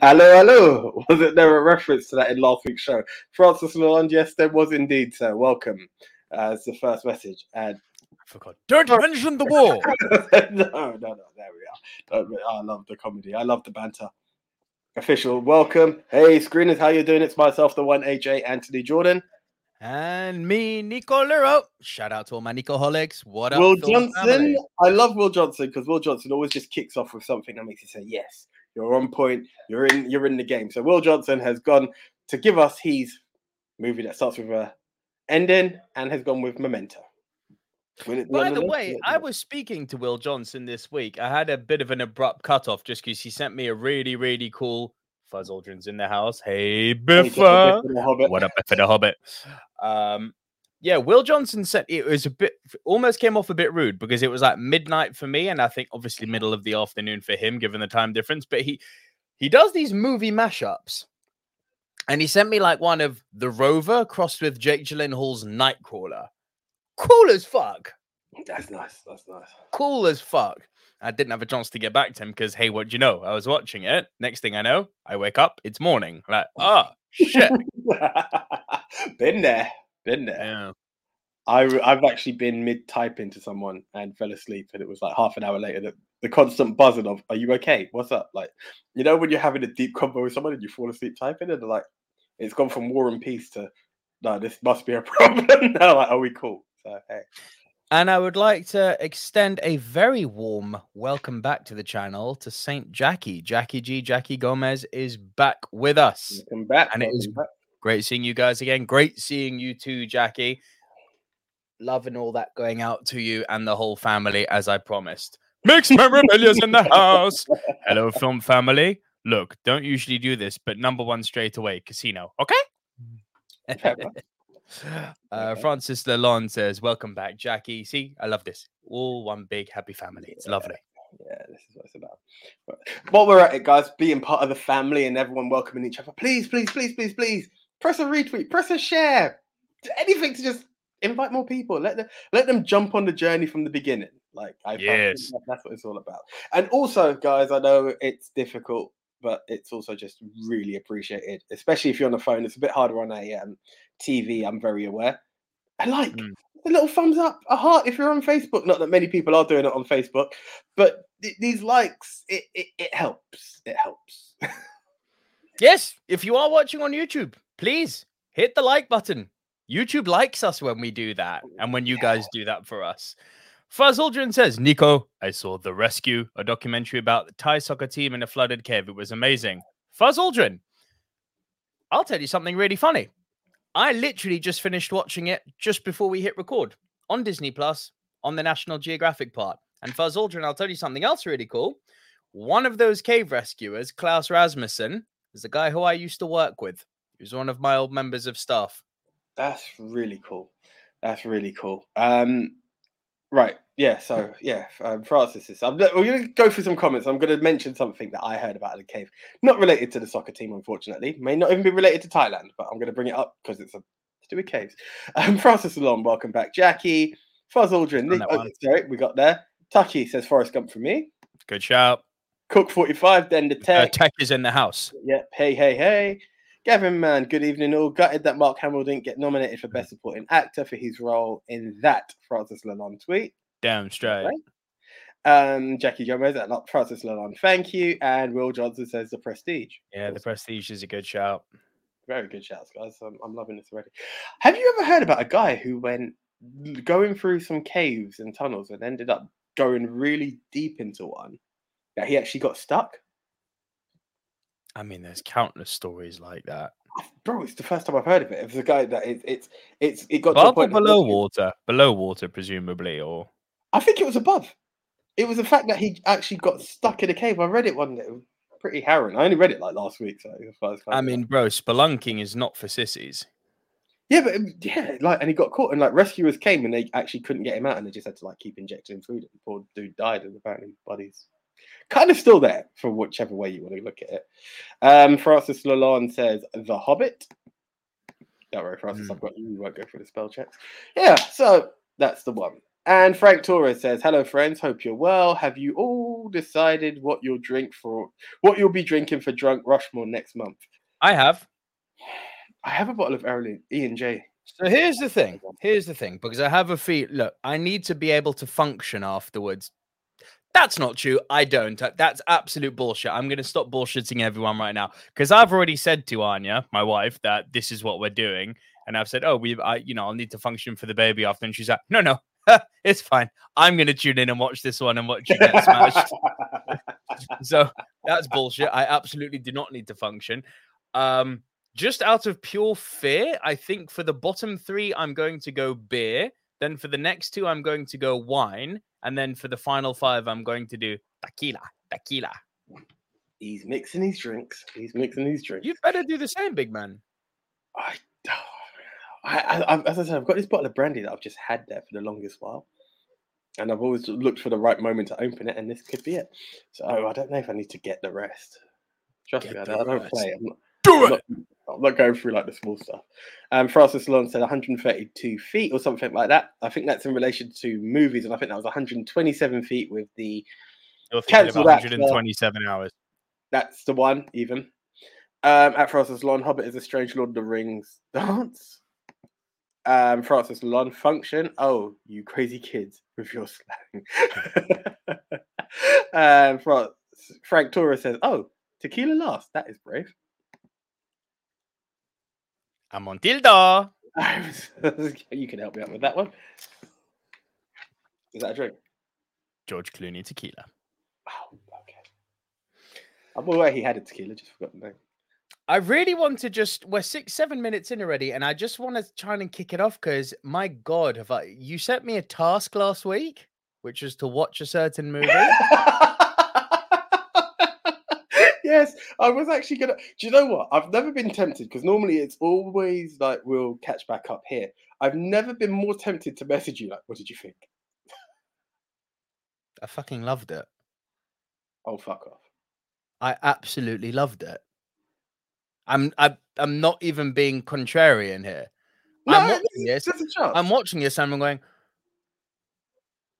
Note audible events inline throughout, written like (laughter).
hello, hello. (laughs) Was it there a reference to that in last week's show? Francis Lalonde, yes, there was indeed, sir. Welcome. Uh, as the first message. And I forgot. Don't mention the war. (laughs) no, no, no. There we are. I love the comedy. I love the banter. Official welcome. Hey, screeners, how you doing? It's myself, the one AJ Anthony Jordan. And me, Nico Lero. Shout out to all my Nicoholics. What up, Will Johnson. family? I love Will Johnson because Will Johnson always just kicks off with something that makes you say, Yes, you're on point, you're in, you're in the game. So Will Johnson has gone to give us his movie that starts with a ending and has gone with Memento. By the way, I was speaking to Will Johnson this week. I had a bit of an abrupt cutoff just because he sent me a really, really cool Fuzz Aldrin's in the house. Hey, Hey, Biffa. Biff the What up, Biffa the Hobbit? Um, yeah, Will Johnson said it was a bit, almost came off a bit rude because it was like midnight for me, and I think obviously middle of the afternoon for him, given the time difference. But he he does these movie mashups, and he sent me like one of The Rover crossed with Jake Gyllenhaal's Nightcrawler. Cool as fuck That's nice. That's nice. cool as fuck. I didn't have a chance to get back to him because, hey, what do you know? I was watching it. Next thing I know, I wake up, it's morning. Like, ah, shit. (laughs) been there. Been there. yeah. I, I've actually been mid typing to someone and fell asleep, and it was like half an hour later that the constant buzzing of "Are you okay? What's up?" Like, you know, when you're having a deep convo with someone and you fall asleep typing, and they're like, it's gone from war and peace to no, this must be a (laughs) problem. now, like, are we cool? So hey, And I would like to extend a very warm welcome back to the channel to Saint Jackie. Jackie G, Jackie Gomez is back with us. welcome back. And it is- back. Great seeing you guys again. Great seeing you too, Jackie. Loving all that going out to you and the whole family, as I promised. Mixed memorabilia's in the house. Hello, film family. Look, don't usually do this, but number one straight away, casino. Okay. (laughs) Uh. Francis Lalonde says, "Welcome back, Jackie. See, I love this. All one big happy family. It's lovely. Yeah, this is what it's about. But while we're at it, guys, being part of the family and everyone welcoming each other, please, please, please, please, please press a retweet, press a share, anything to just invite more people. Let them let them jump on the journey from the beginning. Like I Yes. that's what it's all about. And also, guys, I know it's difficult, but it's also just really appreciated, especially if you're on the phone. It's a bit harder on a um, TV. I'm very aware. I like Mm. a little thumbs up, a heart if you're on Facebook. Not that many people are doing it on Facebook, but th- these likes, it, it it helps. It helps. (laughs) Yes, if you are watching on YouTube, please hit the like button. YouTube likes us when we do that, oh, and when you guys do that for us. Fuzz Aldrin says, Nico, I saw The Rescue, a documentary about the Thai soccer team in a flooded cave. It was amazing. Fuzz Aldrin, I'll tell you something really funny. I literally just finished watching it just before we hit record on Disney Plus on the National Geographic part. And Fuzz Aldrin, I'll tell you something else really cool. One of those cave rescuers, Klaus Rasmussen, is a guy who I used to work with. He was one of my old members of staff. That's really cool. That's really cool. Um, right. Yeah. So yeah, um, Francis is. I'm, we're going to go through some comments. I'm going to mention something that I heard about the cave, not related to the soccer team, unfortunately. May not even be related to Thailand, but I'm going to bring it up because it's a to do with caves. Um, (laughs) Francis Alon, welcome back, Jackie. Fuzz Aldrin, On Nick, that oh, one. sorry, we got there. Tucky says Forrest Gump for me. Good shout. Cook 45, then the Uh, tech. tech is in the house. Yep. Hey, hey, hey. Gavin, man, good evening. All gutted that Mark Hamill didn't get nominated for Best Supporting Actor for his role in that Francis Lalonde tweet. Damn straight. Right. Um, Jackie Gomez at Lo- Francis Lalonde, thank you. And Will Johnson says The Prestige. Yeah, the prestige is a good shout. Very good shouts, guys. I'm, I'm loving this already. Have you ever heard about a guy who went going through some caves and tunnels and ended up going really deep into one that he actually got stuck? I mean, there's countless stories like that. Bro, it's the first time I've heard of it. It was a guy that it, it's it's it got to Above or below water? Below water, presumably, or I think it was above. It was the fact that he actually got stuck in a cave. I read it one day. It was pretty harrowing. I only read it like last week, so it was kind I of- mean, bro, spelunking is not for sissies. yeah, but yeah, like, and he got caught, and like rescuers came, and they actually couldn't get him out, and they just had to like keep injecting him food. And the poor dude died, and apparently, body's kind of still there for whichever way you want to look at it. Um, Francis Lalonde says The Hobbit. Don't worry, Francis, Hmm. I've got you. Won't go for the spell checks. Yeah, so that's the one. And Frank Torres says, "Hello, friends. Hope you're well. Have you all decided what you'll drink for what you'll be drinking for Drunk Rushmore next month?" I have. I have a bottle of Early E and J. So here's the thing. Here's the thing. Because I have a feel. Look, I need to be able to function afterwards. That's not true. I don't. That's absolute bullshit. I'm going to stop bullshitting everyone right now because I've already said to Anya, my wife, that this is what we're doing, and I've said, "Oh, we, I, you know, I'll need to function for the baby after." And she's like, "No, no, (laughs) it's fine. I'm going to tune in and watch this one and watch you get smashed." (laughs) so that's bullshit. I absolutely do not need to function. Um, just out of pure fear, I think for the bottom three, I'm going to go beer. Then for the next two, I'm going to go wine. And then for the final five, I'm going to do tequila. Tequila. He's mixing his drinks. He's mixing his drinks. You better do the same, big man. I, do (sighs) I, I, as I said, I've got this bottle of brandy that I've just had there for the longest while, and I've always looked for the right moment to open it, and this could be it. So I don't know if I need to get the rest. Trust Get me, I don't, I don't rest. play. I'm not, Do I'm not, I'm not going through like the small stuff. Um, Francis Long said 132 feet or something like that. I think that's in relation to movies, and I think that was 127 feet with the. Cancel about that, 127 hours. That's the one, even. Um, at Francis Lon, Hobbit is a strange Lord of the Rings (laughs) dance. Um, Francis Lon, function. Oh, you crazy kids with your slang. (laughs) um, Fra- Frank Torres says, Oh, tequila last. That is brave. I'm on Tilda. (laughs) you can help me out with that one. Is that a drink? George Clooney tequila. Oh, okay. I'm aware he had a tequila, just forgot the name. I really want to just we're six, seven minutes in already, and I just want to try and kick it off because my god, have I you sent me a task last week, which was to watch a certain movie. (laughs) yes, I was actually gonna. Do you know what? I've never been tempted because normally it's always like we'll catch back up here. I've never been more tempted to message you. Like, what did you think? I fucking loved it. Oh, fuck off. I absolutely loved it. I'm I, I'm not even being contrarian here. I'm No, watching this. Chance. I'm watching this and I'm going,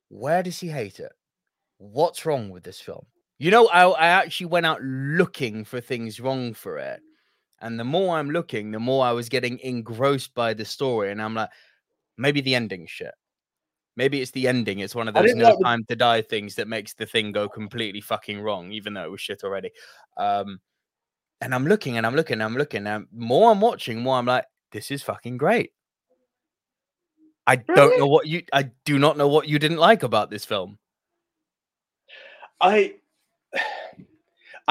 where does he hate it? What's wrong with this film? You know, I, I actually went out looking for things wrong for it. And the more I'm looking, the more I was getting engrossed by the story. And I'm like, maybe the ending shit. Maybe it's the ending. It's one of those no time to die things that makes the thing go completely fucking wrong, even though it was shit already. Um, and I'm looking and I'm looking and I'm looking. And more I'm watching, more I'm like, this is fucking great. I don't know what you. I do not know what you didn't like about this film. I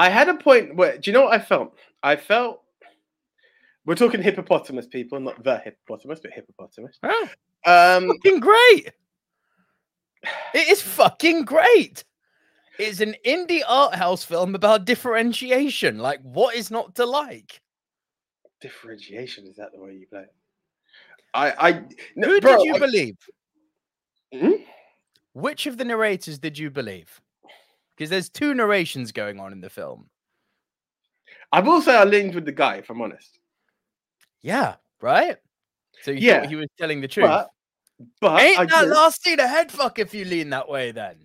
I had a point where do you know what I felt? I felt we're talking hippopotamus people, not the hippopotamus, but hippopotamus. Oh, Um fucking great! It is fucking great. It's an indie art house film about differentiation. Like, what is not to like? differentiation, is that the way you play it? I I no, Who bro, did you I- believe? Hmm? Which of the narrators did you believe? Because there's two narrations going on in the film. I will say I leaned with the guy, if I'm honest. Yeah, right. So you Yeah, he was telling the truth. But but Ain't I that last scene a head fuck if you lean that way? Then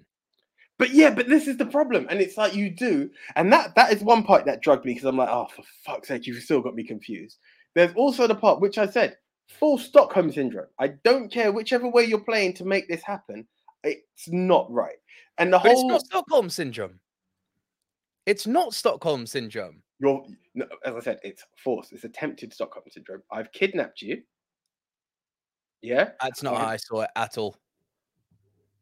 But yeah, but this is the problem, and it's like you do, and that that is one part that drugged me because I'm like, oh, for fuck's sake, you've still got me confused. There's also the part which I said, full Stockholm syndrome. I don't care whichever way you're playing to make this happen, it's not right. And the but it's not Stockholm syndrome. It's not Stockholm syndrome. you're, no, as I said, it's forced. It's attempted Stockholm syndrome. I've kidnapped you. Yeah, That's not how I saw it at all.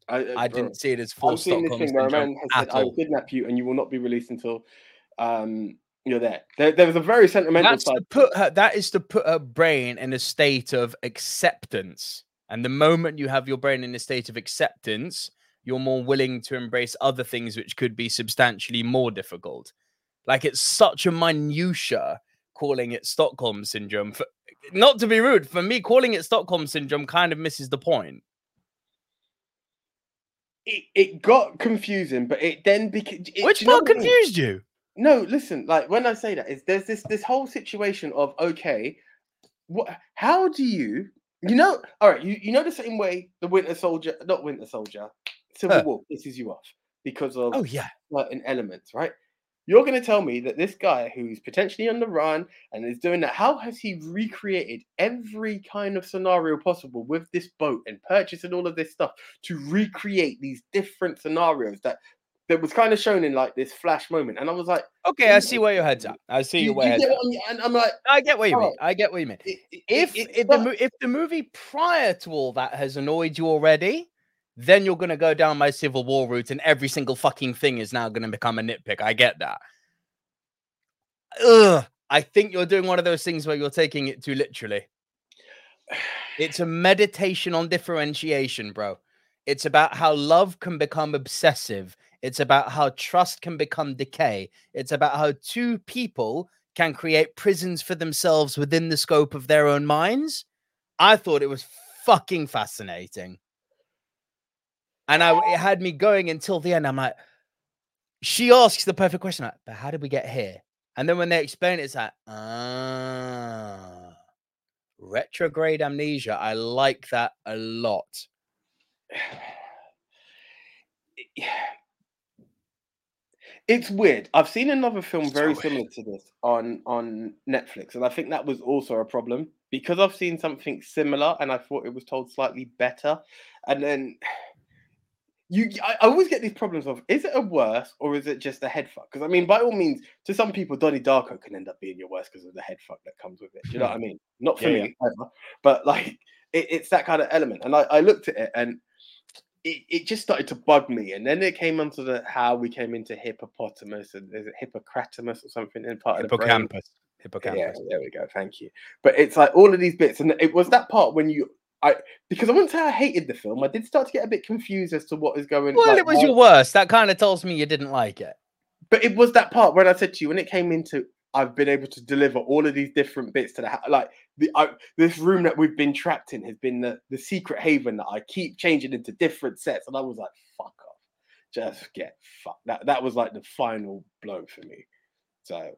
I, uh, I didn't see it as forced seeing this Stockholm thing where a syndrome man has at said, "I will kidnap you, and you will not be released until um, you're there." There, there was a very sentimental That's side. to put her. That is to put her brain in a state of acceptance. And the moment you have your brain in a state of acceptance, you're more willing to embrace other things which could be substantially more difficult. Like it's such a minutia calling it Stockholm syndrome. For, not to be rude, for me, calling it Stockholm syndrome kind of misses the point. it, it got confusing, but it then became. Which part confused you? No, listen. Like when I say that, is there's this this whole situation of okay, what? How do you You know, all right. You, you know the same way the Winter Soldier, not Winter Soldier, Civil Huh. War pisses you off because of Oh yeah. certain elements, right? You're going to tell me that this guy who's potentially on the run and is doing that, how has he recreated every kind of scenario possible with this boat and purchasing all of this stuff to recreate these different scenarios that that was kind of shown in like this flash moment? And I was like, Okay, I see where your head's at. I see do you, get at. what I'm, and I'm like, I get what you mean. Oh. I get what you mean. it, it- If it- if the but- mo- if the movie prior to all that has annoyed you already, then you're gonna go down my Civil War route, and every single fucking thing is now gonna become a nitpick. I get that. Ugh. I think you're doing one of those things where you're taking it too literally. It's a meditation on differentiation, bro. It's about how love can become obsessive. It's about how trust can become decay. It's about how two people can create prisons for themselves within the scope of their own minds. I thought it was fucking fascinating. And I it had me going until the end. I'm like, she asks the perfect question, like, but how did we get here? And then when they explain it, it's like, ah, retrograde amnesia. I like that a lot. (sighs) it's weird. I've seen another film So very weird. similar to this on on Netflix, and I think that was also a problem because I've seen something similar and I thought it was told slightly better, and then you, I, always get these problems of is it a worse or is it just a head fuck? Because I mean, by all means, to some people, Donnie Darko can end up being your worst because of the head fuck that comes with it. Do you know hmm. what I mean? Not for Yeah, me, ever, but like it, it's that kind of element. And I, I looked at it and it, it just started to bug me. And then it came onto the how we came into hippopotamus and is it hippocratamus or something in part of the brain. Hippocampus. Yeah, Hippocampus. there we go. Thank you. But it's like all of these bits, and it was that part when you, I because I wouldn't say I hated the film. I did start to get a bit confused as to what is going. On. Well, like, it was your worst. That kind of tells me you didn't like it. but it was that part when I said to you when it came into. I've been able to deliver all of these different bits to the house. Like the I, this room that we've been trapped in has been the, the secret haven that I keep changing into different sets, and I was like, "Fuck off, just get fucked." That that was like the final blow for me. So,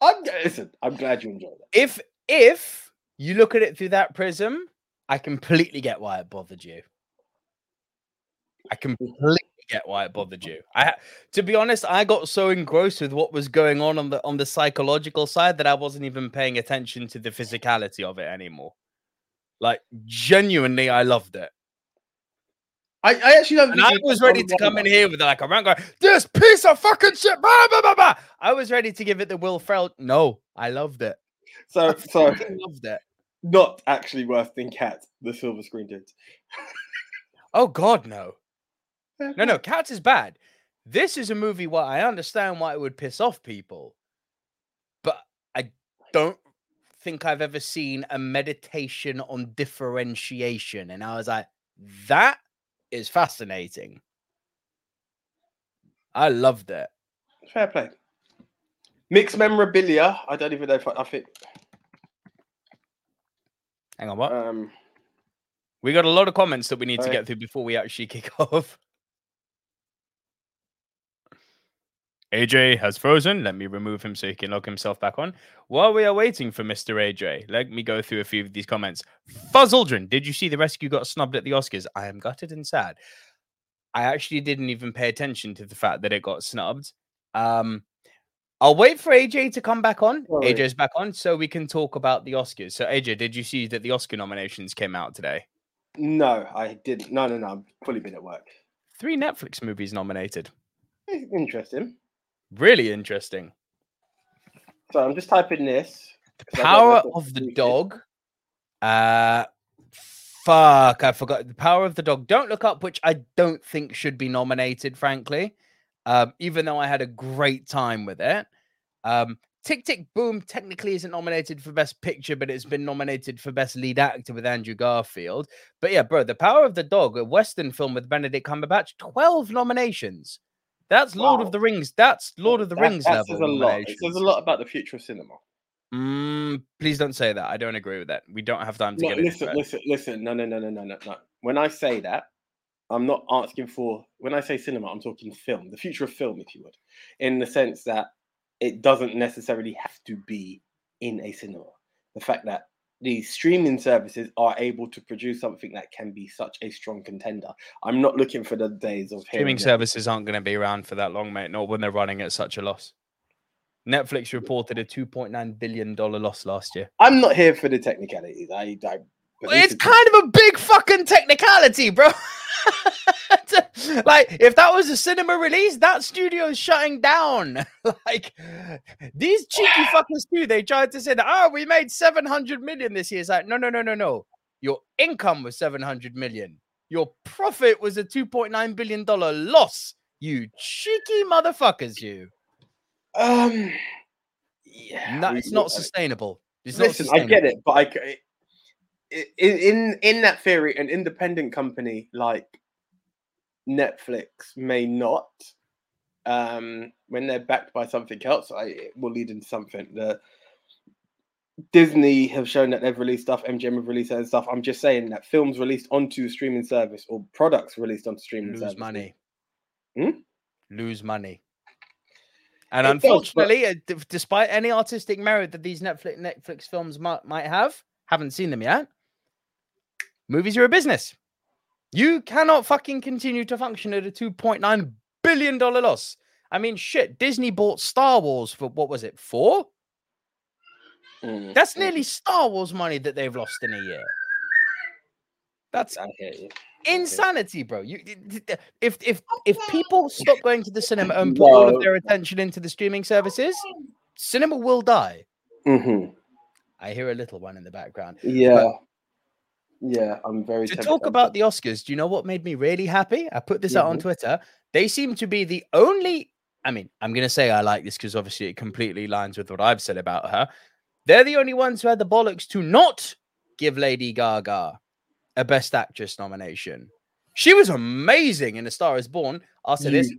I'm listen. I'm glad you enjoyed it. If if you look at it through that prism, I completely get why it bothered you. I completely get why it bothered you. I, to be honest, I got so engrossed with what was going on on the on the psychological side that I wasn't even paying attention to the physicality of it anymore. Like genuinely, I loved it, I, I actually don't. I was ready to come in here with like a rant going, "This piece of fucking shit!" Blah, blah, blah, blah." I was ready to give it the Will Ferrell. No, I loved it. So, I so loved it. not actually worse than Cat, the silver screen dudes. Oh God, no. No, no, Cats is bad. This is a movie where I understand why it would piss off people, but I don't think I've ever seen a meditation on differentiation. And I was like, that is fascinating. I loved it. Fair play. Mixed memorabilia. I don't even know if I, I think. Hang on, what? Um, we got a lot of comments that we need to get through before we actually kick (laughs) off. AJ has frozen. Let me remove him so he can log himself back on. While we are waiting for Mr. AJ, let me go through a few of these comments. Fuzz Aldrin, did you see the rescue got snubbed at the Oscars? I am gutted and sad. I actually didn't even pay attention to the fact that it got snubbed. Um, I'll wait for AJ to come back on. Sorry. AJ's back on, so we can talk about the Oscars. So, AJ, did you see that the Oscar nominations came out today? no, I didn't. No, no, no. I've fully been at work. Three Netflix movies nominated. Eh, Interesting. Really interesting. So I'm just typing this. I Power of the. Dog. Uh fuck, I forgot. The Power of the Dog. Don't look up, which I don't think should be nominated, frankly. Um, even though I had a great time with it. Um, Tick Tick Boom technically isn't nominated for Best Picture, but it's been nominated for Best Lead Actor with Andrew Garfield. But yeah, bro, The Power of the Dog, a Western film with Benedict Cumberbatch, 12 nominations. That's Lord Wow. of the Rings. That's Lord of the That- Rings that level. says a lot. It says a lot about the future of cinema. Mm, please don't say that. I don't agree with that. We don't have time to No, get into listen, it. listen, listen. No, no, no, no, no, no, no. When I say that, I'm not asking for. When I say cinema, I'm talking film, the future of film, if you would, in the sense that it doesn't necessarily have to be in a cinema. The fact that these streaming services are able to produce something that can be such a strong contender. I'm not looking for the days of streaming services aren't going to be around for that long, mate. Not when they're running at such a loss. Netflix reported a 2.9 billion dollar loss last year. I'm not here for the technicalities. I, I it's kind of a big fucking technicality, bro. (laughs) (laughs) like if that was a cinema release, that studio is shutting down. (laughs) like these cheeky fuckers too. They tried to say that oh, we made 700 million this year. It's like no, no, no, no, no. Your income was 700 million. Your profit was a 2.9 billion dollar loss. You cheeky motherfuckers, you. Um, yeah, no, it's not sustainable. It's listen, not sustainable. I get it, but I in in that theory, an independent company like Netflix may not, um, when they're backed by something else, I, it will lead into something. The Disney have shown that they've released stuff, MGM have released and stuff. I'm just saying that films released onto streaming service or products released onto streaming lose service money, hmm? lose money. And It does, but- unfortunately, uh, despite any artistic merit that these Netflix Netflix films might, might have, haven't seen them yet. Movies are a business. You cannot fucking continue to function at a two point nine billion dollar loss. I mean, shit. Disney bought Star Wars for what was it? Four? Mm, That's mm, nearly Star Wars money that they've lost in a year. That's I hear you. insanity, bro. You if if if people stop going to the cinema and put all of their attention into the streaming services, cinema will die. hmm I hear a little one in the background. Yeah. Yeah, I'm very To talk about the Oscars, do you know what made me really happy? I put this out on Mhm. Twitter. They seem to be the only. I mean, I'm going to say I like this because obviously it completely lines with what I've said about her. They're the only ones who had the bollocks to not give Lady Gaga a Best Actress nomination. She was amazing in A Star Is Born. I'll say this: You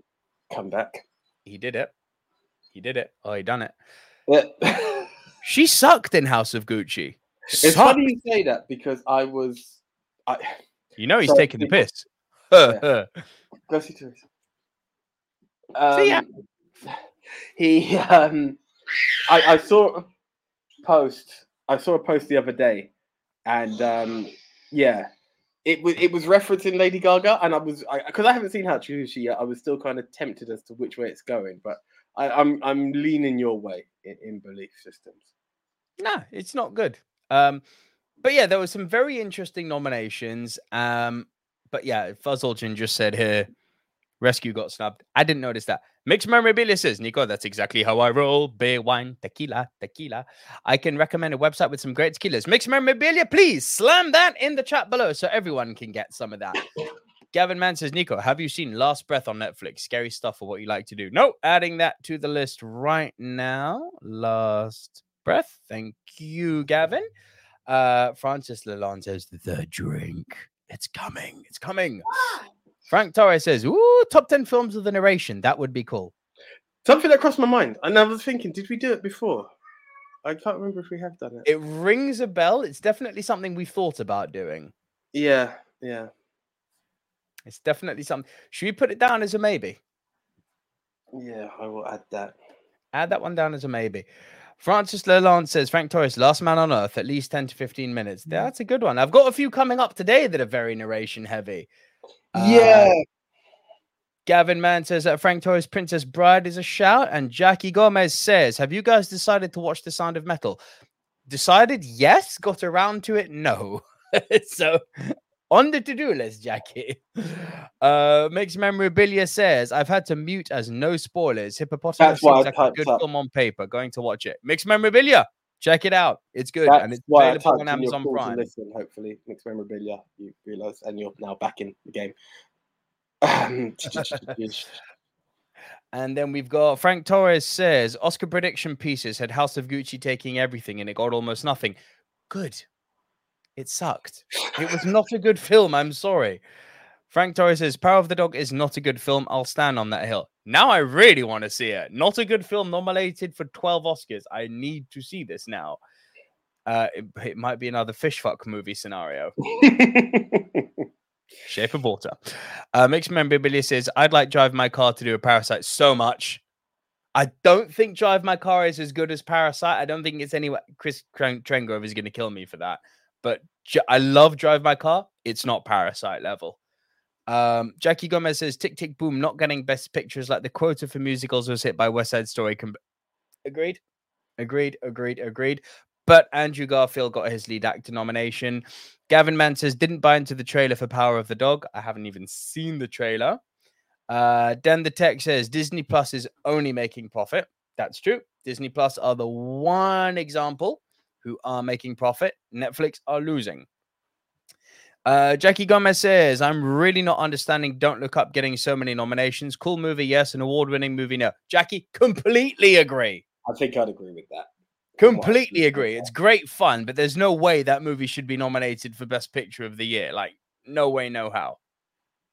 come back. he did it. He did it. Oh, he done it. Yeah. (laughs) She sucked in House of Gucci. It's funny you say that because I was I You know he's So taking the piss. Yeah. (laughs) go see Teresa. See ya. Um, (laughs) he um I, I saw a post I saw a post the other day and um yeah it was it was referencing Lady Gaga and I was I because I, haven't seen House of Gucci yet I was still kind of tempted as to which way it's going but I, I'm I'm leaning your way in, in belief systems. No, it's not good. Um, but yeah, there were some very interesting nominations. Um, but yeah, Fuzz Aldrin just said here, Rescue got snubbed. I didn't notice that. Mixed Memorabilia says, Nico, that's exactly how I roll. Beer, wine, tequila, tequila. I can recommend a website with some great tequilas. Mixed Memorabilia, please slam that in the chat below so everyone can get some of that. Gavin Mann says, Nico, have you seen Last Breath on Netflix? Scary stuff or what you like to do? No, adding that to the list right now. Last Breath. Thank you, Gavin. Uh, Francis Lalonde says, The drink. It's coming. It's coming. Frank Torres says, Ooh, top 10 films with the narration. That would be cool. Something that crossed my mind and I was thinking, did we do it before? I can't remember if we have done it. It rings a bell. It's definitely something we've thought about doing. Yeah, yeah. It's definitely something. Should we put it down as a maybe? Yeah, I will add that. Add that one down as a maybe. Francis Lalonde says Frank Torres, Last Man on Earth, at least 10 to 15 minutes. That's a good one. I've got a few coming up today that are very narration heavy. Uh, yeah. Gavin Mann says that Frank Torres' Princess Bride is a shout. And Jackie Gomez says, Have you guys decided to watch The Sound of Metal? Decided yes, got around to it, no. (laughs) so on the to-do list, Jackie. (laughs) Uh Mixed Memorabilia says, I've had to mute as no spoilers. Hippopotamus That's why seems I like a good up. film on paper. Going to watch it. Mixed Memorabilia. Check it out. It's good. That's and it's available on Amazon Prime. Listen, hopefully, mixed memorabilia. You realise, and you're now back in the game. (laughs) And then we've got Frank Torres says Oscar prediction pieces had House of Gucci taking everything and it got almost nothing. Good. It sucked. It was not a good film. I'm sorry. Frank Torres says Power of the Dog is not a good film. I'll stand on that hill. Now I really want to see it. Not a good film nominated for 12 Oscars. I need to see this now. Uh, it, it might be another fish fuck movie scenario. Shape of water. Uh, Mixed Memorabilia says, I'd like drive my car to do a parasite so much. I don't think Drive My Car is as good as Parasite. I don't think it's anyway. Chris Trengrove is going to kill me for that. But I love Drive My Car. It's not Parasite level. Um, Jackie Gomez says Tick Tick Boom not getting best pictures like the quota for musicals was hit by West Side Story. Com- agreed, agreed, agreed, agreed. But Andrew Garfield got his lead actor nomination. Gavin Mann says didn't buy into the trailer for Power of the Dog. I haven't even seen the trailer. Uh, Dan the Tech says Disney Plus is only making profit. That's true. Disney Plus are the one example who are making profit. Netflix are losing. Uh, Jackie Gomez says, I'm really not understanding Don't Look Up getting so many nominations. Cool movie, yes. An award winning movie, no. Jackie, completely agree. I think I'd agree with that. Completely agree. It's great fun, but there's no way that movie should be nominated for Best Picture of the Year. Like, no way, no how.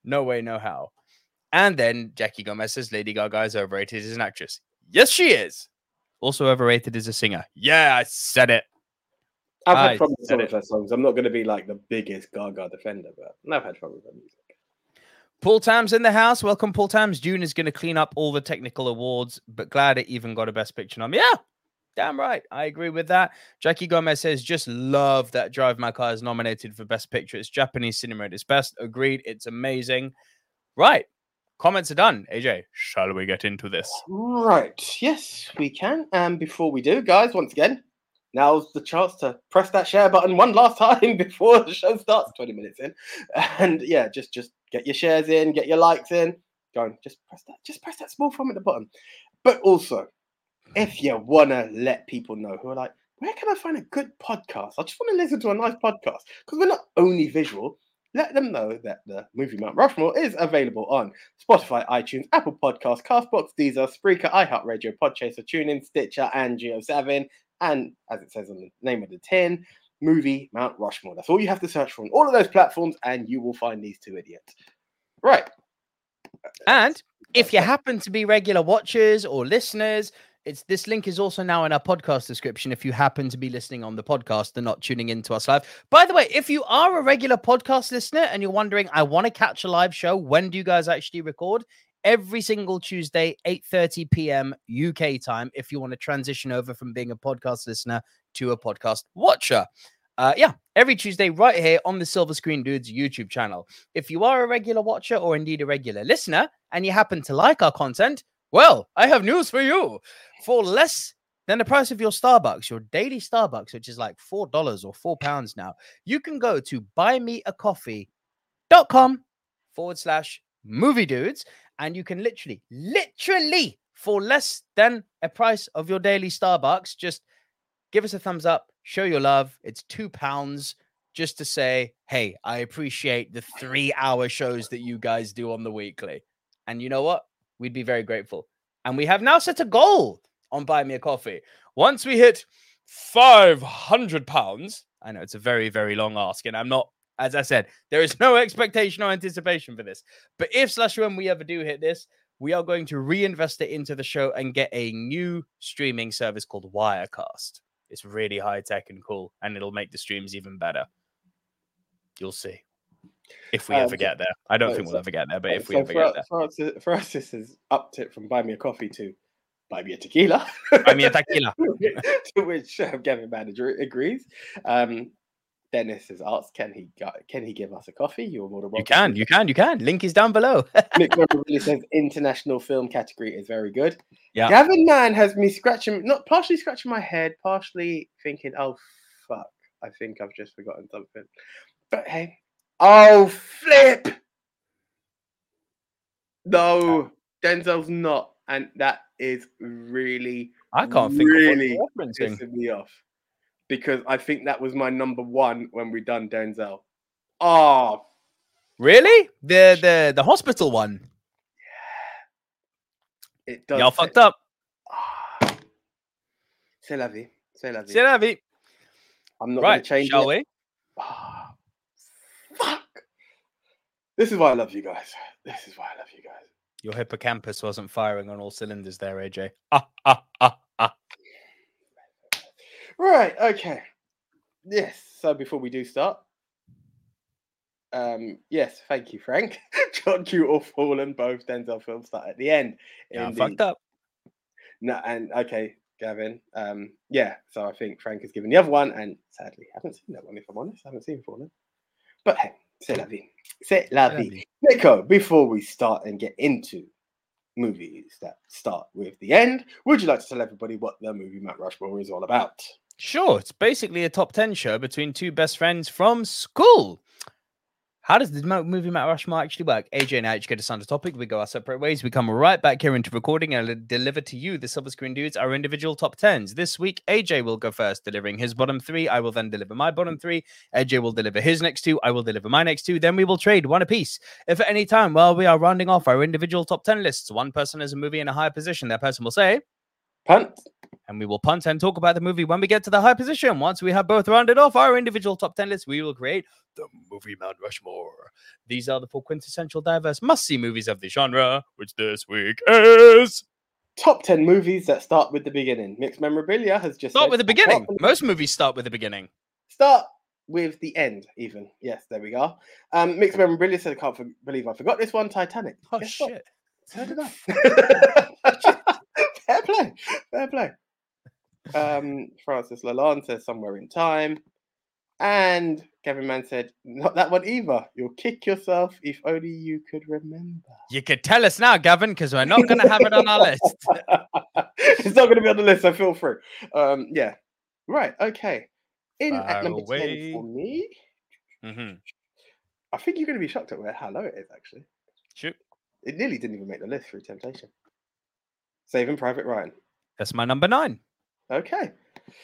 No way, no how. And then Jackie Gomez says Lady Gaga is overrated as an actress. Yes, she is. Also overrated as a singer. Yeah, I said it. I've had problems with some of her songs. I'm not going to be like the biggest Gaga defender, but I've had trouble with her music. Paul Tam's in the house. Welcome, Paul Tams. Dune is going to clean up all the technical awards, but glad it even got a best picture nom. Yeah, damn right. I agree with that. Jackie Gomez says, just love that Drive My Car is nominated for best picture. It's Japanese cinema at its best. Agreed. It's amazing. Right. Comments are done. AJ, shall we get into this? Right. Yes, we can. And before we do, guys, once again, now's the chance to press that share button one last time (laughs) before the show starts. 20 minutes in. And yeah just just get your shares in get your likes in. Go on just press that just press that small thumb at the bottom. But also if you want to let people know who are like where can i find a good podcast? I just want to listen to a nice podcast. Because we're not only visual let them know that the movie Mount Rushmore is available on Spotify, iTunes, Apple Podcasts, Castbox, Deezer, Spreaker, iHeartRadio, Podchaser, TuneIn, Stitcher, and Geo7 and as it says on the name of the tin, movie Mount Rushmore. That's all you have to search for on all of those platforms, and you will find these two idiots. Right. And if you happen to be regular watchers or listeners, it's this link is also now in our podcast description if you happen to be listening on the podcast and not tuning into us live. By the way, if you are a regular podcast listener and you're wondering, I want to catch a live show, when do you guys actually record? Every single Tuesday, 8:30 p.m. UK time, if you want to transition over from being a podcast listener to a podcast watcher. Uh, yeah, every Tuesday, right here on the Silver Screen Dudes YouTube channel. If you are a regular watcher or indeed a regular listener and you happen to like our content, well, I have news for you. For less than the price of your Starbucks, your daily Starbucks, which is like $4 or £4 now, you can go to buymeacoffee.com forward slash movie dudes and you can literally, literally, for less than a price of your daily Starbucks, just give us a thumbs up, show your love. It's two pounds just to say, hey, I appreciate the three hour shows that you guys do on the weekly. And you know what? We'd be very grateful. And we have now set a goal on Buy Me a Coffee. Once we hit 500 pounds, I know it's a very, very long ask, and I'm not as I said, there is (laughs) no expectation or anticipation for this. But if slash when we ever do hit this, we are going to reinvest it into the show and get a new streaming service called Wirecast. It's really high tech and cool, and it'll make the streams even better. You'll see. If we um, ever get there, I don't think we'll ever get there, but if we ever get there, for us, for us, this has upped it from buy me a coffee to buy me a tequila. buy me a tequila. (laughs) to which uh, Gavin Manager agrees. Um, Dennis has asked, can he can he give us a coffee? You're more than welcome. You can, you can, you can. Link is down below. (laughs) Nick really says international film category is very good. Yeah. Gavin Mann has me scratching, not partially scratching my head, partially thinking, oh fuck, I think I've just forgotten something. But hey, oh flip. No, Denzel's not, and that is really. I can't think really of pissing me off because I think that was my number one when we done Denzel. Oh, really? The the the hospital one. Yeah, it does. Y'all fucked up. Oh. C'est la vie. C'est la vie. C'est la vie. I'm not right, going to change shall it. we? Oh, fuck. This is why I love you guys. This is why I love you guys. Your hippocampus wasn't firing on all cylinders there, AJ. Ah, ah, ah, ah. Right, okay. Yes, so before we do start, um, yes, thank you, Frank. (laughs) John Q or Fallen, both Denzel films start at the end. Yeah, fucked up. No, and okay, Gavin. Um, yeah. So I think Frank has given the other one, and sadly, I haven't seen that one. If I'm honest, I haven't seen Fallen. But hey, c'est la vie. C'est la vie. Nico, before we start and get into movies that start with the end, would you like to tell everybody what the movie Mount Rushmore is all about? Sure, it's basically a top 10 show between two best friends from school. How does the movie Mount Rushmore actually work? AJ and I each get assigned a topic. We go our separate ways. We come right back here into recording and deliver to you, the Silver Screen Dudes, our individual top 10s. This week, AJ will go first, delivering his bottom three. I will then deliver my bottom three. AJ will deliver his next two. I will deliver my next two. Then we will trade one apiece. If at any time while we are rounding off our individual top 10 lists, one person has a movie in a higher position, that person will say, Punt. and we will punt and talk about the movie when we get to the high position. Once we have both rounded off our individual top 10 lists, we will create the movie Mount Rushmore. These are the four quintessential diverse must see movies of the genre, which this week is. Top 10 movies that start with the beginning. Mixed Memorabilia has just Start said- with the beginning. Most movies start with the beginning. Start with the end, even. Yes, there we go. Um, Mixed Memorabilia said, I can't for- believe I forgot this one Titanic. Oh, Guess what? shit. So did I. Fair play. Fair play. Um, Francis Lalonde says somewhere in time. And Gavin Mann said, not that one either. You'll kick yourself if only you could remember. You could tell us now, Gavin, because we're not going to have it on our list. (laughs) it's not going to be on the list, so feel free. Um, yeah. Right. Okay. In Far at number 10 for me, Mhm. I think you're going to be shocked at where how low it is, actually. Shoot. It nearly didn't even make the list through Temptation. Saving Private Ryan. That's my number nine. Okay.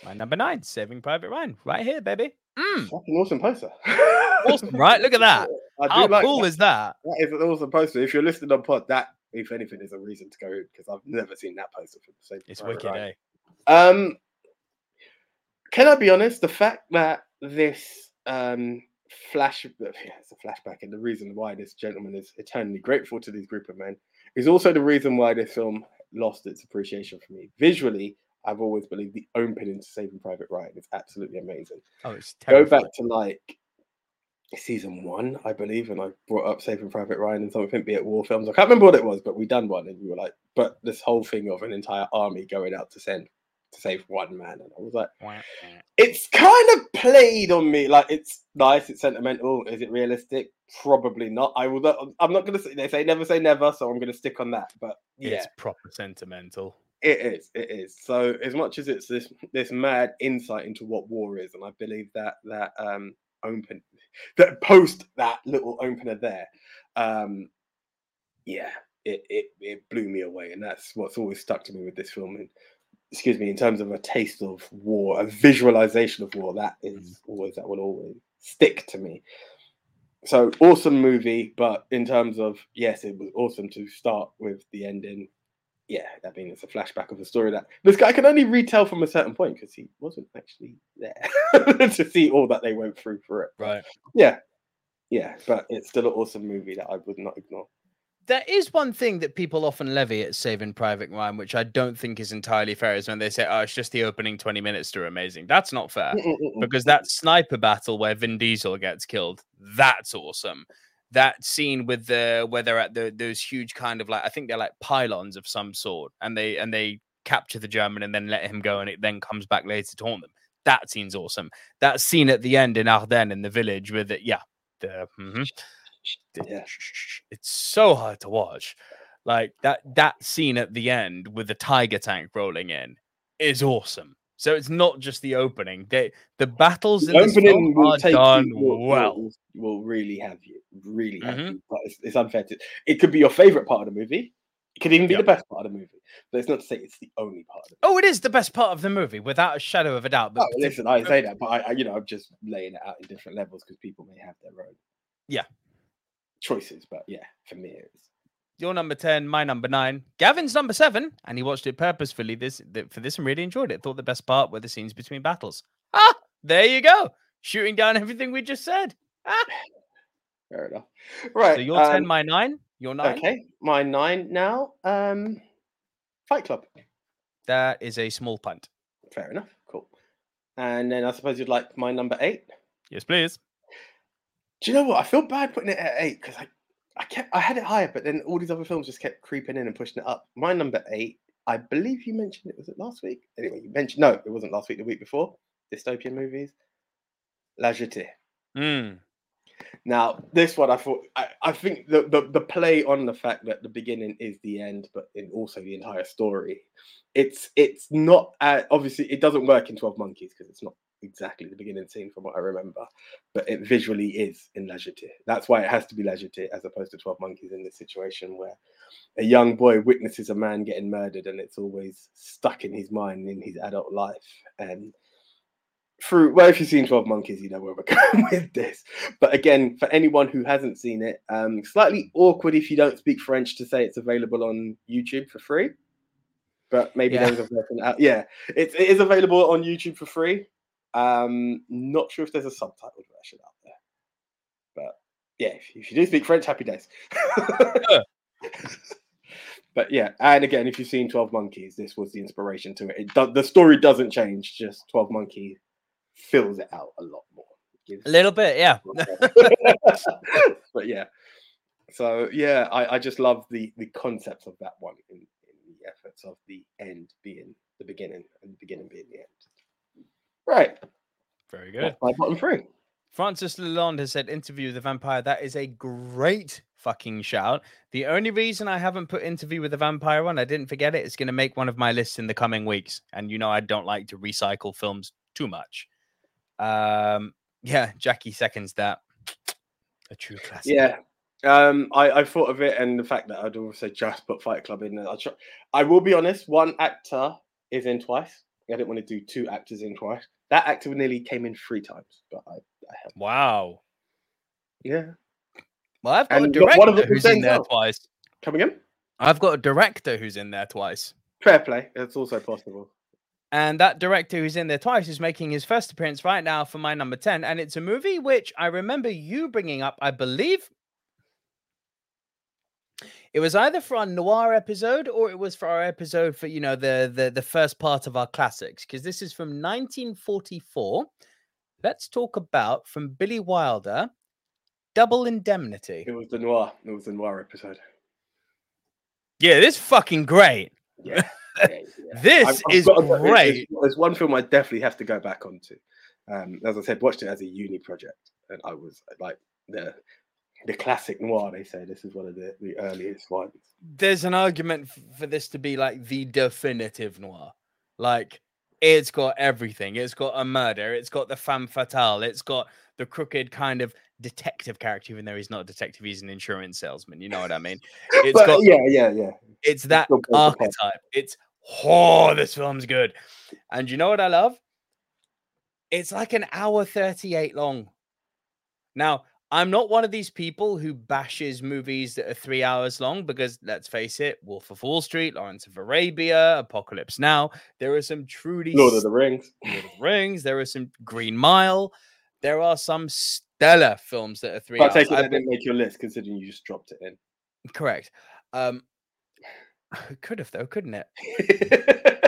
My number nine, Saving Private Ryan. Right here, baby. Mm, Fucking awesome poster. awesome, right? Look at that. (laughs) How like cool that. is that? That is an awesome poster. If you're listening on pod, that, if anything, is a reason to go in because I've never seen that poster same. It's Private wicked, Ryan. eh? Um, can I be honest? The fact that this um flash, (laughs) yeah, it's a flashback, and the reason why this gentleman is eternally grateful to this group of men is also the reason why this film lost its appreciation for me. Visually, I've always believed the opening to Saving Private Ryan is absolutely amazing. Oh, it's Go back to like season one, I believe, and I brought up Saving Private Ryan and something, be it war films. I can't remember what it was, but we done one, and you were like, but this whole thing of an entire army going out to send to save one man, and I was like, it's kind of played on me. Like it's nice, it's sentimental. Is it realistic? Probably not. I will. Not, I'm not gonna say they say never say never, so I'm gonna stick on that. But yeah, It's proper sentimental. it is. It is. So as much as it's this this mad insight into what war is, and I believe that that um open that post that little opener there, um, yeah, it it it blew me away, and that's what's always stuck to me with this film. And excuse me, in terms of a taste of war, a visualization of war, that mm-hmm. is always that will always stick to me. So awesome movie, but in terms of yes, it was awesome to start with the ending yeah, I mean, it's a flashback of a story that this guy can only retell from a certain point because he wasn't actually there (laughs) to see all that they went through for it. Right. Yeah, yeah, but it's still an awesome movie that I would not ignore. There is one thing that people often levy at Saving Private Ryan, which I don't think is entirely fair, is when they say, "Oh, it's just the opening twenty minutes to amazing." That's not fair mm, mm, mm, because that sniper battle where Vin Diesel gets killed, that's awesome. That scene with the where they're at the, those huge kind of like I think they're like pylons of some sort, and they and they capture the German and then let him go, and it then comes back later to haunt them. That scene's awesome. That scene at the end in Ardennes in the village with it, yeah, the mhm. Yeah. (laughs) it's so hard to watch. Like that that scene at the end with the tiger tank rolling in is awesome. So it's not just the opening. They the battles in The this opening film will are take done you, well. will, really have you, really have Mhm. you. But it's, it's unfair to. It could be your favorite part of the movie. It could even be Yep. the best part of the movie. But it's not to say it's the only part of it. Oh, it is the best part of the movie, without a shadow of a doubt. But Oh, listen, I say that, but I, I, you know, I'm just laying it out in different levels because people may have their own, Yeah. Choices. But yeah, for me, it's your number 10, my number nine, Gavin's number seven, and he watched it purposefully this th- for this and really enjoyed it. Thought the best part were the scenes between battles. Ah, there you go. Shooting down everything we just said. Ah. (laughs) fair enough. Right. So your 10, um, my nine, your nine. Okay, my nine now. Um, Fight Club. That is a small punt. Fair enough. Cool. And then I suppose you'd like my number eight. Yes, please. Do you know what? I feel bad putting it at eight because I, I kept I had it higher, but then all these other films just kept creeping in and pushing it up. My number eight I believe you mentioned it. Was it last week? Anyway, you mentioned no, it wasn't last week. The week before. Dystopian movies. La Jetée. Mm. Now, this one I thought I, I think the, the the play on the fact that the beginning is the end, but in also the entire story. It's it's not uh, obviously it doesn't work in Twelve Monkeys because it's not exactly the beginning scene from what I remember, but it visually is in La Jetée. That's why it has to be La Jetée as opposed to Twelve Monkeys in this situation where a young boy witnesses a man getting murdered and it's always stuck in his mind in his adult life and through well, if you've seen 12 Monkeys, you know where we're (laughs) going with this. But again, for anyone who hasn't seen it, um, slightly awkward if you don't speak French to say it's available on YouTube for free. But maybe Yeah. there's a version out. Yeah, it, it is available on YouTube for free. Um, not sure if there's a subtitled version out there. But yeah, if, if you do speak French, happy days. (laughs) but yeah, and again, if you've seen 12 Monkeys, this was the inspiration to it. it do, the story doesn't change, just 12 Monkey fills it out a lot more. A little bit, yeah. (laughs) but yeah, so yeah, I, I just love the the concept of that one in, in the efforts of the end being the beginning and the beginning being the end. Right, Very good. that's my bottom three. Francis Lalonde has said interview with the vampire. That is a great fucking shout. The only reason I haven't put interview with the vampire on, I didn't forget it. It's going to make one of my lists in the coming weeks. And you know, I don't like to recycle films too much. Um, yeah, Jackie seconds that. A true classic. Yeah. Um, I, I thought of it and the fact that I'd also just put Fight Club in there. I, try, I will be honest, one actor is in twice. I didn't want to do two actors in twice. That actor nearly came in three times, but I, I have Wow. yeah. Well, I've got And a you've one of director who's in there Denzel. twice. Coming in? I've got a director who's in there twice. Fair play. That's also possible. And that director who's in there twice is making his first appearance right now for my number 10. And it's a movie which I remember you bringing up, I believe. It was either for our noir episode or it was for our episode for, you know, the the, the first part of our classics. Because this is from 1944. Let's talk about from Billy Wilder, Double Indemnity. It was the noir. It was the noir episode. Yeah, this is fucking great. Yeah. (laughs) yeah, yeah. This I've- I've is got- great. There's, there's one film I definitely have to go back onto. Um, as I said, watched it as a uni project, and I was like the the classic noir. They say this is one of the, the earliest ones. there's an argument for this to be like the definitive noir. Like it's got everything. It's got a murder. It's got the femme fatale. It's got the crooked kind of detective character, even though he's not a detective. He's an insurance salesman. You know what I mean? (laughs) It's But got yeah, yeah, yeah. it's that still plays the part. archetype. It's oh, this film's good. And you know what I love? It's like an hour 38 long. Now, I'm not one of these people who bashes movies that are three hours long because let's face it, Wolf of Wall Street, Lawrence of Arabia, Apocalypse Now, there are some truly Lord of the Rings. (laughs) Lord of the Rings, there are some Green Mile, there are some stellar films that are three I hours. take it I that didn't make your list considering you just dropped it in. Correct. Um, (sighs) could have though, couldn't it? (laughs)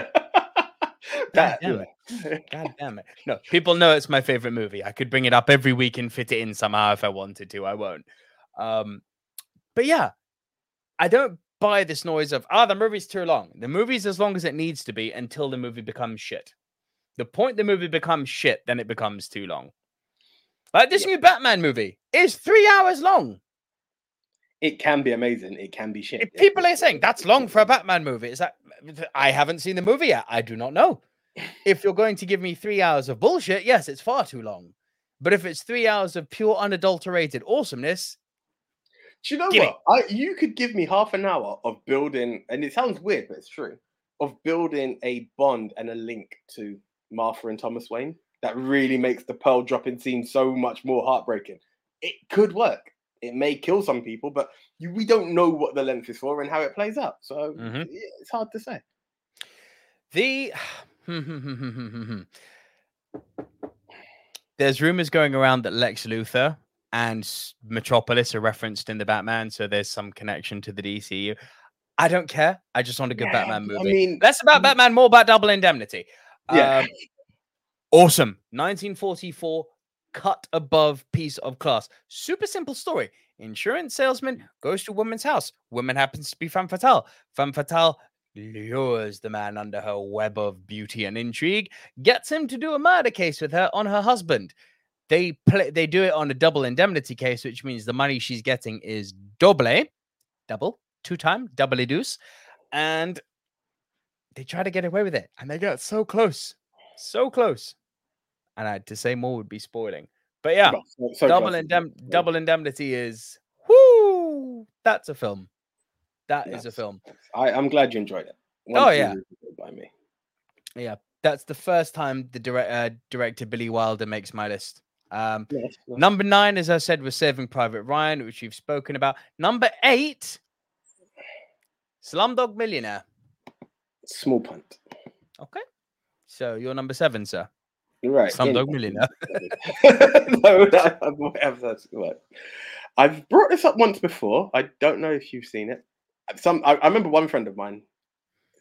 that, damn yeah. (laughs) God damn it. No, people know it's my favorite movie. I could bring it up every week and fit it in somehow if I wanted to. I won't. Um, but yeah, I don't buy this noise of, ah, the movie's too long. The movie's as long as it needs to be until the movie becomes shit. The point the movie becomes shit, then it becomes too long. Like this new Batman movie is three hours long. It can be amazing. It can be shit. If people are saying that's long for a Batman movie, is that I haven't seen the movie yet. I do not know. If you're going to give me three hours of bullshit, yes, it's far too long. But if it's three hours of pure unadulterated awesomeness, Do you know what? I you could give me half an hour of building, and it sounds weird, but it's true. Of building a bond and a link to Martha and Thomas Wayne that really makes the pearl dropping scene so much more heartbreaking. It could work. It may kill some people, but you, we don't know what the length is for and how it plays out. So Mhm. yeah, it's hard to say. the (sighs) (laughs) there's rumors going around that Lex Luthor and Metropolis are referenced in the Batman, so there's some connection to the DCU. I don't care. I just want a good Yeah, Batman I movie. mean, Less about mm. Batman, more about Double Indemnity. Yeah. Um, awesome. 1944, cut above piece of class. Super simple story. Insurance salesman goes to woman's house. Woman happens to be femme fatale. Femme fatale lures the man under her web of beauty and intrigue, gets him to do a murder case with her on her husband. They play they do it on a double indemnity case, which means the money she's getting is double, double, two time, doubly deuce. And they try to get away with it. And they get so close. So close. And I, to say more would be spoiling. But yeah, So- double indem- double indemnity is whoo. That's a film. That is a film. I, I'm glad you enjoyed it. Oh, One yeah. was good by me. Yeah, that's the first time the direct uh, director Billy Wilder makes my list. Um, Yes, yes. number nine, as I said, was Saving Private Ryan, which we've spoken about. Number eight, Slumdog Millionaire. Small punt. Okay, so you're number seven, sir. You're right. Slumdog Millionaire. (laughs) no, that's the word. I've brought this up once before. I don't know if you've seen it. Some I, I remember one friend of mine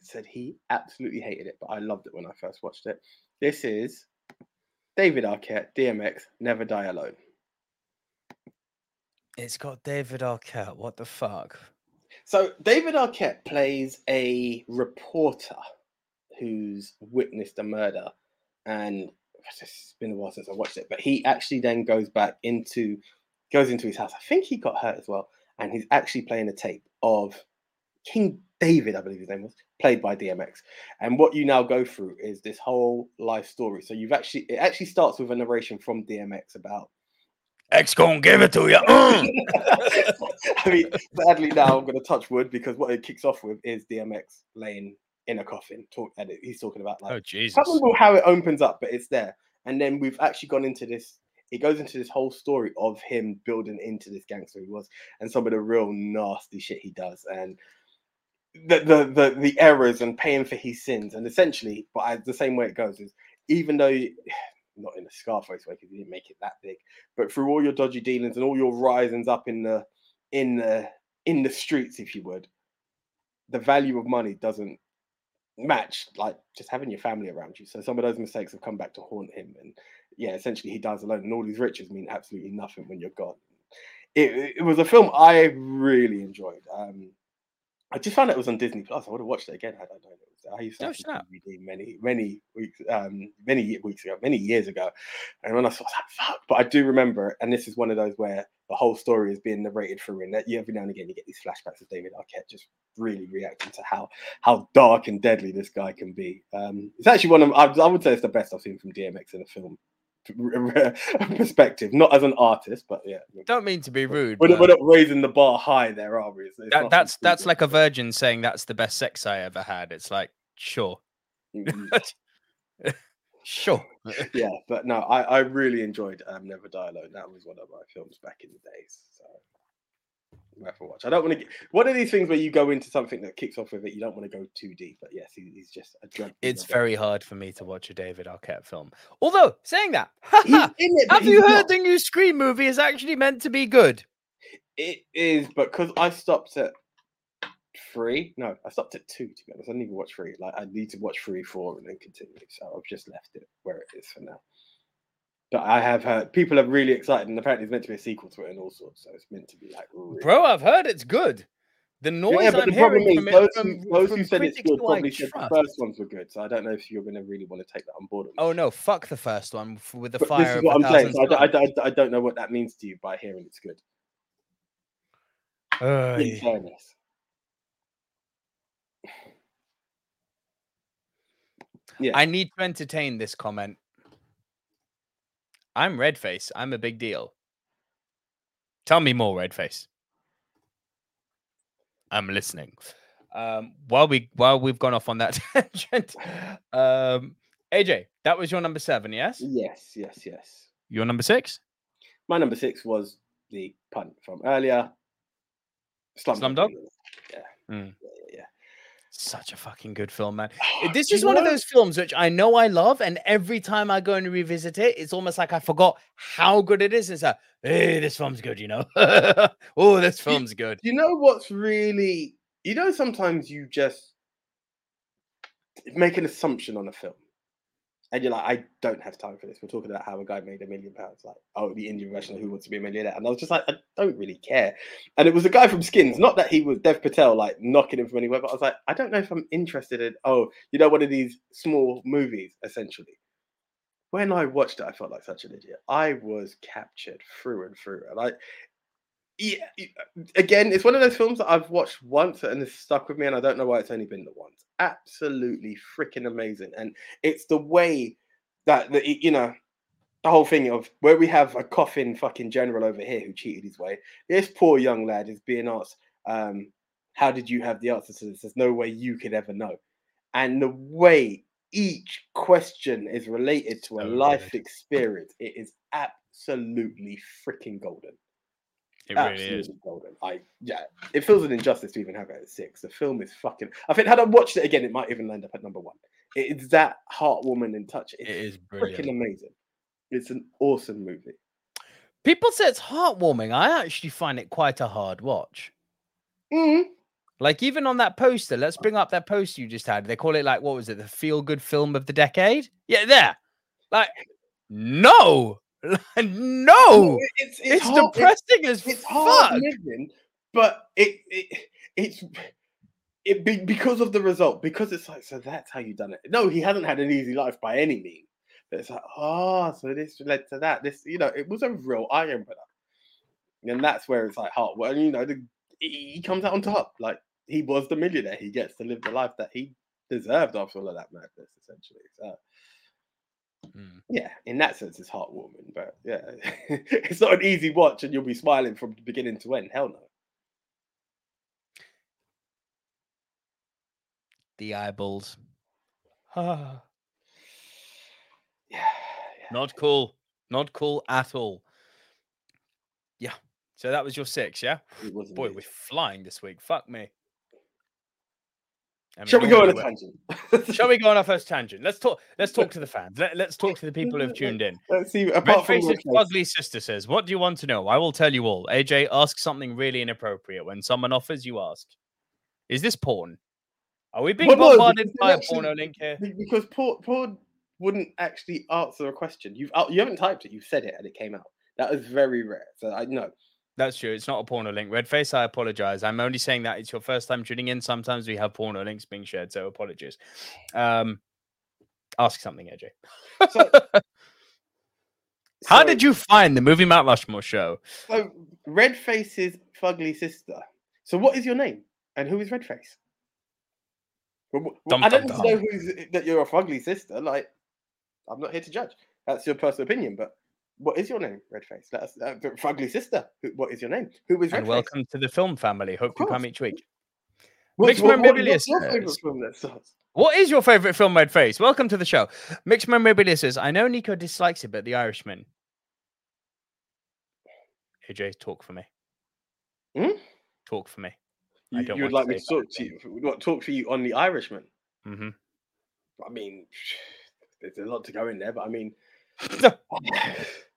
said he absolutely hated it, but I loved it when I first watched it. This is David Arquette, DMX, Never Die Alone. It's got David Arquette. What the fuck? So David Arquette plays a reporter who's witnessed a murder, and it's been a while since I watched it. But he actually then goes back into goes into his house. I think he got hurt as well, and he's actually playing a tape of King David, I believe his name was, played by DMX. And what you now go through is this whole life story. So you've actually it actually starts with a narration from DMX about X gonna give it to you. (laughs) Mm. I mean, sadly now I'm to touch wood because what it kicks off with is DMX laying in a coffin. Talk, and he's talking about like oh I Jesus! can't remember how it opens up, but it's there. And then we've actually gone into this. It goes into this whole story of him building into this gangster he was, and some of the real nasty shit he does, and the the the, the errors and paying for his sins. And essentially, but I, the same way it goes is even though. You, (sighs) not in a Scarface way because you didn't make it that big, but through all your dodgy dealings and all your risings up in the in the in the streets, if you would, the value of money doesn't match like just having your family around you. So some of those mistakes have come back to haunt him, and yeah, essentially he dies alone, and all these riches mean absolutely nothing when you're gone. It, it was a film I really enjoyed. Um, I just found out it was on Disney Plus. I would have watched it again had I known it was. I used to the snap. DVD many, many weeks, um, many weeks ago, many years ago. And when I saw, it, I was like, "Fuck!" But I do remember, and this is one of those where the whole story is being narrated through, and that you every now and again you get these flashbacks of David Arquette just really reacting to how how dark and deadly this guy can be. Um, it's actually one of I, I would say it's the best I've seen from DMX in a film (laughs) perspective, not as an artist, but yeah. Don't mean to be rude. We're, we're not raising the bar high there, are we? That, that's that's like a virgin saying that's the best sex I ever had. It's like sure, Mm, (laughs) sure. yeah, but no, I, I really enjoyed um, Never Die Alone. That was one of my films back in the days. So worth a watch. I don't want to get one of these things where you go into something that kicks off with it. You don't want to go too deep, but yes, he, he's just a drug. It's very hard for me to watch a David Arquette film. Although saying that, (laughs) it, have you heard not. the new Scream movie is actually meant to be good? It is, but because I stopped at three. No, I stopped at two. To be honest, I didn't even watch three. Like I need to watch three, four, and then continue. So I've just left it where it is for now. But I have heard people are really excited, and apparently it's meant to be a sequel to it and all sorts. So it's meant to be like really Bro, I've heard it's good. The noise yeah, but I'm the problem hearing is those, from, who, those from who said it's good probably said the first ones were good. So I don't know if you're going to really want to take that on board. Oh no, fuck the first one with the but fire. this is what I'm saying. So I, don't- I, I don't know what that means to you by hearing it's good. In fairness, yeah, I need to entertain this comment. I'm Redface. I'm a big deal. Tell me more, Redface. I'm listening. Um, while we while we've gone off on that (laughs) tangent, um, AJ, that was your number seven, yes? yes, yes, yes. Your number six? My number six was the punt from earlier. Slumdog. Slumdog? Yeah. Mm. yeah, yeah, Such a fucking good film, man. (sighs) This is one of those films which I know I love, and every time I go and revisit it, it's almost like I forgot how good it is. It's like, hey, this film's good, you know. (laughs) oh, this film's good. You know what's really, you know, sometimes you just make an assumption on a film. And you're like, I don't have time for this. We're talking about how a guy made a million pounds. Like, oh, the Indian version Who Wants to Be a Millionaire. And I was just like, I don't really care. And it was a guy from Skins, not that he was Dev Patel, like knocking him from anywhere, but I was like, I don't know if I'm interested in, oh, you know, one of these small movies, essentially. When I watched it, I felt like such an idiot. I was captured through and through. And I, yeah, again, it's one of those films that I've watched once and it's stuck with me, and I don't know why it's only been the once. Absolutely freaking amazing, and it's the way that the you know the whole thing of where we have a coffin fucking general over here who cheated his way. This poor young lad is being asked, um, "How did you have the answer to this?" There's no way you could ever know, and the way each question is related to a life experience, it is absolutely freaking golden. It Absolutely really is. golden. I yeah, it feels an injustice to even have it at six. The film is fucking. I think had I watched it again, it might even end up at number one. It's that heartwarming and touch. It's It is freaking amazing. It's an awesome movie. People say it's heartwarming. I actually find it quite a hard watch. Mhm. Like even on that poster, let's bring up that poster you just had. They call it like what was it, the feel good film of the decade? Yeah, there. Like, no, (laughs) no, it's it's, hard- it's- depressing as it's hard fuck. living, but it, it it's it be, because of the result. Because it's like, so that's how you done it. No, he hasn't had an easy life by any means. But it's like, oh, so this led to that. This, you know, it was a real eye opener, and that's where it's like, heart. Well, you know, the, he he comes out on top. Like he was the millionaire. He gets to live the life that he deserved after all of that madness, essentially. So. Mm. Yeah, in that sense, it's heartwarming, but yeah, (laughs) it's not an easy watch, and you'll be smiling from beginning to end. Hell no. The eyeballs. Ah, (sighs) Yeah, yeah. Not cool. Not cool at all. Yeah. So that was your six, yeah? It was Boy, we're flying this week. Fuck me. I mean, Shall we go on a tangent? (laughs) Shall we go on our first tangent? Let's talk. Let's talk to the fans. Let, let's talk to the people who've tuned in. (laughs) Let's see. Apart Red Face, ugly sister says, "What do you want to know? I will tell you all." AJ, ask something really inappropriate. When someone offers, you ask, "Is this porn? Are we being Well, bombarded by a actually- porno link here?" because Paul, Paul wouldn't actually answer a question. You've uh, you haven't typed it. You've said it, and it came out. That is very rare. So I know. That's true. It's not a porno link. Red Face, I apologize. I'm only saying that it's your first time tuning in. Sometimes we have porno links being shared, so apologies. Um, ask something, AJ. So, (laughs) How so- did you find the movie Mount Rushmore show? So Red Face's fugly sister. So what is your name, and who is Red Face? Well, Dum, I don't dum, know who's that you're a fugly sister. Like, I'm not here to judge. That's your personal opinion. But what is your name, Red Face? Let us. Uh, the fugly sister. Who, what is your name? Who is Red And Face? welcome to the film family. Hope you come each week. Mixed what, what, Memorabilia what's your favorite film? What is your favorite film, Red Face? Welcome to the show. Mixed Memorabilia says, I know Nico dislikes it, but The Irishman. AJ, talk for me. Hmm? Talk for me. I You, you would like me to talk to you? What talk for you on the Irishman? hmm I mean, (sighs) there's a lot to go in there, but I mean, (laughs) (sighs)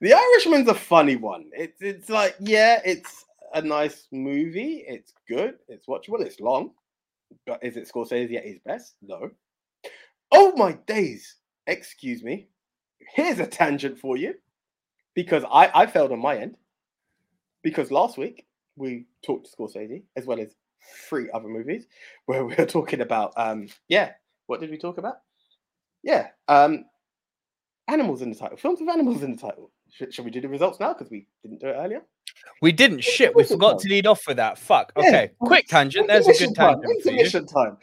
the Irishman's a funny one. It's it's like yeah, it's a nice movie. It's good. It's watchable. It's long, but is it Scorsese at his best? No. Oh my days! Excuse me. Here's a tangent for you, because I I failed on my end. Because last week we talked to Scorsese as well as three other movies where we were talking about um yeah what did we talk about? Yeah, um, animals in the title. Films with animals in the title. Should, should we do the results now? Because we didn't do it earlier. We didn't. Shit, we forgot does. to lead off with that. Fuck. Yeah, Okay, quick tangent. There's a good time. tangent for. Intermission time.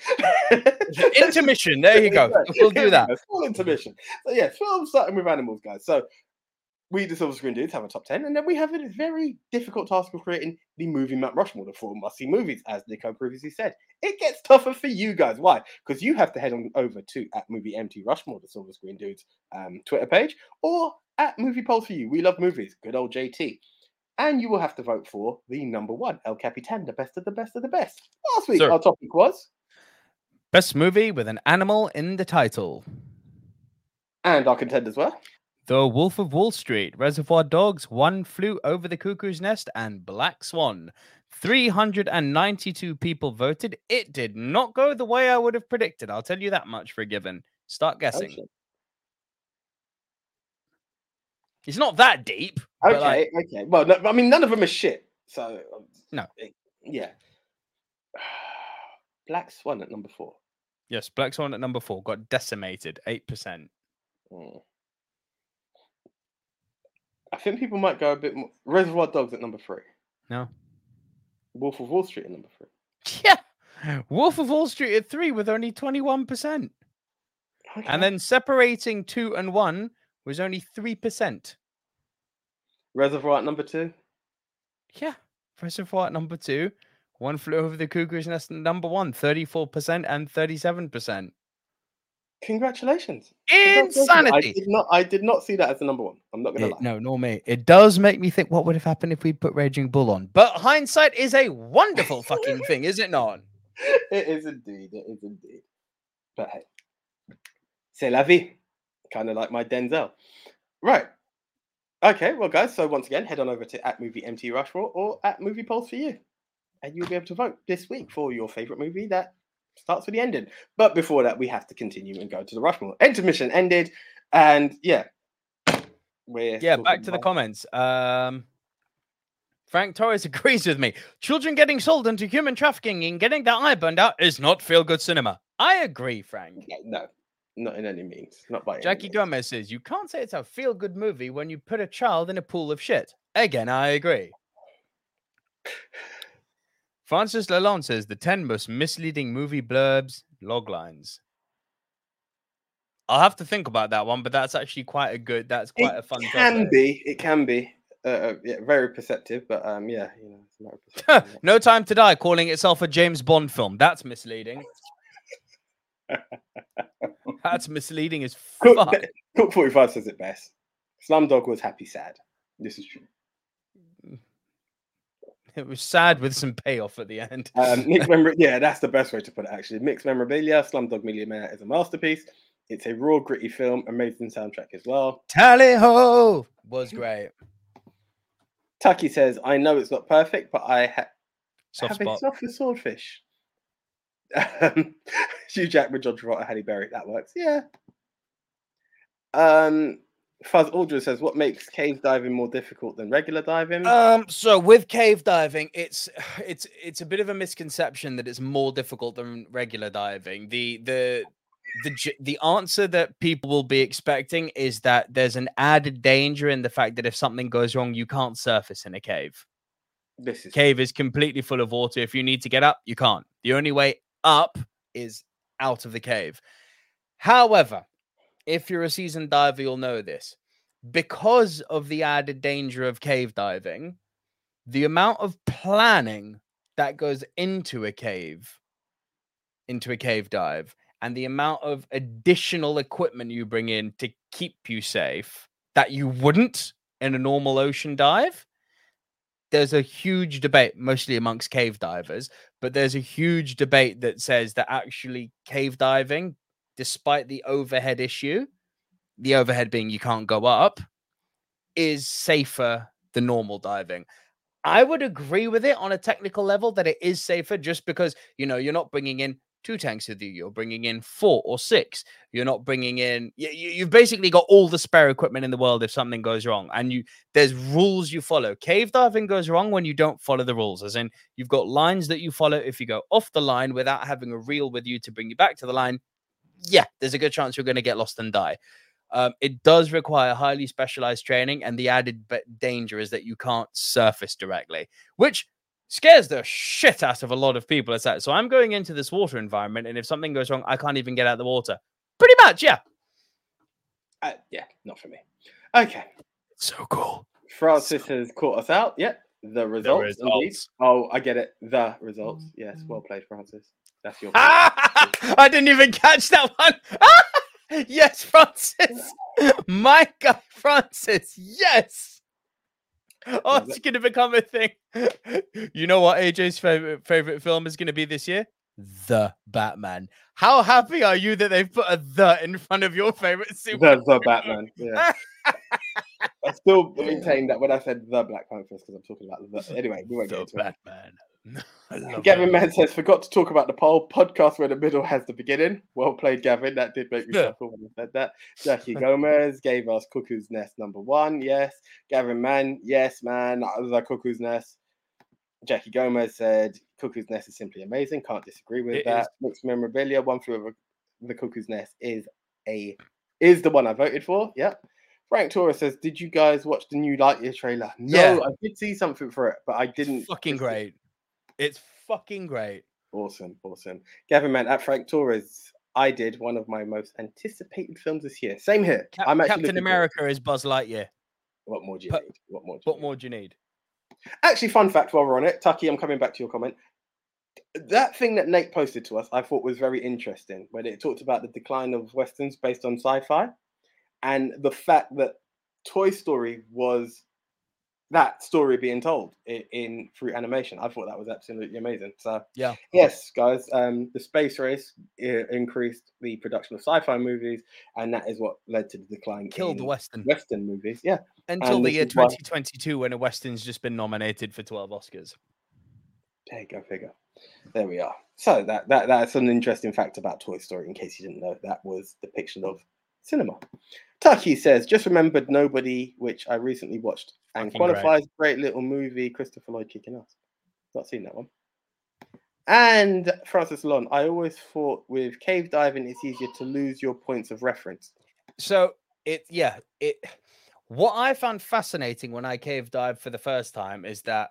(laughs) Intermission. There you go. (laughs) We'll do that. Full intermission. So yeah, films starting with animals, guys. So we, the Silver Screen Dudes, have a top ten, and then we have a very difficult task of creating the movie Mount Rushmore, the four must-see movies, as Nico previously said. It gets tougher for you guys. Why? Because you have to head on over to at Movie MT Rushmore, the Silver Screen Dudes um, Twitter page, or at Movie Polls for You. We love movies. Good old JT. And you will have to vote for the number one, El Capitan, the best of the best of the best. Last week, Sir. our topic was, Best movie with an animal in the title. and our contenders were. The Wolf of Wall Street, Reservoir Dogs, One Flew Over the Cuckoo's Nest, and Black Swan. 392 people voted. It did not go the way I would have predicted. I'll tell you that much for a given. Start guessing. shit. It's not that deep. Okay, like, okay. Well, no, I mean, none of them are shit. So um, No. yeah. (sighs) Black Swan at number four. yes, Black Swan at number four got decimated, eight percent. Mm. I think people might go a bit more. Reservoir Dogs at number three. No. Wolf of Wall Street at number three. (laughs) Yeah. Wolf of Wall Street at three with only 21%. Okay. And then separating two and one was only 3%. Reservoir at number two. Yeah. Reservoir at number two. One flew over the cuckoo's nest number one, 34% and 37%. Congratulations. Congratulations. I Insanity. did not. I did not see that as the number one. I'm not gonna It- lie. no, nor me. It does make me think what would have happened if we put Raging Bull on. But hindsight is a wonderful fucking thing, is it not? (laughs) it is indeed. It is indeed. But hey, c'est la vie. Kind of like my Denzel. Right. Okay. Well, guys. So once again, head on over to at movie MT Rushmore or at movie polls for you, and you'll be able to vote this week for your favorite movie that starts with the ending. But before that, we have to continue and go to the Rushmore. Intermission ended, and yeah, we're Yeah, back to the comments. Um, Frank Torres (laughs) agrees with me. Children getting sold into human trafficking and getting their eye burned out is not feel good cinema. I agree, Frank. Yeah, no, not in any means. Not by any Jackie. Gomez says you can't say it's a feel good movie when you put a child in a pool of shit. Again, I agree. Francis Lalonde says the 10 most misleading movie blurbs, log lines. I'll have to think about that one, but that's actually quite a good, that's quite a fun It can be. It can be. Uh, uh, yeah, very perceptive, but um, yeah, you know, it's a (laughs) matter yeah. no Time to Die calling itself a James Bond film. That's misleading. That's misleading as Cook, fuck. Cook 45 says it best. Slumdog was happy, sad. This is true. It was sad with some payoff at the end. Um, mixed (laughs) memor- yeah, that's the best way to put it, actually. Mixed memorabilia, Slumdog Millionaire is a masterpiece. It's a raw, gritty film, amazing soundtrack as well. Tally ho was great. Tucky says, I know it's not perfect, but I ha- Soft have a spot. soft for swordfish. Um, (laughs) Hugh Jackman, John Travolta, Halle Berry. That works. Yeah. Um, Fuzz Aldrin says, "What makes cave diving more difficult than regular diving?" Um, so with cave diving, it's (sighs) it's it's a bit of a misconception that it's more difficult than regular diving. The the the the answer that people will be expecting is that there's an added danger in the fact that if something goes wrong, you can't surface in a cave. this is Cave is completely full of water. If you need to get up, you can't. The only way up is out of the cave. However, if you're a seasoned diver, you'll know this. Because of the added danger of cave diving, the amount of planning that goes into a cave, into a cave dive, and the amount of additional equipment you bring in to keep you safe that you wouldn't in a normal ocean dive there's a huge debate, mostly amongst cave divers, but there's a huge debate that says that actually cave diving, despite the overhead issue, the overhead being you can't go up, is safer than normal diving. I would agree with it on a technical level that it is safer just because, you know, you're not bringing in two tanks with you, you're bringing in four or six. You're not bringing in, you, you've basically got all the spare equipment in the world if something goes wrong. And you, there's rules you follow. Cave diving goes wrong when you don't follow the rules, as in you've got lines that you follow. If you go off the line without having a reel with you to bring you back to the line, yeah, there's a good chance you're going to get lost and die. Um, it does require highly specialized training, and the added danger is that you can't surface directly, which scares the shit out of a lot of people. It's that. So I'm going into this water environment, and if something goes wrong, I can't even get out of the water. Pretty much, yeah. uh, yeah, not for me. Okay, So cool. Francis has caught us out. Yep, the results. indeed. results. Oh, I get it. The results. Yes, well played, Francis. That's your. (laughs) I didn't even catch that one. (laughs) yes, Francis. (laughs) My guy, Francis. Yes. Oh, it's going to become a thing. You know what AJ's favorite favorite film is going to be this year? The Batman. How happy are you that they've put a the in front of your favorite super? the, the Batman. Yeah. I still (laughs) maintain that when I said the Black Panther, because I'm talking about the. Anyway, we won't get The into it. Batman. (laughs) Gavin Mann says, forgot to talk about the poll podcast where the middle has the beginning. Well played, Gavin. That did make me yeah. chuckle when I said that. Jackie Gomez (laughs) gave us Cuckoo's Nest number one. Yes. Gavin Mann, yes, man. That was a Cuckoo's Nest. Jackie Gomez said, Cuckoo's Nest is simply amazing. Can't disagree with it that. Is. Mixed memorabilia, one flew over the Cuckoo's Nest is a is the one I voted for. Yep. Frank Torres says, "Did you guys watch the new Lightyear trailer?" No, yeah. I did see something for it, but I didn't. It's Fucking great! It's fucking great. Awesome, awesome. Gavin Mann at Frank Torres. I did one of my most anticipated films this year. Same here. Cap- I'm Captain America is Buzz Lightyear. What more do you need? What more? Do what need? more do you need? Actually, fun fact while we're on it, Tucky, I'm coming back to your comment. That thing that Nate posted to us, I thought was very interesting when it talked about the decline of westerns based on sci-fi, and the fact that Toy Story was that story being told in, in, through animation. I thought that was absolutely amazing. So yeah, yes, guys, um, the space race increased the production of sci-fi movies, and that is what led to the decline. Killed the western western movies. Yeah, until and the year 2022 why... when a western's just been nominated for 12 Oscars. There you go, figure. There we are. So that that that's an interesting fact about Toy Story. In case you didn't know, that was depiction of cinema. Tucky says, just remembered Nobody, which I recently watched and Fucking qualifies. Great. great little movie. Christopher Lloyd kicking ass. Not seen that one. And Francis Lon, I always thought with cave diving, it's easier to lose your points of reference. So it, yeah, it. What I found fascinating when I cave dive for the first time is that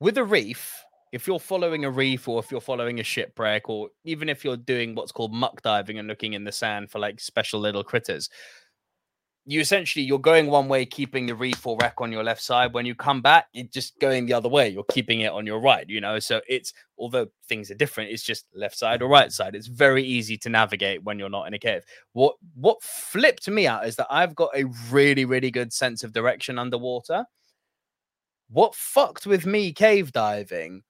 with a reef, if you're following a reef or if you're following a shipwreck or even if you're doing what's called muck diving and looking in the sand for like special little critters you essentially you're going one way keeping the reef or wreck on your left side. When you come back you're just going the other way. You're keeping it on your right you know? So it's although things are different it's just left side or right side. It's very easy to navigate when you're not in a cave. What what flipped me out is that i've got a really really good sense of direction underwater. What fucked with me cave diving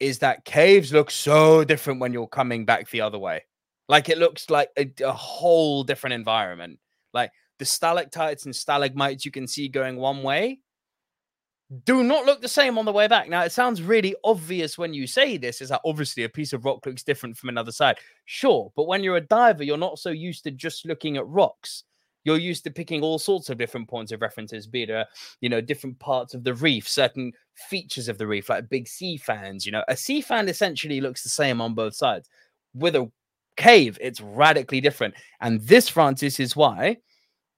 is that caves look so different when you're coming back the other way like it looks like a, a whole different environment like the stalactites and stalagmites you can see going one way do not look the same on the way back. Now, it sounds really obvious when you say this, is that obviously a piece of rock looks different from another side. Sure, but when you're a diver, you're not so used to just looking at rocks. You're used to picking all sorts of different points of references, be it, a, you know, different parts of the reef, certain features of the reef, like big sea fans. You know, a sea fan essentially looks the same on both sides. With a cave, it's radically different. And this, Francis, is why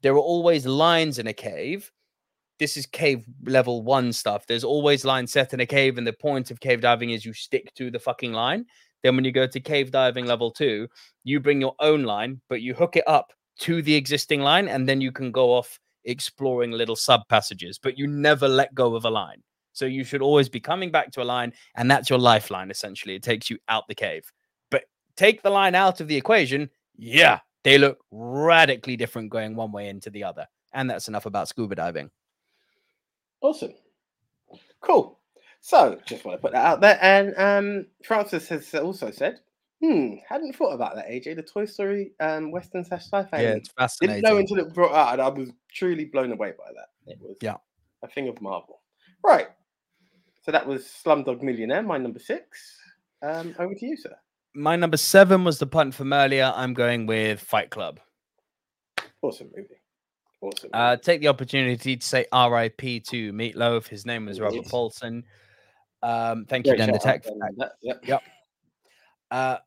there are always lines in a cave. This is cave level one stuff. There's always lines set in a cave, and the point of cave diving is you stick to the fucking line. Then when you go to cave diving level two, you bring your own line, but you hook it up to the existing line, and then you can go off exploring little sub passages, but you never let go of a line. So you should always be coming back to a line, and that's your lifeline essentially. It takes you out the cave. But take the line out of the equation, yeah, they look radically different going one way into the other. And that's enough about scuba diving. Awesome. Cool. So just want to put that out there. And um, Francis has also said, hmm, hadn't thought about that, AJ. The Toy Story um, Western slash sci-fi. Yeah, it's fascinating. Didn't know until it brought out, and I was truly blown away by that. It was yeah. a thing of marvel. Right. So that was Slumdog Millionaire, my number six. Um, over to you, sir my number seven was the punt from earlier. I'm going with Fight Club. Awesome movie. Awesome. Uh, take the opportunity to say R.I.P. to Meatloaf. His name was Robert Paulson. Um, thank Great you, Den the Tech. Yep. yep. Uh,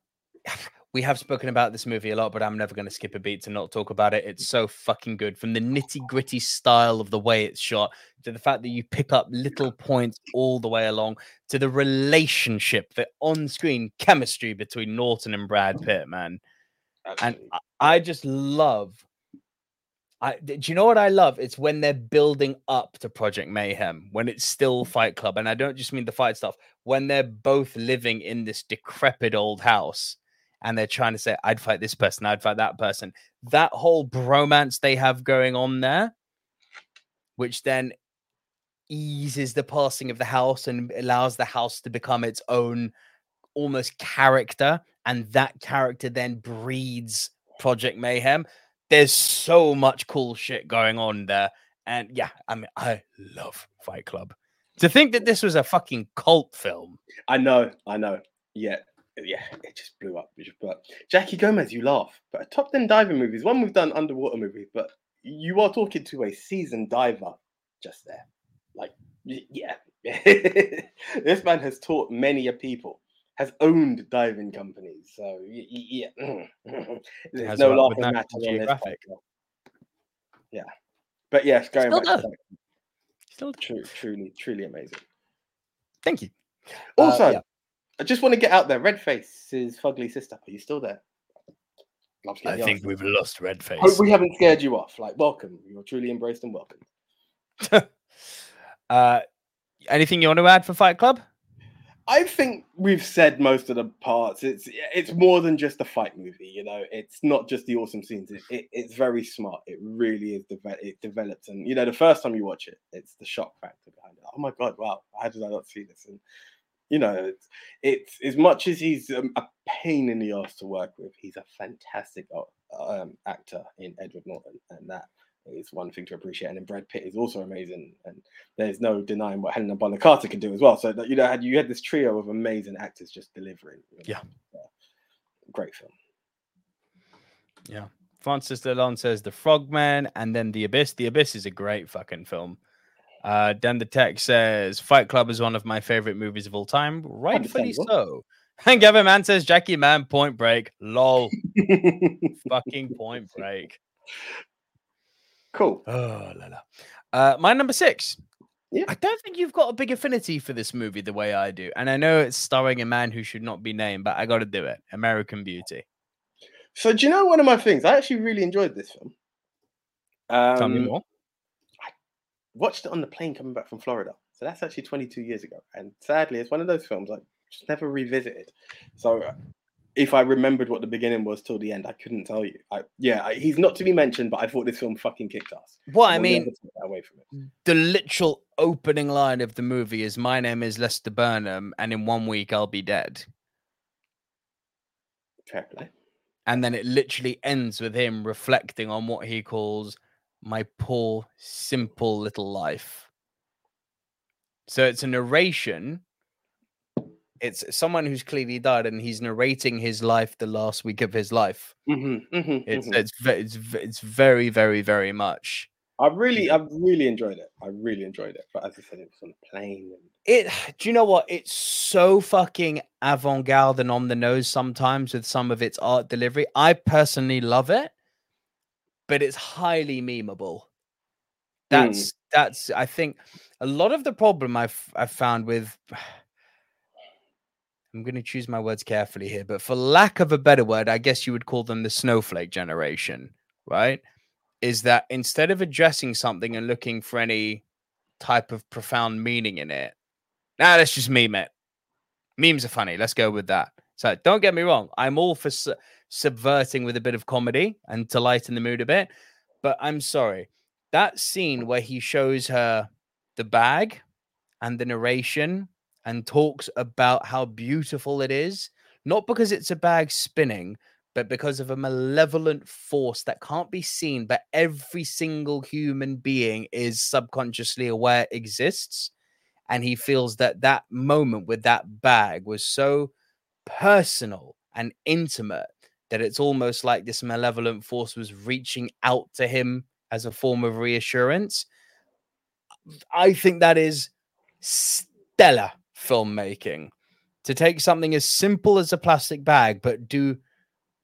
we have spoken about this movie a lot, but I'm never going to skip a beat to not talk about it. It's so fucking good from the nitty gritty style of the way it's shot to the fact that you pick up little points all the way along to the relationship, the on screen chemistry between Norton and Brad Pitt, man. Absolutely. And I, I just love. I, do you know what I love? It's when they're building up to Project Mayhem, when it's still mm. Fight Club. And I don't just mean the fight stuff, when they're both living in this decrepit old house and they're trying to say, I'd fight this person, I'd fight that person. That whole bromance they have going on there, which then eases the passing of the house and allows the house to become its own almost character. And that character then breeds Project Mayhem. There's so much cool shit going on there. And yeah, I mean, I love Fight Club. To think that this was a fucking cult film. I know, I know. Yeah, yeah, (laughs) it just blew up. But Jackie Gomez, you laugh. But a top 10 diving movies, one we've done underwater movies, but you are talking to a seasoned diver just there. Like, yeah. (laughs) this man has taught many a people, has owned diving companies. So, yeah. (clears throat) There's no laughing matter on this Yeah. But yes, going Still back Still true, truly, truly amazing. Thank you. Also, uh, yeah. I just want to get out there. Redface's fugly sister. Are you still there? I think we've lost Redface. Hope we haven't scared you off. Like, welcome. You're truly embraced and welcome. (laughs) uh, anything you want to add for Fight Club? I think we've said most of the parts. It's it's more than just a fight movie, you know. It's not just the awesome scenes. It, it, it's very smart. It really is. De- it develops, and you know, the first time you watch it, it's the shock factor behind it. Oh my god! Wow, how did I not see this? And you know, it's, it's as much as he's um, a pain in the ass to work with. He's a fantastic uh, um, actor in Edward Norton, and that is one thing to appreciate. And then Brad Pitt is also amazing, and there's no denying what Helena Bonham Carter can do as well. So that you know, had you had this trio of amazing actors just delivering. Yeah, uh, great film. Yeah. Francis Delon says The Frogman and then The Abyss. The Abyss is a great fucking film. Uh, Dan the Tech says Fight Club is one of my favorite movies of all time. Rightfully so. (laughs) And Gavin Mann says Jackie Man Point Break. Lol. (laughs) Fucking Point Break. Cool. Oh la la. Uh, my number six. Yeah. I don't think you've got a big affinity for this movie the way I do. And I know it's starring a man who should not be named, but I got to do it. American Beauty. So, do you know one of my things? I actually really enjoyed this film. Um, Tell me um, more watched it on the plane coming back from Florida. So that's actually 22 years ago. And sadly, it's one of those films I just never revisited. So uh, if I remembered what the beginning was till the end, I couldn't tell you. I, yeah, I, he's not to be mentioned, but I thought this film fucking kicked ass. Well, I mean, away from it. the literal opening line of the movie is "My name is Lester Burnham, and in one week I'll be dead." Fair play. And then it literally ends with him reflecting on what he calls my poor, simple little life. So it's a narration. It's someone who's clearly died, and he's narrating his life the last week of his life. Mm-hmm, mm-hmm, it's, mm-hmm. it's it's it's very very very much. I really I really enjoyed it. I really enjoyed it. But as I said, it was on the plane. And... It. (sighs) Do you know what? It's so fucking avant-garde and on the nose sometimes with some of its art delivery. I personally love it but it's highly memeable. That's mm. that's I think a lot of the problem I've I've found with (sighs) I'm going to choose my words carefully here, but for lack of a better word, I guess you would call them the snowflake generation, right? Is that instead of addressing something and looking for any type of profound meaning in it, now nah, let's just meme it. Memes are funny. Let's go with that. So don't get me wrong. I'm all for subverting with a bit of comedy and to lighten the mood a bit. But I'm sorry, that scene where he shows her the bag and the narration and talks about how beautiful it is, not because it's a bag spinning, but because of a malevolent force that can't be seen, but every single human being is subconsciously aware exists. And he feels that that moment with that bag was so personal and intimate that it's almost like this malevolent force was reaching out to him as a form of reassurance. I think that is stellar filmmaking to take something as simple as a plastic bag, but do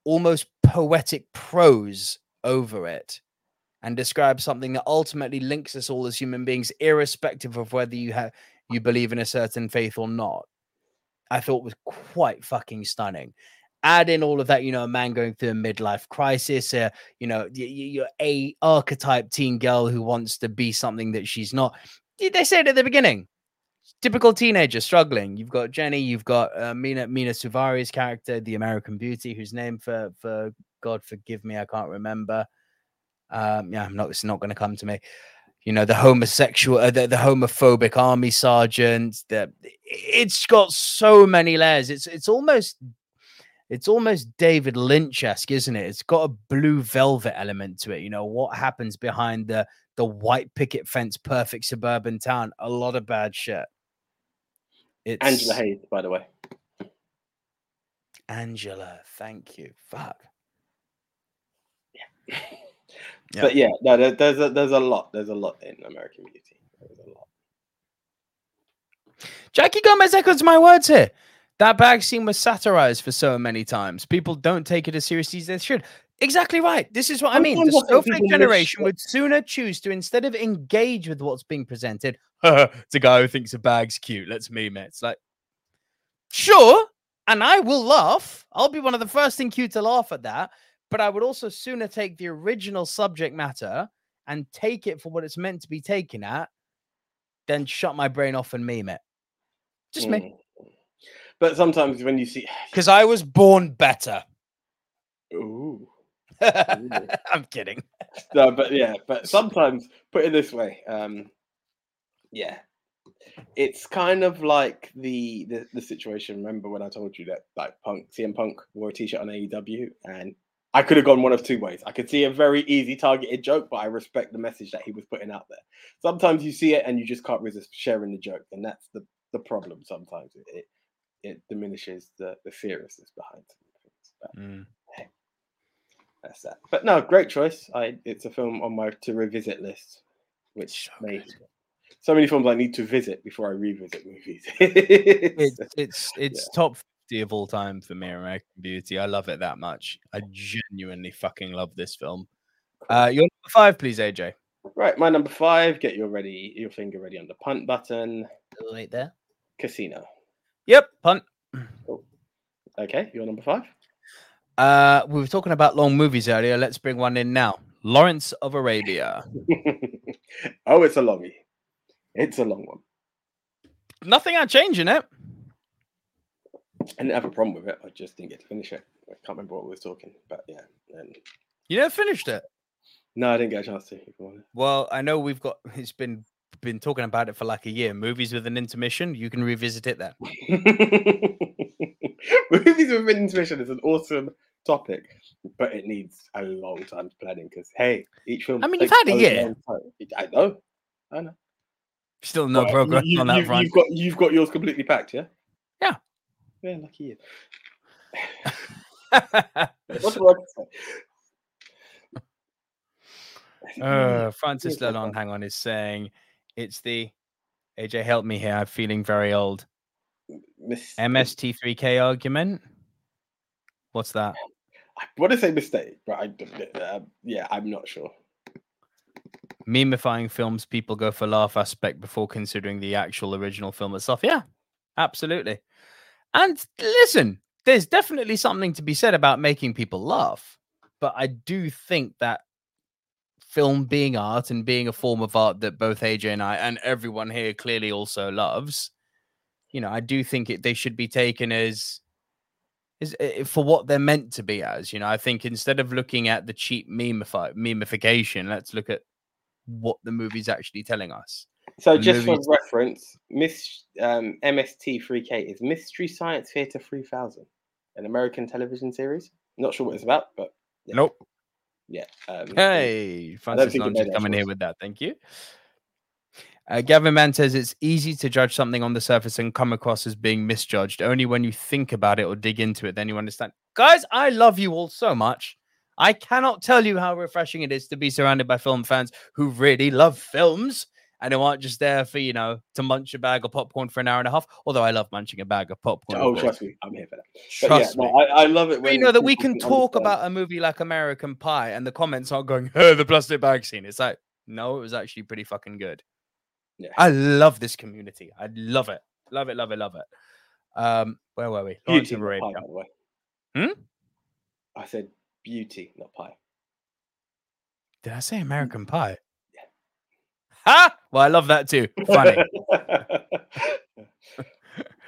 almost poetic prose over it and describe something that ultimately links us all as human beings, irrespective of whether you have you believe in a certain faith or not. I thought was quite fucking stunning add in all of that, you know, a man going through a midlife crisis, uh, you know, you're a archetype teen girl who wants to be something that she's not. Did they said at the beginning, typical teenager struggling. You've got Jenny, you've got uh, Mena Mena Suvari's character, the American Beauty, whose name for for God forgive me, I can't remember. Um, yeah, I'm not. It's not going to come to me. You know, the homosexual, uh, the, the homophobic army sergeant. The it's got so many layers. It's it's almost it's almost David Lynch esque, isn't it? It's got a blue velvet element to it. You know what happens behind the the white picket fence, perfect suburban town. A lot of bad shit. It's Angela Hayes, by the way. Angela, thank you. Fuck. Yeah. (laughs) Yep. But yeah, no, there, there's a there's a lot. There's a lot in American Beauty. There's a lot. Jackie Gomez echoes my words here. That bag scene was satirized for so many times. People don't take it as seriously as they should. Exactly right. This is what I mean. The snowflake generation would sooner choose to instead of engage with what's being presented. (laughs) it's a guy who thinks a bag's cute. Let's meme it. It's like, sure, and I will laugh. I'll be one of the first in queue to laugh at that. But I would also sooner take the original subject matter and take it for what it's meant to be taken at than shut my brain off and meme it. Just mm. me. But sometimes when you see, (sighs) because I was born better. Ooh. (laughs) I'm kidding. No, but yeah, but sometimes put it this way, um, yeah, it's kind of like the, the the situation. Remember when I told you that like Punk CM Punk wore a t-shirt on AEW, and I could have gone one of two ways. I could see a very easy targeted joke, but I respect the message that he was putting out there. Sometimes you see it and you just can't resist sharing the joke, and that's the the problem. Sometimes it it, it diminishes the the seriousness behind things. But, mm. hey, that's that. But no, great choice. I it's a film on my to revisit list, which so may so many films I need to visit before I revisit movies. it's (laughs) it's it's yeah. top fifty of all time for me, American Beauty. I love it that much. I genuinely fucking love this film. Uh, your number five, please, AJ. Right, my number five. Get your ready, your finger ready on the punt button. Right there. Casino. Yep, punt. Cool. Okay, your number five. Uh, we were talking about long movies earlier. Let's bring one in now. Lawrence of Arabia. (laughs) oh, it's a longie. It's a long one. Nothing I change in it. I didn't have a problem with it. I just didn't get to finish it. I can't remember what we were talking, but yeah. And... You never finished it. No, I didn't get a chance to. Well, I know we've got. It's been been talking about it for like a year. Movies with an intermission. You can revisit it then. (laughs) Movies with an intermission is an awesome topic, but it needs a long time planning because hey, each film. I mean, you've had a year. I know. I know. Still no progress you, on that you, front. You've got you've got yours completely packed, yeah. Yeah. Yeah, lucky you. what do I say? (laughs) Uh, (laughs) Francis Lalonde, hang on, is saying it's the AJ. Help me here. I'm feeling very old. MST3K argument. What's that? I want to say mistake, but I uh, yeah, I'm not sure memifying films, people go for laugh aspect before considering the actual original film itself. Yeah, absolutely. And listen, there's definitely something to be said about making people laugh. But I do think that film being art and being a form of art that both AJ and I and everyone here clearly also loves, you know, I do think it they should be taken as is eh, for what they're meant to be as. You know, I think instead of looking at the cheap memify, memification, let's look at what the movie's actually telling us. So, the just for reference, Miss um, MST3K is Mystery Science Theater 3000, an American television series. Not sure what it's about, but yeah. nope. Yeah. Um, hey, Francis Lunch coming here with that. Thank you. Uh, Gavin Mann says it's easy to judge something on the surface and come across as being misjudged. Only when you think about it or dig into it, then you understand. Guys, I love you all so much. I cannot tell you how refreshing it is to be surrounded by film fans who really love films and who aren't just there for, you know, to munch a bag of popcorn for an hour and a half. Although I love munching a bag of popcorn. Oh, trust me, I'm here for that. Trust yeah, me. No, I, I, love it when you know that we can talk understand. about a movie like American Pie and the comments aren't going, oh, the plastic bag scene. It's like, no, it was actually pretty fucking good. Yeah. I love this community. I love it. Love it, love it, love it. Um, where were we? Lawrence of Arabia. Pie, by the way. Hmm? I said beauty, not pie. Did I say American Pie? Yeah. Ha! Well, I love that too. Funny. (laughs)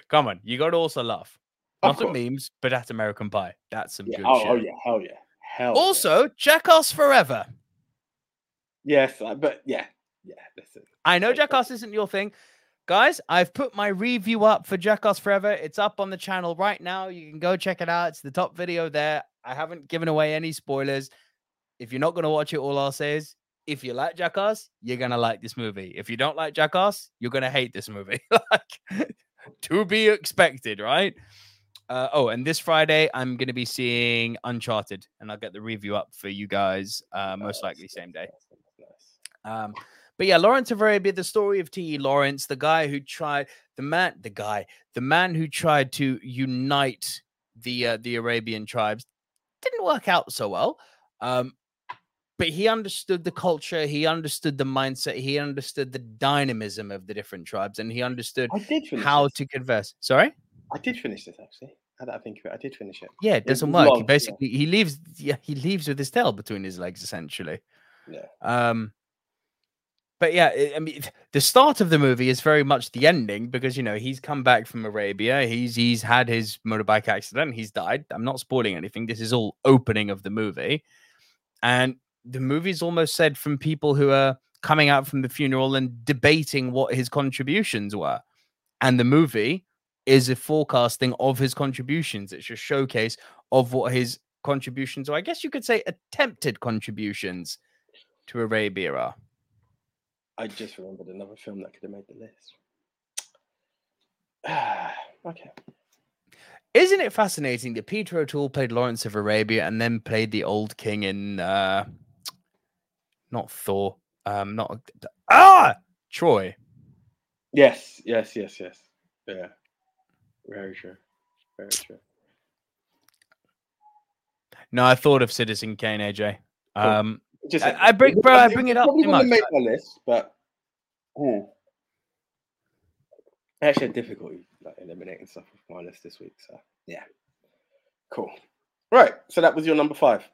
Come on, you got to also laugh. Not at memes, but at American Pie. That's some yeah. good oh, oh shit. Oh yeah, hell yeah, hell. Also, yeah. Jackass Forever. Yes, but yeah, yeah. Listen. I know Jackass isn't your thing, guys, I've put my review up for Jackass Forever. It's up on the channel right now. You can go check it out. It's the top video there. I haven't given away any spoilers. If you're not going to watch it, all I'll say is if you like Jackass, you're going to like this movie. If you don't like Jackass, you're going to hate this movie. (laughs) like, to be expected, right? Uh, oh, and this Friday, I'm going to be seeing Uncharted, and I'll get the review up for you guys, uh, most likely same day. Um, but yeah, Lawrence of Arabia, the story of T.E. Lawrence, the guy who tried, the man, the guy, the man who tried to unite the uh, the Arabian tribes, didn't work out so well. Um, but he understood the culture, he understood the mindset, he understood the dynamism of the different tribes, and he understood I did finish how this. to converse. Sorry. I did finish this actually. I think of it, I did finish it. Yeah, it doesn't was work. long, he yeah. basically he leaves yeah, he leaves with his tail between his legs essentially. Yeah. Um but yeah, I mean the start of the movie is very much the ending because you know he's come back from Arabia, he's he's had his motorbike accident, he's died. I'm not spoiling anything. This is all opening of the movie. And the movie's almost said from people who are coming out from the funeral and debating what his contributions were. And the movie is a forecasting of his contributions. It's a showcase of what his contributions, or I guess you could say attempted contributions to Arabia are. I just remembered another film that could have made the list. (sighs) okay. Isn't it fascinating that Peter O'Toole played Lawrence of Arabia and then played the old king in uh not Thor, um not ah Troy. Yes, yes, yes, yes. Yeah. Very true. Very true. No, I thought of Citizen Kane, AJ. Cool. Um Just I- I bring- bro, I bring it up Probably too wouldn't much. make my list, but hmm. I actually had difficulty like, eliminating stuff off my list this week. So yeah, cool. Right, so that was your number five.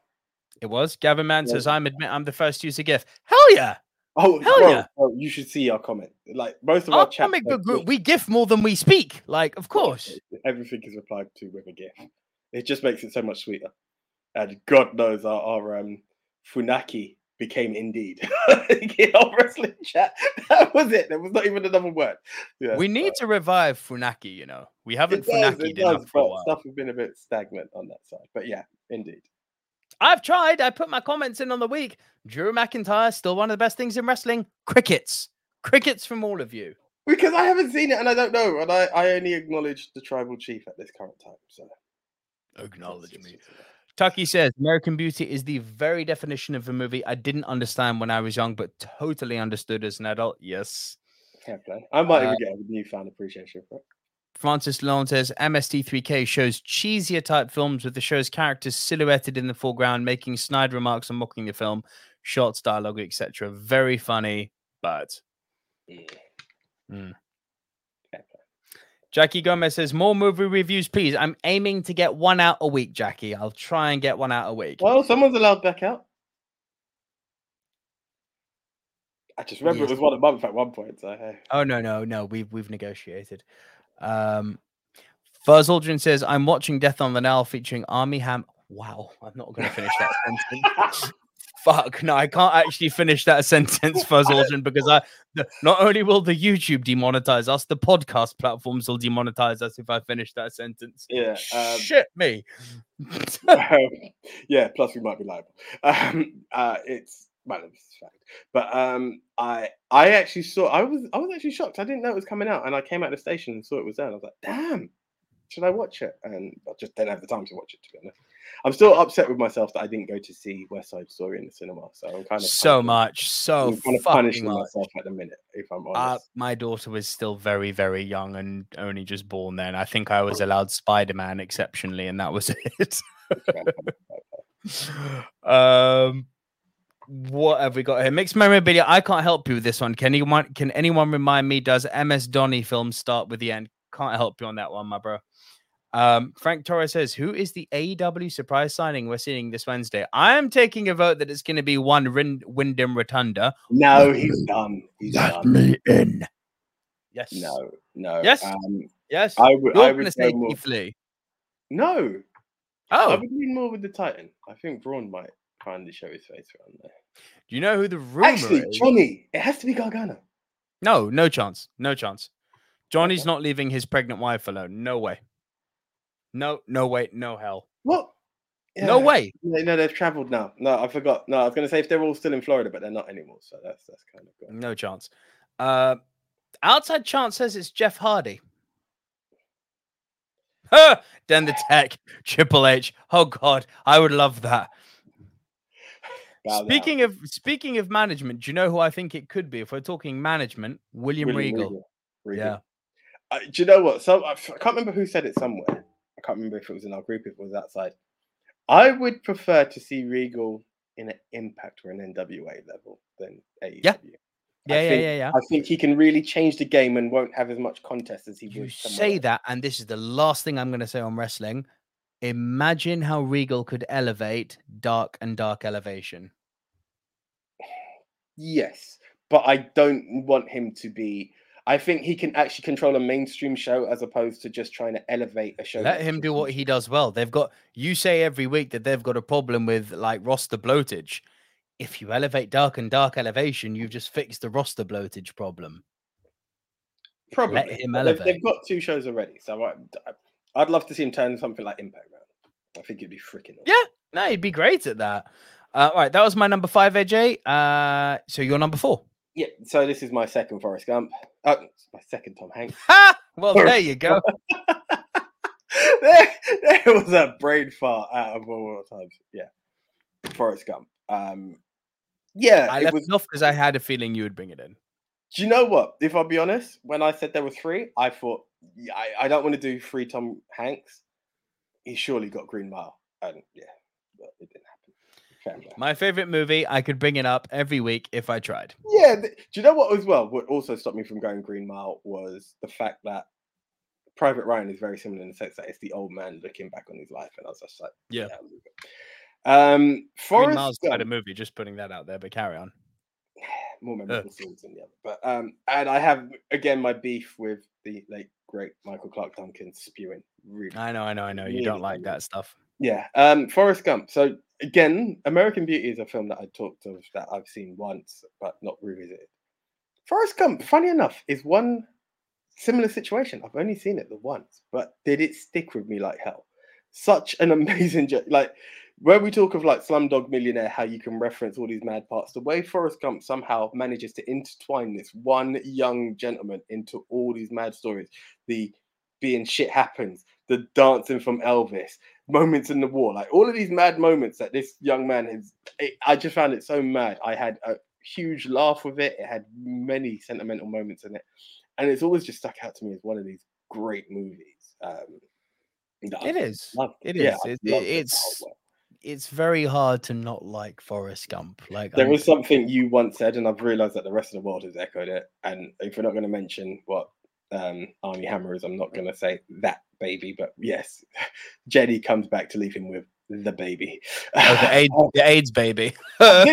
It was. Gavin Mann Yeah. says, I'm admit I'm the first to use a GIF. Hell yeah. Oh, Hell bro, yeah. bro, you should see our comment. Like most of Our our chat, comic book group, we GIF more than we speak. Like, of course. everything is replied to with a GIF. It just makes it so much sweeter. And God knows our, our um, Funaki became indeed. (laughs) In our wrestling chat. That was it. There was not even another word. Yeah, We need to revive Funaki, you know. We haven't it does, Funaki enough does, for a while. stuff has been a bit stagnant on that side. But yeah, indeed. I've tried. I put my comments in on the week. Drew McIntyre, still one of the best things in wrestling. Crickets. Crickets from all of you. Because I haven't seen it and I don't know. And I, I only acknowledge the tribal chief at this current time. So Acknowledge it's- me. it's- it's- Tucky says American Beauty is the very definition of a movie I didn't understand when I was young, but totally understood as an adult. Yes. Fair play. I might Uh, even get a newfound appreciation for it. Francis Lalonde says MST3K shows cheesier type films with the show's characters silhouetted in the foreground, making snide remarks and mocking the film, shots, dialogue, etc. Very funny, but Yeah. Mm. Fair. Jackie Gomez says more movie reviews, please. I'm aiming to get one out a week, Jackie. I'll try and get one out a week. Well, someone's allowed back out. I just remember Yes. it was one a month at one point. So hey. Oh no, no, no. We've we've negotiated. Um Fuzz Aldrin says, I'm watching Death on the Nile featuring Armie Ham. Wow, I'm not gonna finish that (laughs) sentence. Fuck, no, I can't actually finish that sentence, Fuzz Aldrin, because I not only will the YouTube demonetize us, the podcast platforms will demonetize us if I finish that sentence. yeah, um, Shit me. um, (laughs) yeah. Plus, we might be liable. Um, uh, it's well, it's a fact. But um, I I actually saw. I was I was actually shocked. I didn't know it was coming out, and I came out of the station and saw it was there. And I was like, damn. Should I watch it? And I just didn't have the time to watch it. To be honest, I'm still upset with myself that I didn't go to see West Side Story in the cinema. So I'm kind of so punishing- much, so I'm kind of punishing much. myself at the minute, if I'm Uh, honest. my daughter was still very, very young and only just born then. I think I was allowed Spider Man exceptionally, and that was (laughs) it. (laughs) um, what have we got here? Mixed memorabilia. I can't help you with this one. Can anyone? Can anyone remind me? Does MS Donny film start with the end? Can't help you on that one, my bro. Um, Frank Torres says, "Who is the AEW surprise signing we're seeing this Wednesday?" I am taking a vote that it's going to be one Rin- Windham Rotunda. No, he's done. He's done. me in. Yes. No, no. Yes? Um, Yes. I would. You're I going to would say go more. Keith Lee. No, Oh. I would lean more with the Titan. I think Braun might finally show his face around there. do you know who the rumor Actually, is? Johnny, it has to be Gargano. No, no chance. No chance. Johnny's Okay. not leaving his pregnant wife alone. No way. No, no way, no hell. What? No way. No, no, they've travelled now. No, I forgot. No, I was going to say if they're all still in Florida, but they're not anymore. So that's that's kind of good. No chance. Uh, outside chance says it's Jeff Hardy. Huh! (laughs) Dan the Tech, Triple H. Oh God, I would love that. Speaking of speaking of management, do you know who I think it could be? If we're talking management, William, William Regal. Regal. Yeah. Uh, do you know what? So I can't remember who said it somewhere. I can't remember if it was in our group, if it was outside. I would prefer to see Regal in an Impact or an NWA level than AEW. Yeah. I Yeah, yeah, think- yeah, yeah. I think he can really change the game and won't have as much contest as he You would. somewhere say else. that, and this is the last thing I'm going to say on wrestling. Imagine how Regal could elevate Dark and Dark Elevation. Yes, but I don't want him to be. I think he can actually control a mainstream show as opposed to just trying to elevate a show. Let him do what he does well. They've got you say every week that they've got a problem with like roster bloatage. If you elevate dark and dark elevation, you've just fixed the roster bloatage problem. Probably. Let him they've, elevate. they've got two shows already, so I, I'd love to see him turn something like Impact around. I think it'd be freaking. awesome. Yeah. No, he'd be great at that. Uh, all right, that was my number five, AJ. Uh, so you're number four. Yeah. So this is my second Forrest Gump. It's my second Tom Hanks. Ha! Well, there you go. (laughs) there, there was a brain fart out of all times. Yeah. Forrest Gump. Um, yeah. I it left was, off because I had a feeling you would bring it in. do you know what? If I'll be honest, when I said there were three, I thought, yeah, I, I don't want to do three Tom Hanks. He surely got Green Mile. And yeah, but it didn't. Fair. My favorite movie. I could bring it up every week if I tried. Yeah, th- do you know what as well? What also stopped me from going Green Mile was the fact that Private Ryan is very similar in the sense that it's the old man looking back on his life, and I was just like, Yeah. Good. Um, Green Forrest Miles quite a movie. Just putting that out there, but carry on. (sighs) more memorable scenes than the other, but um, and I have again my beef with the late great Michael Clarke Duncan spewing. Really, I know, I know, I know. You Really don't like that stuff. Yeah. Um, Forrest Gump. So again, American Beauty is a film that I talked of that I've seen once, but not revisited. Forrest Gump, funny enough, is one similar situation. I've only seen it the once, but did it stick with me like hell? Such an (laughs) amazing jo- like where we talk of like Slumdog Millionaire, how you can reference all these mad parts, the way Forrest Gump somehow manages to intertwine this one young gentleman into all these mad stories. The being shit happens, the dancing from Elvis, moments in the war, like all of these mad moments that this young man has. It, I just found it so mad. I had a huge laugh with it. It had many sentimental moments in it, and it's always just stuck out to me as one of these great movies. Um, it is. It I've is. loved. It Yeah, is. It- it it's- It's very hard to not like Forrest Gump. Like There I'm- was something you once said, and I've realised that the rest of the world has echoed it. And if we're not going to mention what um, Armie Hammer is, I'm not going to say that baby, but yes, (laughs) Jenny comes back to leave him with the baby. oh, the (laughs) AIDS, the AIDS baby. (laughs) I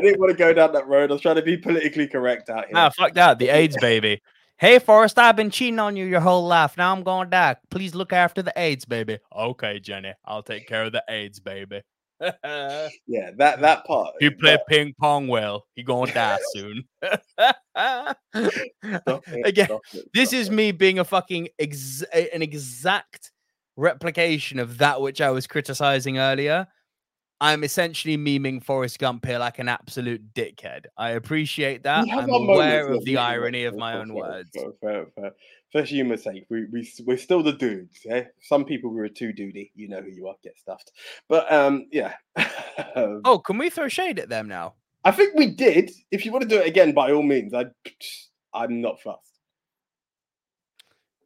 didn't want to go down that road. I was trying to be politically correct out here. Nah, fuck that. The AIDS baby. Hey, Forrest, I've been cheating on you your whole life. Now I'm going to die. Please look after the AIDS baby. Okay, Jenny. I'll take care of the AIDS baby. (laughs) yeah, that that part. he play but- ping pong well. He gonna die (laughs) soon. (laughs) it, Again, stop it, this stop is it. me being a fucking ex- an exact replication of that which I was criticizing earlier. I'm essentially memeing Forrest Gump here like an absolute dickhead. I appreciate that. I'm aware of the irony of my own words. For, for, for, for humor's sake, we, we, we're still the dudes. Yeah? Some people we were too duty. You know who you are, get stuffed. But um, yeah. (laughs) Oh, can we throw shade at them now? I think we did. If you want to do it again, by all means, I, I'm not fussed.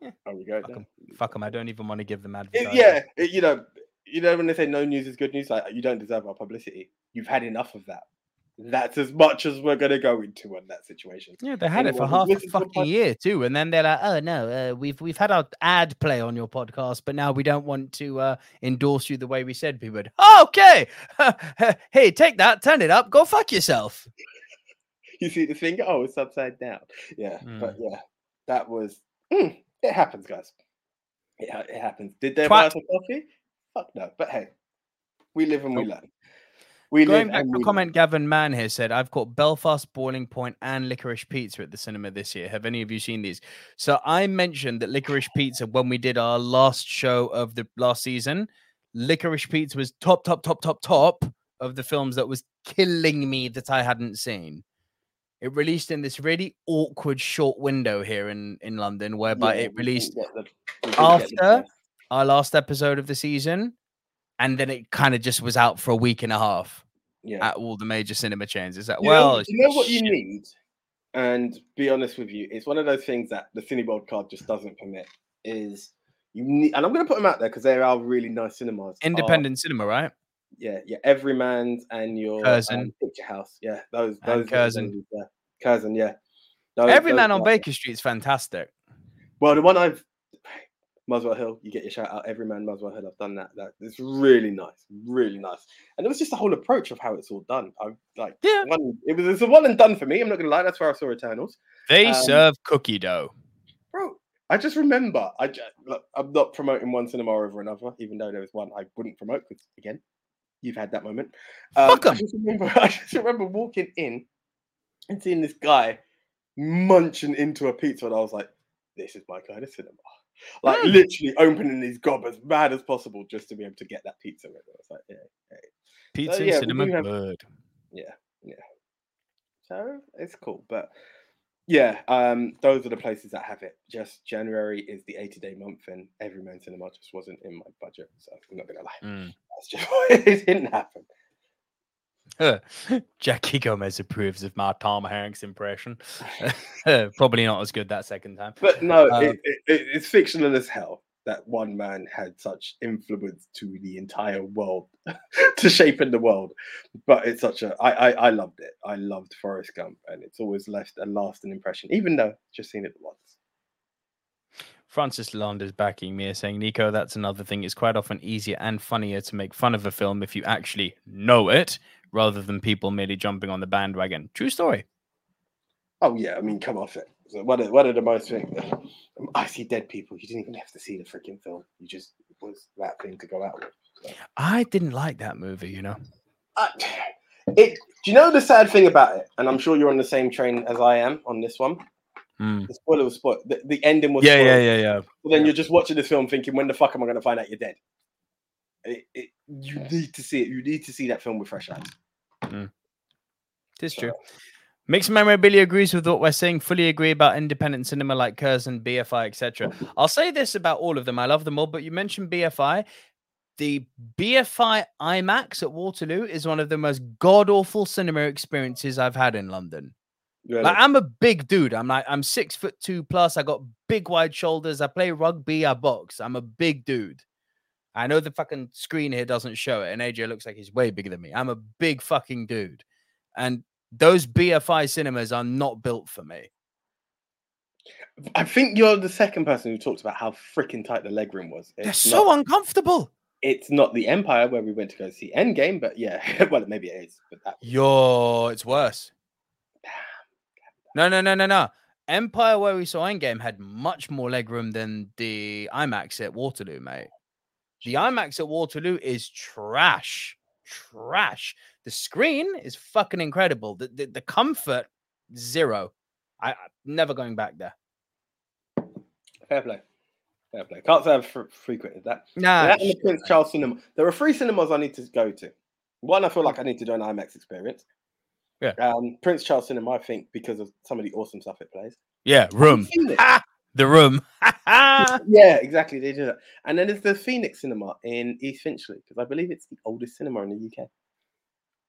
Yeah, There we go. fuck then. 'em. Fuck them. I don't even want to give them advice. yeah, it- you know, you know when they say no news is good news, like you don't deserve our publicity. You've had enough of that. That's as much as we're gonna go into on that situation. Yeah, they had it for half a to fucking pod- year too, and then they're like, "Oh no, uh, we've we've had our ad play on your podcast, but now we don't want to uh, endorse you the way we said we would." okay, (laughs) hey, take that, turn it up, go fuck yourself. (laughs) You see the finger? Oh, it's upside down. Yeah, but Mm. yeah, that was. mm, it happens, guys. It, it happens. Did they buy us a coffee? Fuck no. But hey, we live and we learn. We Going back to we comment Gavin Mann here said, I've caught Belfast, Boiling Point, and Licorice Pizza at the cinema this year. Have any of you seen these? So I mentioned that Licorice Pizza when we did our last show of the last season. Licorice Pizza was top, top, top, top, top of the films that was killing me that I hadn't seen. It released in this really awkward short window here in, in London, whereby Yeah, it released didn't the- we didn't get the after our last episode of the season, and then it kind of just was out for a week and a half Yeah. at all the major cinema chains. Is that You know- well? you know what you need, and be honest with you, it's one of those things that the Cineworld card just doesn't permit. Is you need, and I'm going to put them out there because they are really nice cinemas. are- Independent cinema, right? yeah, yeah, Everyman's and your Curzon. um, Picture House. Yeah, those, those, are Curzon. Yeah, Curzon, yeah. Those- Every those man on Baker Street is fantastic. Well, the one I've Muswell Hill, you get your shout out. Everyman Muswell Hill. I've done that. That it's really nice, really nice. And it was just the whole approach of how it's all done. I like Yeah. one. It was it's a one and done for me. I'm not gonna lie. That's where I saw Eternals, They Um, serve cookie dough. bro. I just remember. I just, look, I'm not promoting one cinema over another, even though there was one I wouldn't promote because again, you've had that moment. Um, Fuck I 'em. just remember. (laughs) I just remember walking in and seeing this guy munching into a pizza, and I was like, "This is my kind of cinema." Like Mm. literally opening his gob as bad as possible just to be able to get that pizza. In. I was like, "Yeah, Pizza yeah, and cinema do have- good. yeah, yeah." So it's cool, but yeah, um, those are the places that have it. Just January is the 80 day month, and Everyman Cinema just wasn't in my budget, so I'm not gonna lie. Mm. That's just (laughs) why it didn't happen. (laughs) Jackie Gomez approves of my Tom Hanks impression. (laughs) (laughs) Probably not as good that second time. But no, Um, it, it, it- it's fictional as hell that one man had such influence to the entire world, to shaping the world. But it's such a I, I I loved it. I loved Forrest Gump, and it's always left a lasting impression, even though just seen it once. Francis Lalonde is backing me, saying, Nico, that's another thing. It's quite often easier and funnier to make fun of a film if you actually know it, rather than people merely jumping on the bandwagon. True story. Oh yeah, I mean, come off it. So one of one of the most. I see dead people. You didn't even have to see the freaking film. You just was that thing to go out with. So. I didn't like that movie, you know. I- it. Do you know the sad thing about it? And I'm sure you're on the same train as I am on this one. Mm. The spoiler was spoiled. The, the ending was Yeah, spoiled. yeah, yeah, yeah. But then you're just watching this film thinking, when the fuck am I going to find out you're dead? It, it, you need to see it. You need to see that film with fresh eyes. It's So- true. Mixed Memorabilia agrees with what we're saying. Fully agree about independent cinema like Curzon, BFI, etc. (laughs) I'll say this about all of them. I love them all, but you mentioned BFI. The BFI IMAX at Waterloo is one of the most god awful cinema experiences I've had in London. Really. Like I'm a big dude. I'm like I'm six foot two plus. I got big wide shoulders. I play rugby. I box. I'm a big dude. I know the fucking screen here doesn't show it, and AJ looks like he's way bigger than me. I'm a big fucking dude, and those BFI cinemas are not built for me. I think you're the second person who talked about how freaking tight the leg room was. They're It's so not, uncomfortable. it's not the Empire where we went to go see Endgame, but yeah, (laughs) well, maybe it is. But that Yo, it's worse. No, no, no, no, no. Empire, where we saw Endgame, had much more legroom than the IMAX at Waterloo, mate. The IMAX at Waterloo is trash. Trash. The screen is fucking incredible. The, the, the comfort, zero. I, I'm never going back there. fair play. Fair play. Can't say I've fre- frequented that. Nah. that and the Prince. Charles Cinema. There are three cinemas I need to go to. One, I feel like I need to do an IMAX experience. Yeah. Um, Prince Charles Cinema, I think, because of some of the awesome stuff it plays. Yeah, room. Ah, the room. (laughs) (laughs) yeah, exactly. They do that. And then there's the Phoenix Cinema in East Finchley, because I believe it's the oldest cinema in the UK.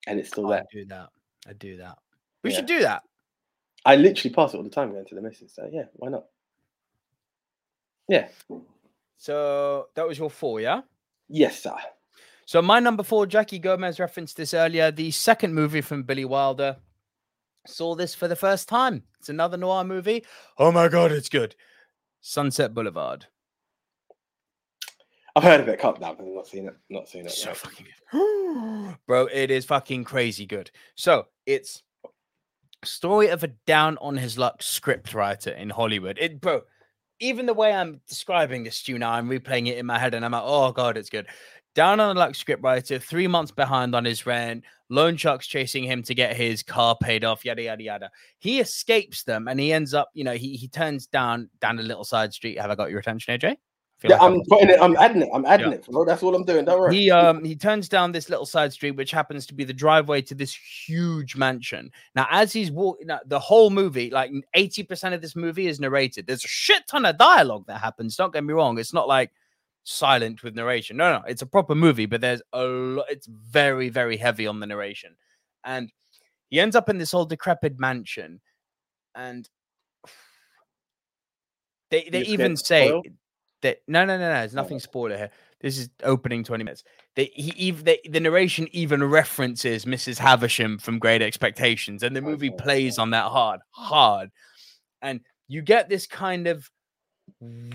And it's still there. I do that. I do that. We Yeah. should do that. I literally pass it all the time going to the missus. So yeah, why not? Yeah. So that was your four, yeah? Yes, sir. So my number four, Jackie Gomez referenced this earlier. The second movie from Billy Wilder. Saw this for the first time. It's another noir movie. Oh my god, it's good. Sunset Boulevard. I've heard of it. Can't no, I've not seen it. Not seen it. So no. fucking good. (gasps) Bro, it is fucking crazy good. So it's story of a down on his luck script writer in Hollywood. It bro, even the way I'm describing this to you now, I'm replaying it in my head and I'm like, oh god, it's good. Down on the luck scriptwriter, three months behind on his rent, loan sharks chasing him to get his car paid off, yada yada yada. He escapes them and he ends up, you know, he he turns down down a little side street. Have I got your attention, AJ? Yeah, like I'm, I'm putting it. I'm adding it. I'm adding yeah. it. Bro. That's all I'm doing. Don't worry. He um he turns down this little side street, which happens to be the driveway to this huge mansion. Now, as he's walking, the whole movie, like eighty percent of this movie, is narrated. There's a shit ton of dialogue that happens. Don't get me wrong. It's not like silent with narration. No, no, it's a proper movie, but there's a lot. It's very, very heavy on the narration, and he ends up in this old decrepit mansion, and they they even say. Spoil? that no, no, no, no. There's oh. nothing spoiler here. This is opening 20 minutes. The, he even the, the narration even references Mrs. Havisham from Great Expectations, and the movie plays on that hard, hard, and you get this kind of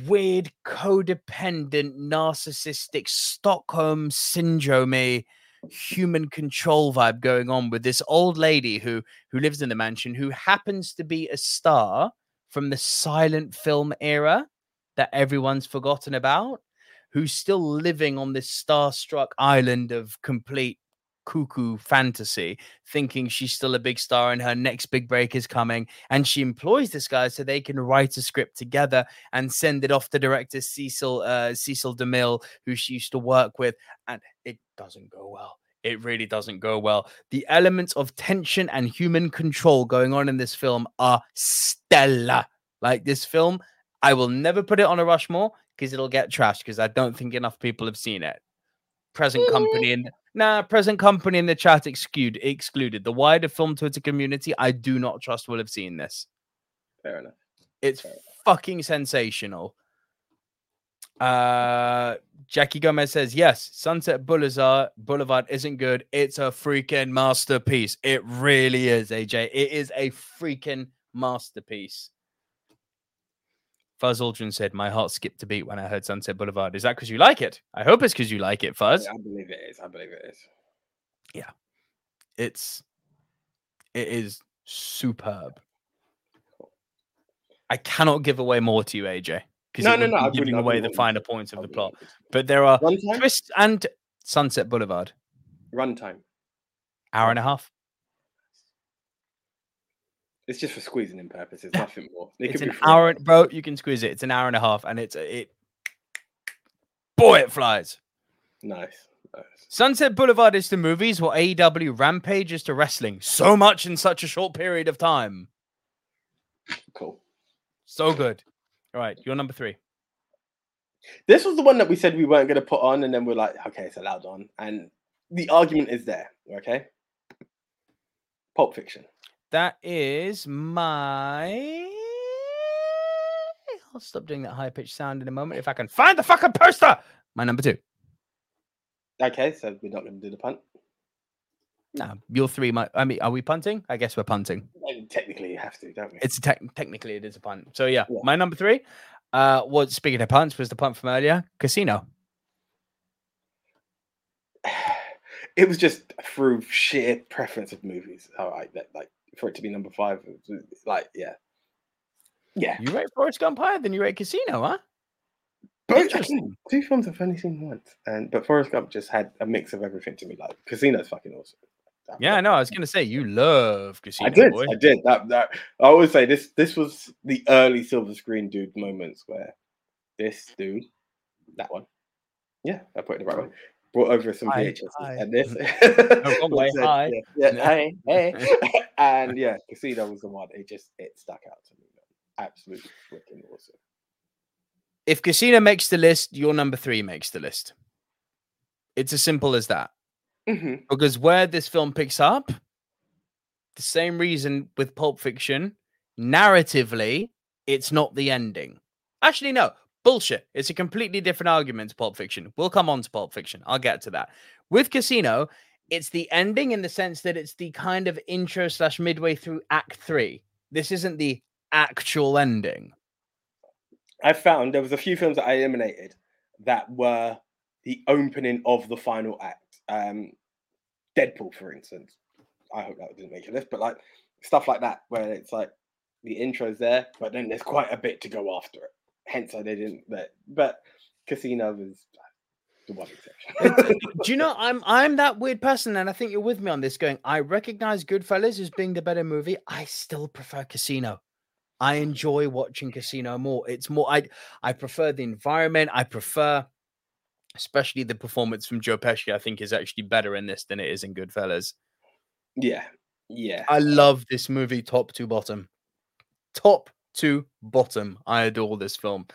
weird, codependent, narcissistic Stockholm syndrome human control vibe going on with this old lady who who lives in the mansion who happens to be a star from the silent film era that everyone's forgotten about, who's still living on this starstruck island of complete cuckoo fantasy, thinking she's still a big star and her next big break is coming. And she employs this guy so they can write a script together and send it off to director Cecil uh, Cecil DeMille, who she used to work with, and it doesn't go well. It really doesn't go well. The elements of tension and human control going on in this film are stellar. Like this film I will never put it on a Rushmore because it'll get trashed because I don't think enough people have seen it. Present company and nah, present company in the chat excluded. Excluded the wider film Twitter community. I do not trust will have seen this. Fair enough. It's Fair enough. fucking sensational. Uh, Jackie Gomez says yes. Sunset Boulevard Boulevard isn't good. It's a freaking masterpiece. It really is, AJ. It is a freaking masterpiece. Fuzz Aldrin said, My heart skipped a beat when I heard Sunset Boulevard. Is that because you like it? I hope it's because you like it, Fuzz. Yeah, I believe it is. I believe it is. Yeah. It's it is superb. I cannot give away more to you, AJ. Because no, no, no, I'm giving away the finer points of the plot. But there are twists and Sunset Boulevard. Runtime. Hour and a half. It's just for squeezing in purposes, (laughs) nothing more. It it's an hour, bro. You can squeeze it. It's an hour and a half, and it's it. Boy, it flies. Nice. nice. Sunset Boulevard is to movies what AEW Rampage is to wrestling. So much in such a short period of time. Cool. So good. All right, you're number three. This was the one that we said we weren't going to put on, and then we're like, okay, it's allowed on. And the argument is there. Okay. Pulp Fiction. That is my. I'll stop doing that high pitched sound in a moment if I can find the fucking poster. My number two. Okay, so we're not going to do the punt. No, your three. My, I mean, are we punting? I guess we're punting. technically, you have to, don't we? It's te- technically it is a punt. So yeah, yeah. my number three. Uh, was speaking of punts, was the punt from earlier? Casino. (sighs) It was just through sheer preference of movies. All right, like for it to be number five. Like, yeah, yeah. You rate Forrest Gump higher than you rate Casino, huh? But two films I've only seen once, and but Forrest Gump just had a mix of everything to me. Like Casino's fucking awesome. yeah, I know. I was gonna say you love Casino. I did. Boy. I did. That that I always say this. This was the early silver screen dude moments where this dude, that one, yeah, I put it the right way brought over some hi, VHS hi. and this. (laughs) (laughs) no, way, hi. Yeah, yeah, hey, hey. (laughs) and yeah, Casino was the one. It just it stuck out to me. Absolutely freaking awesome. If Casino makes the list, your number three makes the list. It's as simple as that. Mm-hmm. Because where this film picks up, the same reason with Pulp Fiction, narratively, it's not the ending. Actually, no. Bullshit. It's a completely different argument to Pulp Fiction. We'll come on to Pulp Fiction. I'll get to that. With Casino, it's the ending in the sense that it's the kind of intro slash midway through Act Three. This isn't the actual ending. I found there was a few films that I eliminated that were the opening of the final act. Um, Deadpool, for instance. I hope that didn't make a list, but like stuff like that, where it's like the intro's there, but then there's quite a bit to go after it. Hence why they didn't. But, but Casino was the one exception. (laughs) Do you know I'm I'm that weird person, and I think you're with me on this. Going, I recognize Goodfellas as being the better movie. I still prefer Casino. I enjoy watching Casino more. It's more I I prefer the environment. I prefer especially the performance from Joe Pesci, I think is actually better in this than it is in Goodfellas. yeah, yeah. I love this movie top to bottom. Top to bottom. I adore this film.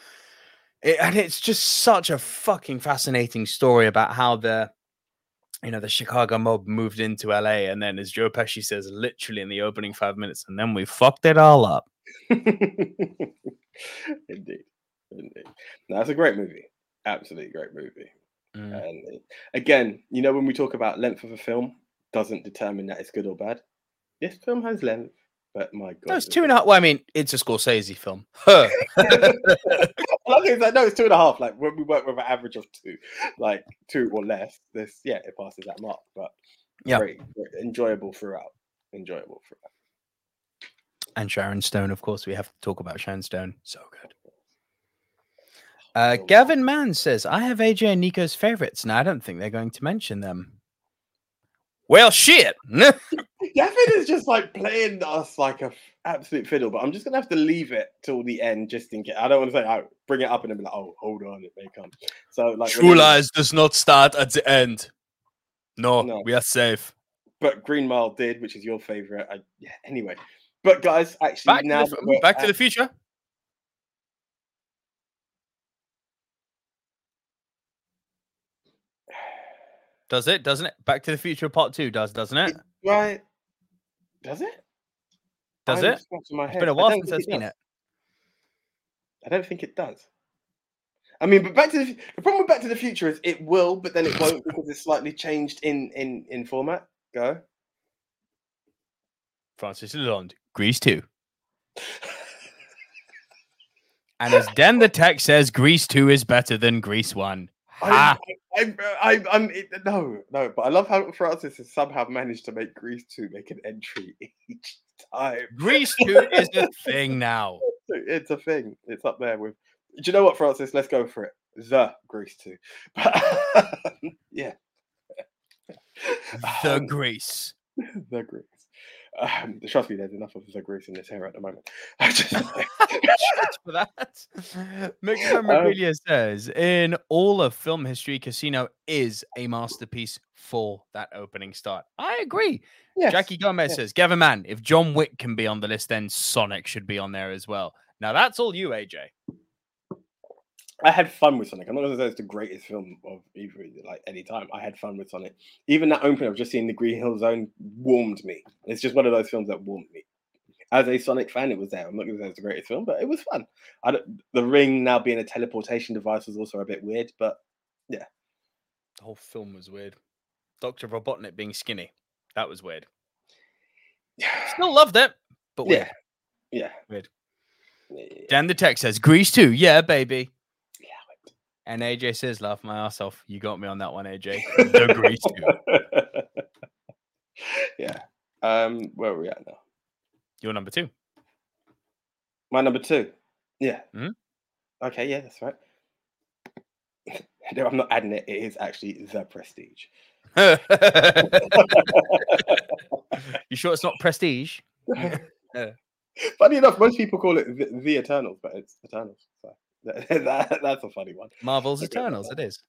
It, and it's just such a fucking fascinating story about how the you know the Chicago mob moved into LA and then as Joe Pesci says literally in the opening 5 minutes and then we fucked it all up. (laughs) indeed, indeed. No, that's a great movie. Absolutely great movie. Mm. And again, you know, when we talk about length of a film, doesn't determine that it's good or bad. This film has length, but my god, No, it's two and a half. Well, I mean, it's a Scorsese film. (laughs) Huh. Like no, it's two and a half. Like when we work with an average of two, like two or less, this yeah, it passes that mark. But Yeah. great, great, enjoyable throughout. Enjoyable throughout. and Sharon Stone, of course, we have to talk about Sharon Stone. So good. Uh, Gavin Mann says, I have AJ and Nico's favorites, and I don't think they're going to mention them. Well, shit. (laughs) Gavin is just like playing us like a f- absolute fiddle, but I'm just gonna have to leave it till the end just in case. I don't want to say, oh, bring it up and then be like, oh, hold on, it may come. So like, True Lies does not start at the end. No, No. we are safe. but Green Mile did, which is your favorite. I, yeah. Anyway, but guys, actually Back, now to, the, back to the future. Does it? Doesn't it? Back to the Future Part Two does, doesn't it? right. Does it? Does it? It's been a while since I've seen it. I don't think it does. I mean, but Back to the, the problem with Back to the Future is it will, but then it won't (laughs) because it's slightly changed in in in format. Go. Francis Lalonde, Grease 2. And as Dan the Tech says, Grease 2 is better than Grease 1. I! I, I, I'm it, no, no, but I love how Francis has somehow managed to make Grease 2 make an entry (laughs) each time. Grease 2 is a thing now. (laughs) It's a thing. It's up there with. Do you know what, Francis? Let's go for it. The Grease 2. (laughs) yeah. The Um, Grease. the Grease. Um, trust me, there's enough of the Grease in this hair at the moment. (laughs) I just, (laughs) for that. (laughs) Mixed Memorabilia says, in all of film history, Casino is a masterpiece for that opening start. I agree. yes. Jackie Gomez yes. says, Gavin Mann, if John Wick can be on the list, then Sonic should be on there as well. Now that's all you, AJ. I had fun with Sonic. I'm not going to say it's the greatest film of either like any time. I had fun with Sonic. Even that opening of just seeing the Green Hill Zone warmed me. It's just one of those films that warmed me. As a Sonic fan, it was there. I'm not going to say it's the greatest film, but it was fun. The ring now being a teleportation device was also a bit weird, but yeah. The whole film was weird. Dr. Robotnik being skinny. That was weird. (sighs) Still loved it, but weird. yeah, yeah, Weird. Yeah. Dan the Tech says, Grease 2. Yeah, baby. And AJ says, laugh my ass off. You got me on that one, AJ. (laughs) The Grease (laughs) yeah. Um, where are we at now? You're number two. My number two. Yeah. Mhm. Okay, yeah, that's right. (laughs) No, I'm not adding it. It is actually the prestige. you sure it's not prestige? Funny enough, most people call it the, the Eternals, but it's Eternals. So that, (laughs) that- that's a funny one, Marvel's Okay, Eternals, it is.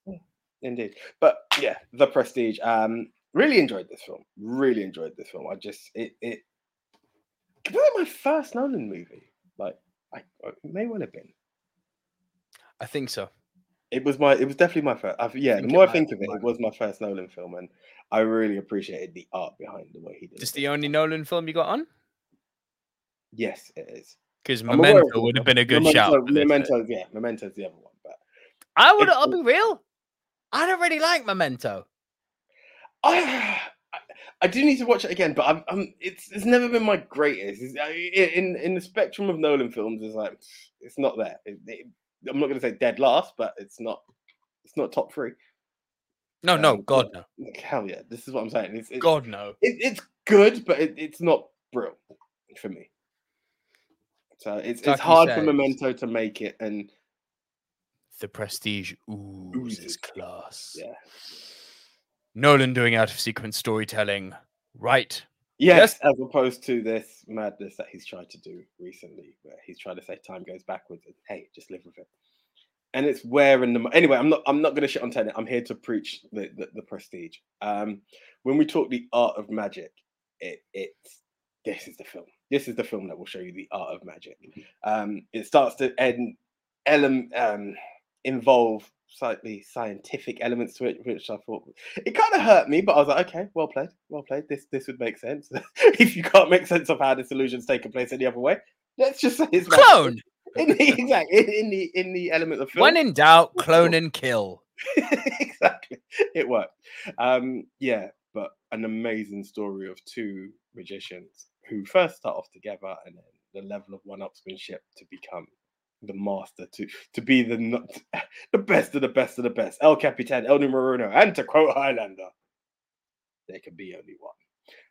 indeed. But yeah, the prestige. Um, really enjoyed this film. Really enjoyed this film. I just it it. Was it my first Nolan movie? Like, I it may well have been. I think so. It was my. It was definitely my first. I've, yeah, the more I think of it, it was my first Nolan film, and I really appreciated the art behind the way he did. Is the only Nolan film you got on? Yes, it is. Because I'm aware of Memento would have been a good Memento, shout. for Memento, yeah, Memento's the other one, but I would. I'll be real. I don't really like Memento. (sighs) I, I do need to watch it again. But I'm, I'm it's it's never been my greatest. It's, in in the spectrum of Nolan films, it's like it's not there. It- it- I'm not going to say dead last, but it's not it's not top three. No, no, Um, God no, Hell yeah, this is what I'm saying. It's it's, God no. it, it's good, but it, it's not brilliant for me. So it's Like it's you hard for. Memento to make it, and The Prestige oozes Oozes. class. Yeah. Nolan doing out of sequence storytelling. Right. Yes, as opposed to this madness that he's tried to do recently, where he's trying to say time goes backwards and hey, just live with it. And it's where in the anyway, I'm not I'm not gonna shit on Tenet. I'm here to preach the, the, the prestige. Um when we talk the art of magic, it it's this is the film. This is the film that will show you the art of magic. Um it starts to end element um involve slightly scientific elements to it, which I thought it kind of hurt me, but I was like, okay, well played, well played. This this would make sense. (laughs) if you can't make sense of how this illusion's taking place any other way, let's just say it's magic. Clone. (laughs) In the, exactly in, in the in the element of film. When in doubt, (laughs) clone and kill. exactly, it worked. Um, yeah, but an amazing story of two magicians who first start off together, and then the level of one-upsmanship to become the master, to to be the (laughs) the best of the best of the best. El Capitan, El Numero Uno, and to quote Highlander, there can be only one.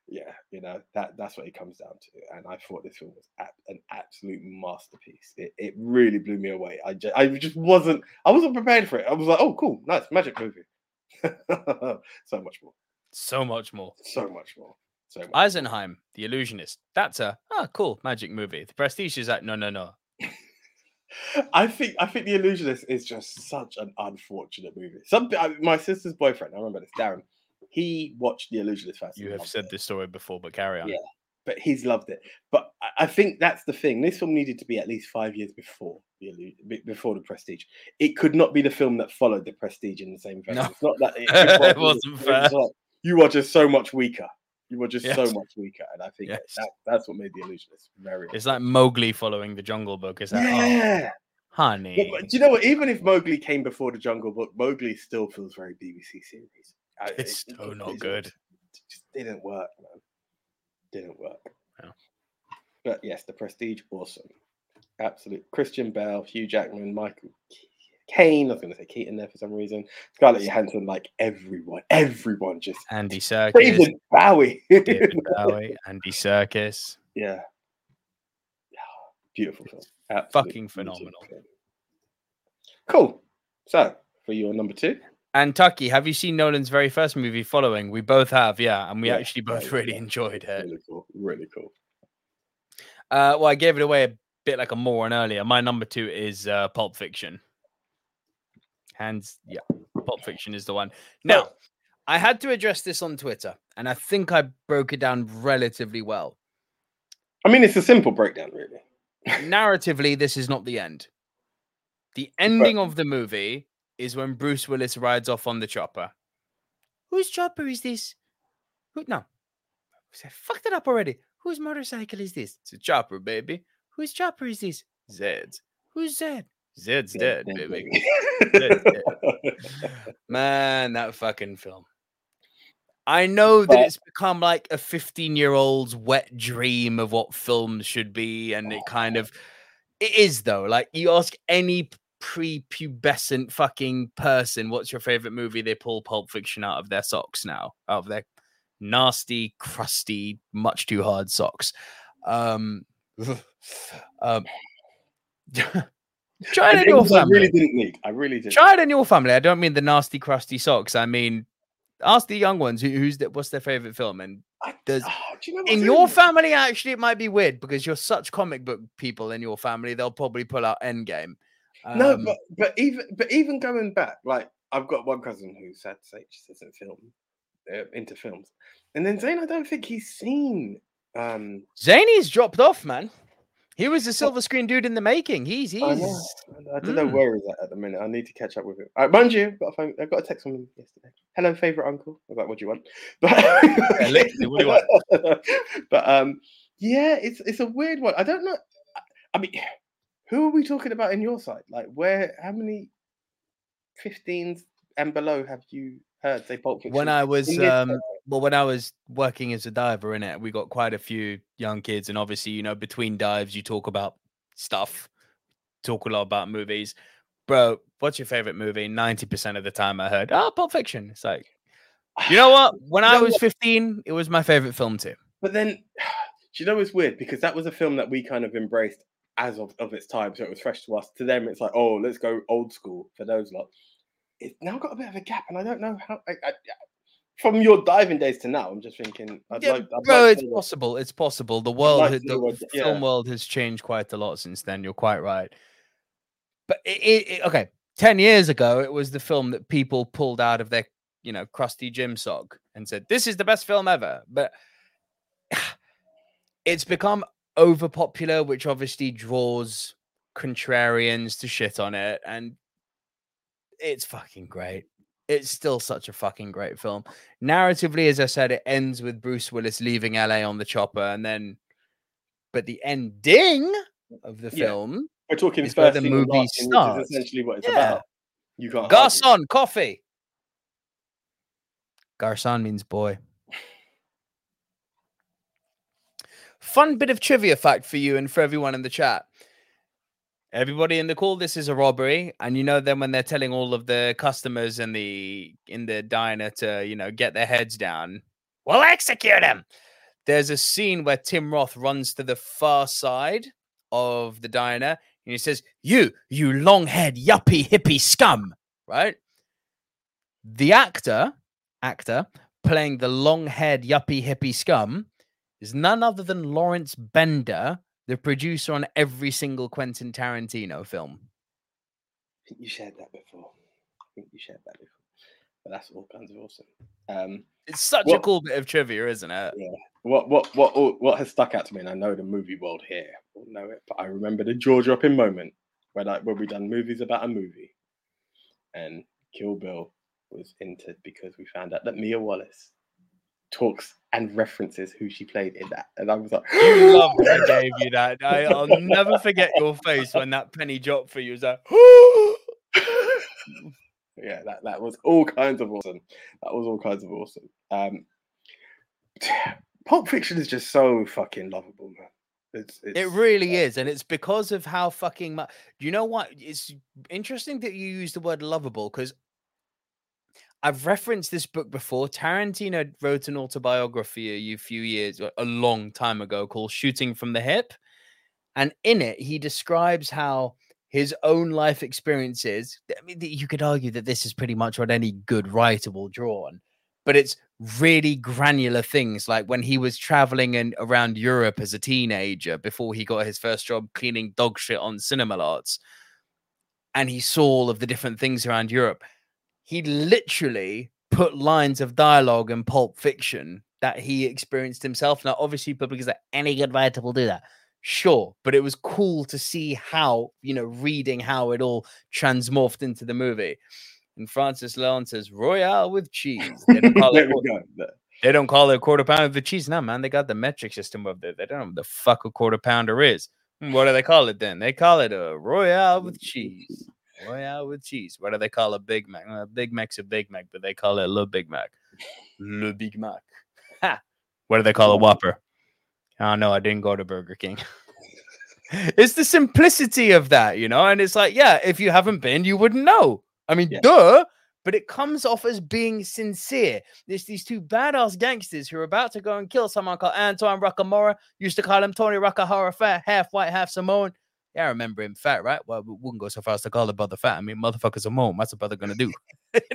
Yeah, you know that that's what it comes down to, and I thought this film was an absolute masterpiece. It, it really blew me away. I just I just wasn't I wasn't prepared for it. I was like, oh, cool, nice magic movie. (laughs) so much more, So much more. so much more, so. Eisenheim, The Illusionist. That's a ah cool magic movie. The Prestige is like no no no. (laughs) I think I think The Illusionist is just such an unfortunate movie. Some I- my sister's boyfriend, I remember this, Darren. He watched The Illusionist first. You have said it. this story before, but carry on. Yeah. but he's loved it. But I- think that's the thing. This film needed to be at least five years before the before the Prestige. It could not be the film that followed the Prestige in the same vein. No. It's not that it, (laughs) It wasn't it's fair. like, you are just so much weaker. You were just (laughs) so much weaker, and I think Yes. that, that's what made the Illusionist very. It's like Mowgli following the Jungle Book. It's like, oh, yeah. honey. But- but do you know what? Even if Mowgli came before the Jungle Book, Mowgli still feels very BBC series. It's it so just- not it good. Just, it just didn't work, man. Didn't work. Yeah. But yes, the Prestige, awesome. Absolute. Christian Bale, Hugh Jackman, Michael Caine. I was going to say Keaton there for some reason. Scarlett Johansson, like everyone, everyone just. Andy Serkis, David Bowie. David (laughs) Bowie, Andy Serkis. yeah. Beautiful film. Absolute Fucking phenomenal. film. Cool. So, for your number two. And Tucky, have you seen Nolan's very first movie, Following? We both have, yeah, and we Yeah, actually both yeah, really yeah. enjoyed it. Really cool. Really cool. Uh, well, I gave it away a bit like a moron earlier. My number two is uh, Pulp Fiction. Hands, yeah, Pulp Fiction is the one. Now, I had to address this on Twitter, and I think I broke it down relatively well. I mean, it's a simple breakdown, really. Narratively, this is not the end. The ending of the movie is when Bruce Willis rides off on the chopper. Whose chopper is this? Who? No, I fucked it up already. Whose motorcycle is this? It's a chopper, baby. Whose chopper is this? Zed's. Who's Zed? Zed's dead, baby. (laughs) Man, that fucking film. I know that it's become like a 15 year old's wet dream of what films should be. And it kind of, it is though. Like you ask any prepubescent fucking person, what's your favorite movie? They pull Pulp Fiction out of their socks now, out of their nasty, crusty, much too hard socks. Um, (laughs) um, (laughs) try it in your was- I family. really didn't need. I really didn't. Try it in your family. I don't mean the nasty, crusty socks. I mean, ask the young ones who, who's the, what's their favorite film. And I- does- oh, do you know in your family, actually, it might be weird because you're such comic book people in your family. They'll probably pull out Endgame. No, Um, but but even but even going back, like I've got one cousin who sad to say just isn't film uh, into films, and then Zane, I don't think he's seen. Um, Zany's dropped off, man. He was the silver screen dude in the making. He's he's I, know, I don't know Mm. where he's at at the minute. I need to catch up with him. Uh, mind you, I've got a phone, I got a text from him yesterday. Hello, favorite uncle. I was like, what do you want? (laughs) But, literally, what do you want? (laughs) but um, yeah, it's it's a weird one. I don't know. I- I mean, who are we talking about in your side? Like, where? How many 15s and below have you heard say Pulp Fiction? when I was um country? Well when I was working as a diver in it, we got quite a few young kids, and obviously, you know, between dives, you talk about stuff, talk a lot about movies. Bro, what's your favorite movie? 90% of the time I heard, oh, Pulp Fiction. It's like, you know what? (sighs) When I was 15, it was my favorite film too. But then, (sighs) do you know it's weird because that was a film that we kind of embraced as of, of its time, so it was fresh to us. To them, it's like, oh, let's go old school for those lot. It's now got a bit of a gap, and I don't know how. I, I, from your diving days to now, I'm just thinking. I'd Yeah, like, I'd bro, like it's know- possible. It's possible. The world, like the what- yeah. film world has changed quite a lot since then. You're quite right. But it, it, it- okay, ten years ago, it was the film that people pulled out of their, you know, crusty gym sock and said, "This is the best film ever." But (sighs) it's become over popular, which obviously draws contrarians to shit on it, and it's fucking great. It's still such a fucking great film. Narratively, as I said, it ends with Bruce Willis leaving LA on the chopper, and then, but the ending of the Yeah. film, We're talking is where first the movie which starts. is essentially what it's Yeah. about. You can't. argue. Garcon coffee. Garcon means boy. Fun bit of trivia fact for you and for everyone in the chat. Everybody in the call, this is a robbery, and you know then when they're telling all of the customers in the in the diner to you know get their heads down, we'll execute him. There's a scene where Tim Roth runs to the far side of the diner and he says, "You, you long-haired yuppie hippie scum!" Right? The actor, actor playing the long-haired yuppie hippie scum, is none other than Lawrence Bender, the producer on every single Quentin Tarantino film. I think you shared that before. I think you shared that before. But that's all kinds of awesome. Um, It's such a cool bit of trivia, isn't it? Yeah. what what what what has stuck out to me, and I know the movie world here will know it, but I remember the jaw dropping moment when like when we done movies about a movie, and Kill Bill was entered because we found out that Mia Wallace talks and references who she played in that, and I was like, You (gasps) love that I gave you that. I, I'll (laughs) never forget your face when that penny dropped for you. It was like, (gasps) (laughs) yeah, that, that was all kinds of awesome. That was all kinds of awesome. Um, (sighs) Pulp Fiction is just so fucking lovable, man. It's, it's It really is, and it's because of how fucking much. You know what? It's interesting that you use the word lovable because I've referenced this book before. Tarantino wrote an autobiography a few years, a long time ago, called "Shooting from the Hip," and in it, he describes how his own life experiences. I mean, you could argue that this is pretty much what any good writer will draw on, but it's really granular things like when he was traveling in around Europe as a teenager before he got his first job cleaning dog shit on cinema lots and he saw all of the different things around Europe he literally put lines of dialogue in pulp fiction that he experienced himself now obviously public is like any good writer will do that sure but it was cool to see how you know reading how it all transmorphed into the movie and Francis Leon says Royale with cheese. They don't (laughs) call it. There. they don't call it a quarter pounder with cheese. No, man, they got the metric system of it. They don't know what the fuck a quarter pounder is. Hmm, What do they call it then? They call it a Royale with cheese. Royale with cheese. What do they call a Big Mac? Well, Big Mac's a Big Mac, but they call it Le Big Mac. Le Big Mac. Ha! What do they call a Whopper? I oh, no, I didn't go to Burger King. (laughs) it's the simplicity of that, you know? And it's like, yeah, if you haven't been, you wouldn't know. I mean, Yeah. duh, but it comes off as being sincere. There's these two badass gangsters who are about to go and kill someone called Antoine Rockamora. Used to call him Tony Rocky Horror fat, half white, half Samoan. Yeah, I remember him fat, right? Well, we wouldn't go so far as to call the brother fat. I mean, motherfucker's are mole. What's a brother gonna do? (laughs) (laughs) it's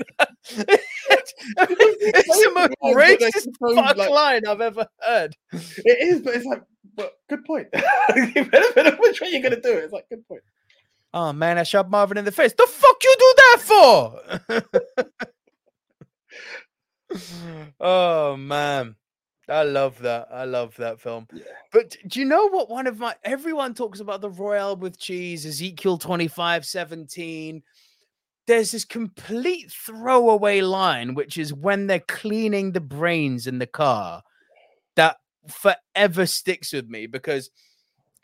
the most Yeah, but I racist fuck like- line I've ever heard. It is, but it's like, but good point. (laughs) Which way you're gonna do it, it's like good point. Oh man, I shot Marvin in the face. The fuck you do that for? oh man. I love that. I love that film. Yeah. But do you know what one of my everyone talks about the Royale with cheese, Ezekiel 25 17. There's this complete throwaway line, which is when they're cleaning the brains in the car, that forever sticks with me because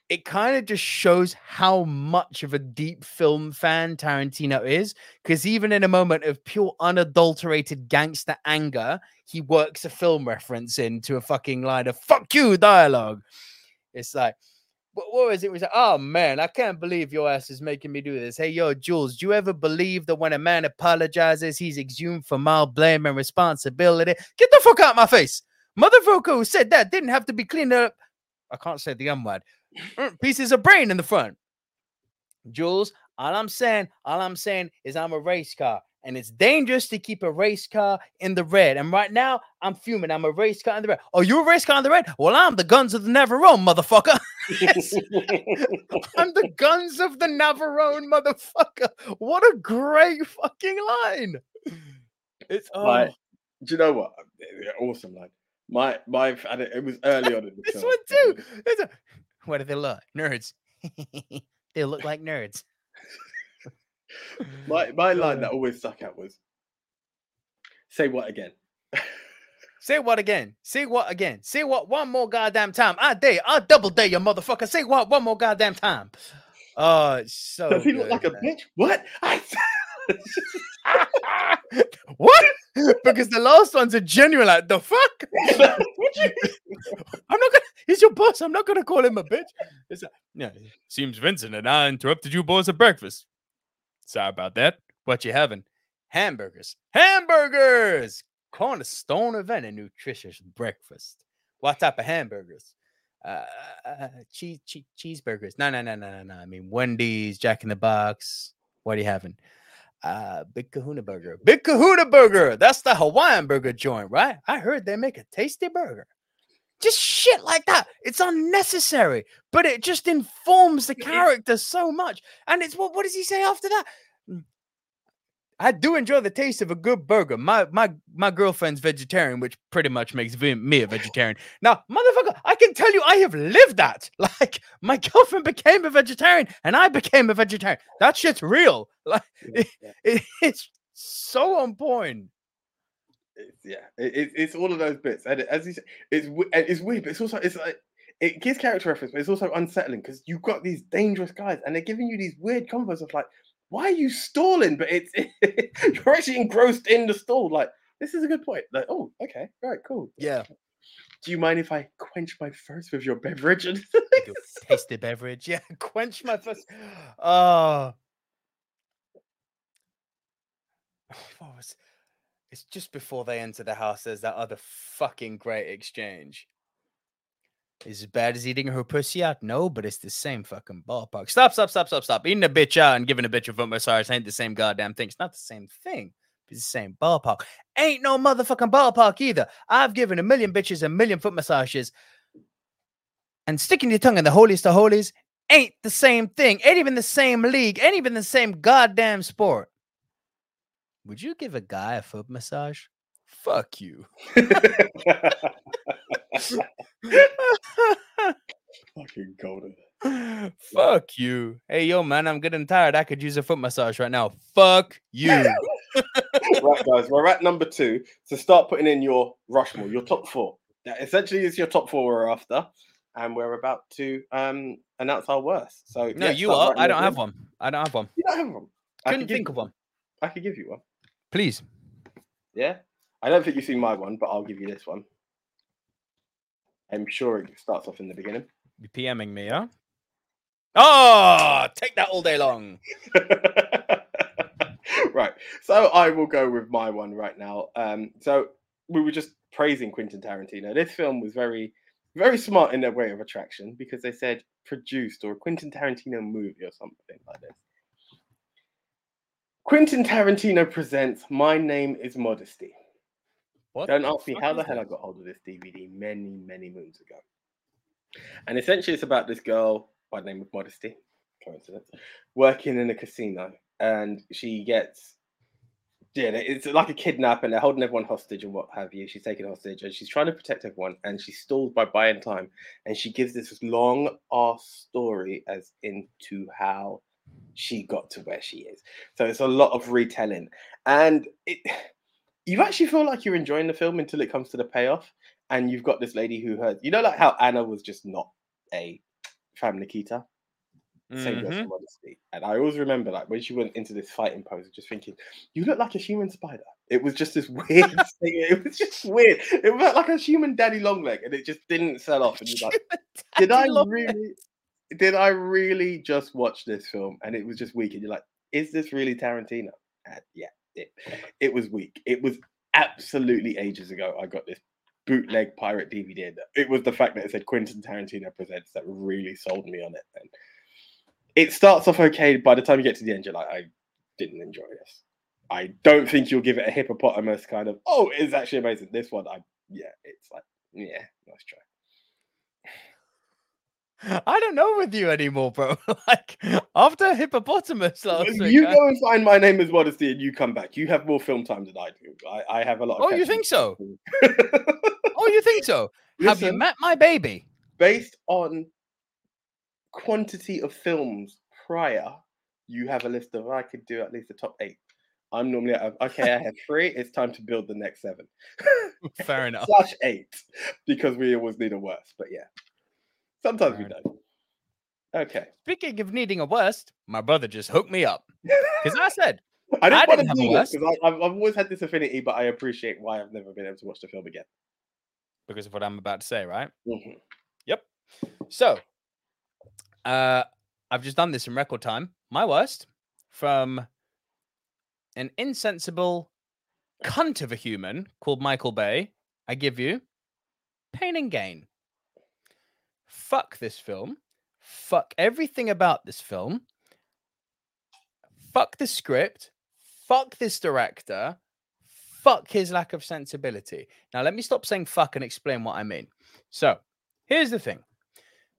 it kind of just shows how much of a deep film fan Tarantino is. Because even in a moment of pure unadulterated gangster anger, he works a film reference into a fucking line of fuck you dialogue. It's like, what, was it? It was like, oh man, I can't believe your ass is making me do this. Hey, yo, Jules, do you ever believe that when a man apologizes, he's exhumed from all blame and responsibility? Get the fuck out of my face. Motherfucker who said that didn't have to be cleaned up. I can't say the M word mm, pieces of brain in the front. Jules, all I'm saying, all I'm saying is I'm a race car and it's dangerous to keep a race car in the red. And right now, I'm fuming. I'm a race car in the red. Oh, you're a race car in the red? Well, I'm the guns of the Navarone, motherfucker. (laughs) I'm the guns of the Navarone, motherfucker. What a great fucking line. It's oh. My, do you know what? Awesome line. My my, it was early on in the (laughs) this one too. A, what do they look? Nerds. (laughs) they look like nerds. (laughs) my my line that always stuck out was say what again? (laughs) Say what again? Say what again? Say what one more goddamn time. I dare I double dare you, motherfucker. Say what one more goddamn time. Oh, so does he good, look like a bitch? What? I (laughs) what? Because the last one's a genuine like the fuck. What you- I'm not gonna. He's your boss. I'm not gonna call him a bitch. It's a, yeah. Seems Vincent and I interrupted you boys at breakfast. Sorry about that. What you having? Hamburgers. Hamburgers. Cornerstone of any nutritious breakfast. What type of hamburgers? Uh, uh, cheese, cheese, cheeseburgers. No, no, no, no, no, no. I mean Wendy's, Jack in the Box. What are you having? Uh, Big Kahuna Burger. Big Kahuna Burger. That's the Hawaiian burger joint, right? I heard they make a tasty burger. Just shit like that. It's unnecessary, but it just informs the character so much. And it's what? What does he say after that? Mm. I do enjoy the taste of a good burger. My my my girlfriend's vegetarian, which pretty much makes me a vegetarian. Now, motherfucker, I can tell you, I have lived that. (laughs) Like my girlfriend became a vegetarian, and I became a vegetarian. That shit's real. (laughs) Like Yeah, yeah. it- it's so on point. It's, yeah, it, it- it's all of those bits, and it- as you said, it's it's weird, but it's also it's like it gives character reference, but it's also unsettling because you've got these dangerous guys, and they're giving you these weird combos of like, why are you stalling? But it's (laughs) you're actually engrossed in the stall. Like this is a good point. Like, oh, okay, right, cool. Yeah. Do you mind if I quench my thirst with your beverage? (laughs) And Your tasty beverage. Yeah. (laughs) Quench my thirst. Oh. (sighs) What was it's just before they enter the house. There's that other fucking great exchange. Is as bad as eating her pussy out? No, but it's the same fucking ballpark. Stop, stop, stop, stop, stop. Eating a bitch out and giving a bitch a foot massage ain't the same goddamn thing. It's not the same thing. It's the same ballpark. Ain't no motherfucking ballpark either. I've given a million bitches a million foot massages. And sticking your tongue in the holiest of holies ain't the same thing. Ain't even the same league. Ain't even the same goddamn sport. Would you give a guy a foot massage? Fuck you. (laughs) Fucking golden. Fuck you. Hey, yo, man, I'm getting tired. I could use a foot massage right now. Fuck you. (laughs) right, guys, we're at number two. So start putting in your Rushmore, your top four. That essentially is your top four we're after, and we're about to um announce our worst. So no, let's you are. I don't have one. I don't have one. You don't have one. I Couldn't could think of one. I could give you one. Please. Yeah, I don't think you've seen my one, but I'll give you this one. I'm sure it starts off in the beginning. You're PMing me, huh? Oh, take that all day long. (laughs) right. So I will go with my one right now. Um, so we were just praising Quentin Tarantino. This film was very, very smart in their way of attraction because they said produced or a Quentin Tarantino movie or something like this. Quentin Tarantino presents My Name is Modesty. What Don't ask me how the hell I got hold of this DVD many, many moons ago. And essentially, it's about this girl by the name of Modesty, coincidence, working in a casino. And she gets, yeah, it's like a kidnap, and they're holding everyone hostage and what have you. She's taken hostage, and she's trying to protect everyone, and she stalls by buying time. And she gives this long ass story as into how she got to where she is. So it's a lot of retelling, and it (sighs) you actually feel like you're enjoying the film until it comes to the payoff, and you've got this lady who heard, you know, like how Anna was just not a fam Nikita. Same Mhm. modesty. And I always remember like when she went into this fighting pose, just thinking, you look like a human spider. It was just this (laughs) weird (laughs) thing. It was just weird. It was like a human daddy long leg, and it just didn't sell off. And you're like, did I really did I really just watch this film and it was just weak? And you're like, is this really Tarantino? And yeah, it, it was weak. It was absolutely ages ago I got this bootleg pirate DVD. It was the fact that it said Quentin Tarantino presents that really sold me on it. And it starts off okay. By the time you get to the end, you're like, I didn't enjoy this. I don't think you'll give it a hippopotamus kind of. Oh, it's actually amazing. This one, I yeah, it's like yeah, nice try. I don't know with you anymore, bro. (laughs) like after hippopotamus last you week, I- go and find my name is Modesty, and you come back. You have more film time than I do. I, I have a lot. Of Oh, you think so? up to do. (laughs) Oh, you think so? (laughs) Have you met my baby? based on quantity of films prior, you have a list of I could do at least the top eight. I'm normally at okay. I have three. It's time to build the next seven. Fair enough. Slash eight because we always need a worse. But yeah, sometimes we don't. Okay. Speaking of needing a worst, my brother just hooked me up (laughs) because I said, I didn't, I want didn't have to a do this worst. because I've, I've always had this affinity, but I appreciate why I've never been able to watch the film again. because of what I'm about to say, right? Mhm. Yep. So, uh, I've just done this in record time. My worst from an insensible cunt of a human called Michael Bay. I give you Pain and Gain. Fuck this film. Fuck everything about this film. Fuck the script. Fuck this director. Fuck his lack of sensibility. Now, let me stop saying fuck and explain what I mean. So, here's the thing.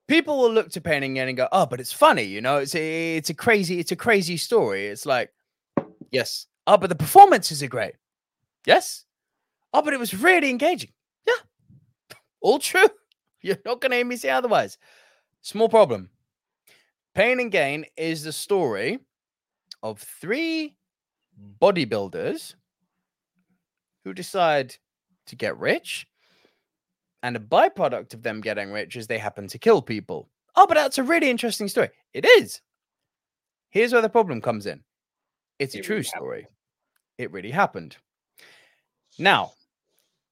People will look to Pain and and go, "Oh, but it's funny, you know. It's a, it's a crazy, it's a crazy story." It's like, yes. Oh, but the performances are great. Yes. Oh, but it was really engaging. Yeah. (laughs) All true. You're not going to hear me say otherwise. Small problem. Pain and Gain is the story of three bodybuilders who decide to get rich. And a byproduct of them getting rich is they happen to kill people. Oh, but that's a really interesting story. It is. Here's where the problem comes in it's a true really happened. story. It really happened. Now,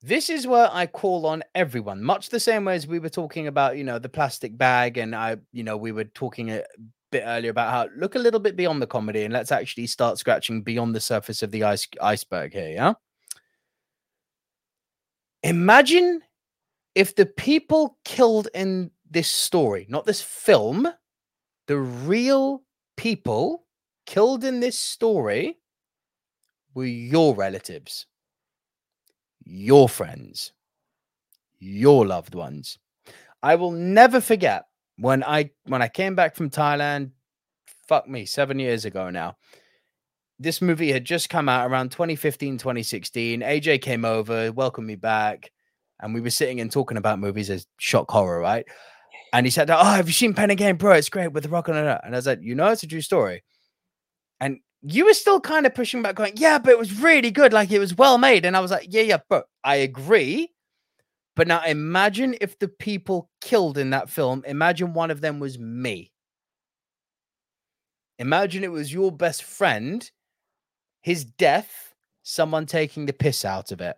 this is where I call on everyone, much the same way as we were talking about, you know, the plastic bag, and I, you know, we were talking a bit earlier about how look a little bit beyond the comedy and let's actually start scratching beyond the surface of the ice iceberg here, yeah. Imagine if the people killed in this story, not this film, the real people killed in this story were your relatives, your friends, your loved ones. I will never forget when I when I came back from Thailand, fuck me, 7 years ago now. This movie had just come out around 2015, 2016. AJ came over, welcomed me back, and we were sitting and talking about movies as shock horror, right? And he said, "Oh, have you seen Pain and Gain, bro? It's great with the rock on it." And I was like, "You know, it's a true story." You were still kind of pushing back, going, "Yeah, but it was really good. Like it was well made." And I was like, "Yeah, yeah, but I agree." But now imagine if the people killed in that film, imagine one of them was me. Imagine it was your best friend, his death, someone taking the piss out of it.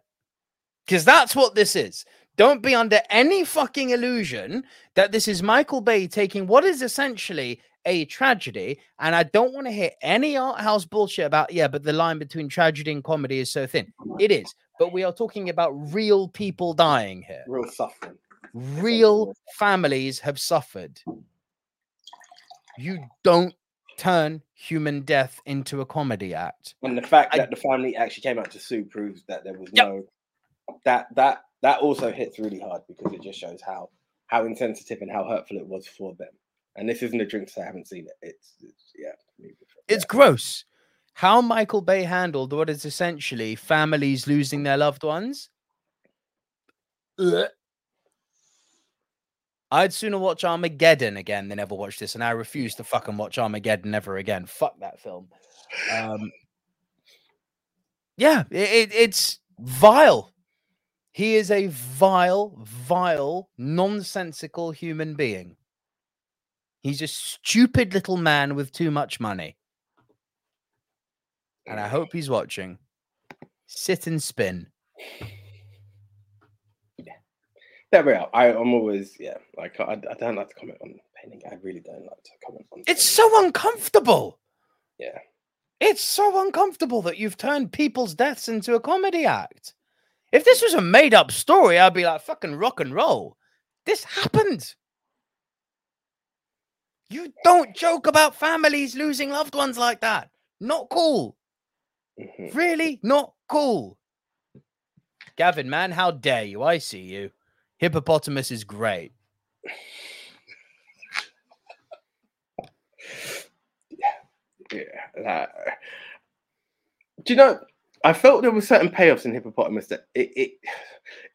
Because that's what this is. Don't be under any fucking illusion that this is Michael Bay taking what is essentially a tragedy. And I don't want to hear any art house bullshit about, yeah, but the line between tragedy and comedy is so thin. It is. But we are talking about real people dying here. Real suffering. Real families have suffered. You don't turn human death into a comedy act. And the fact I- that the family actually came out to sue proves that there was Yep. no that that that also hits really hard because it just shows how how insensitive and how hurtful it was for them. And this isn't a drink, so I haven't seen it. It's, it's yeah, maybe for- It's gross. How Michael Bay handled what is essentially families losing their loved ones. Ugh. I'd sooner watch Armageddon again than ever watch this, and I refuse to fucking watch Armageddon ever again. Fuck that film. Um, yeah, i- it, it's vile. He is a vile, vile, nonsensical human being. He's a stupid little man with too much money. And I hope he's watching. Sit and spin. Yeah. there we are. I, I'm always yeah, like I, I don't like to comment on painting. I really don't like to comment on. It's painting. so uncomfortable. yeah. It's so uncomfortable that you've turned people's deaths into a comedy act. If this was a made up story, I'd be like, fucking rock and roll. This happened. You don't joke about families losing loved ones like that. Not cool. Mhm. Really not cool. Gavin, man, how dare you? I see you. Hippopotamus is great. (laughs) Yeah. that- Do you know? I felt there were certain payoffs in Hippopotamus that it, it. (sighs)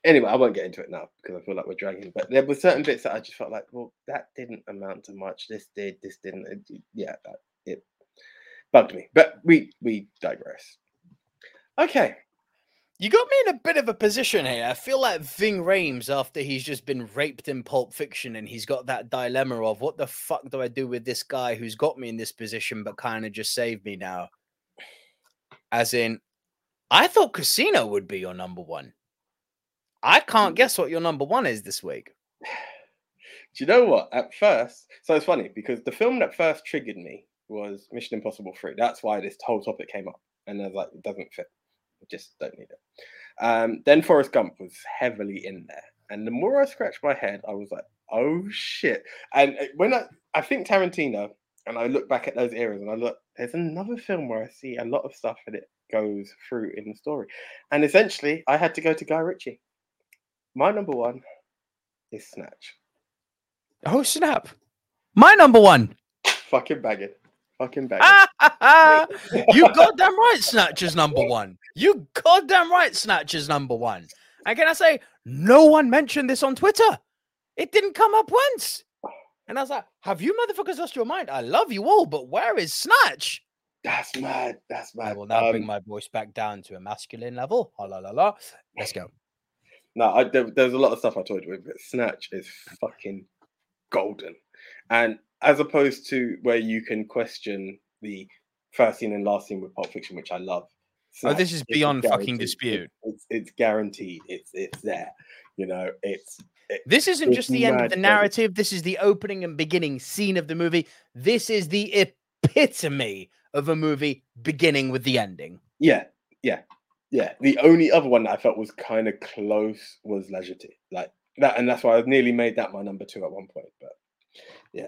Anyway, I won't get into it now because I feel like we're dragging. But there were certain bits that I just felt like, well, that didn't amount to much. This did. This didn't. yeah, that, it bugged me. But we we digress. Okay. You got me in a bit of a position here. I feel like Ving Rhames after he's just been raped in Pulp Fiction and he's got that dilemma of what the fuck do I do with this guy who's got me in this position but kind of just saved me now? As in, I thought Casino would be your number one. I can't guess what your number one is this week. (sighs) Do you know what? At first, so it's funny because the film that first triggered me was Mission Impossible 3. That's why this whole topic came up. And I was like, it doesn't fit. I just don't need it. Um, then Forrest Gump was heavily in there. And the more I scratched my head, I was like, oh shit. And uh, when I, I think Tarantino, and I look back at those eras and I look, there's another film where I see a lot of stuff in it goes through in the story. And essentially, I had to go to Guy Ritchie. My number one is Snatch. Oh, snap. My number one. Fucking bagging. Fucking (laughs) bagging. you goddamn right, Snatcher's number one. You goddamn right, Snatcher's number one. And can I say, no one mentioned this on Twitter. It didn't come up once. And I was like, have you motherfuckers lost your mind? I love you all, but where is Snatch? That's mad. That's mad. I will now bring Um, my voice back down to a masculine level. Ha la la la. Let's go. No, I, there, there's a lot of stuff I toyed with, but Snatch is fucking golden. And as opposed to where you can question the first scene and last scene with Pulp Fiction, which I love. Oh, this is beyond fucking dispute. It's, it's guaranteed. It's it's there. You know, it's This isn't It's just the end of the narrative. This is the opening and beginning scene of the movie. This is the epitome of a movie beginning with the ending. yeah, yeah, yeah. The only other one that I felt was kind of close was La Jetée. Like that, and that's why I nearly made that my number two at one point. But yeah.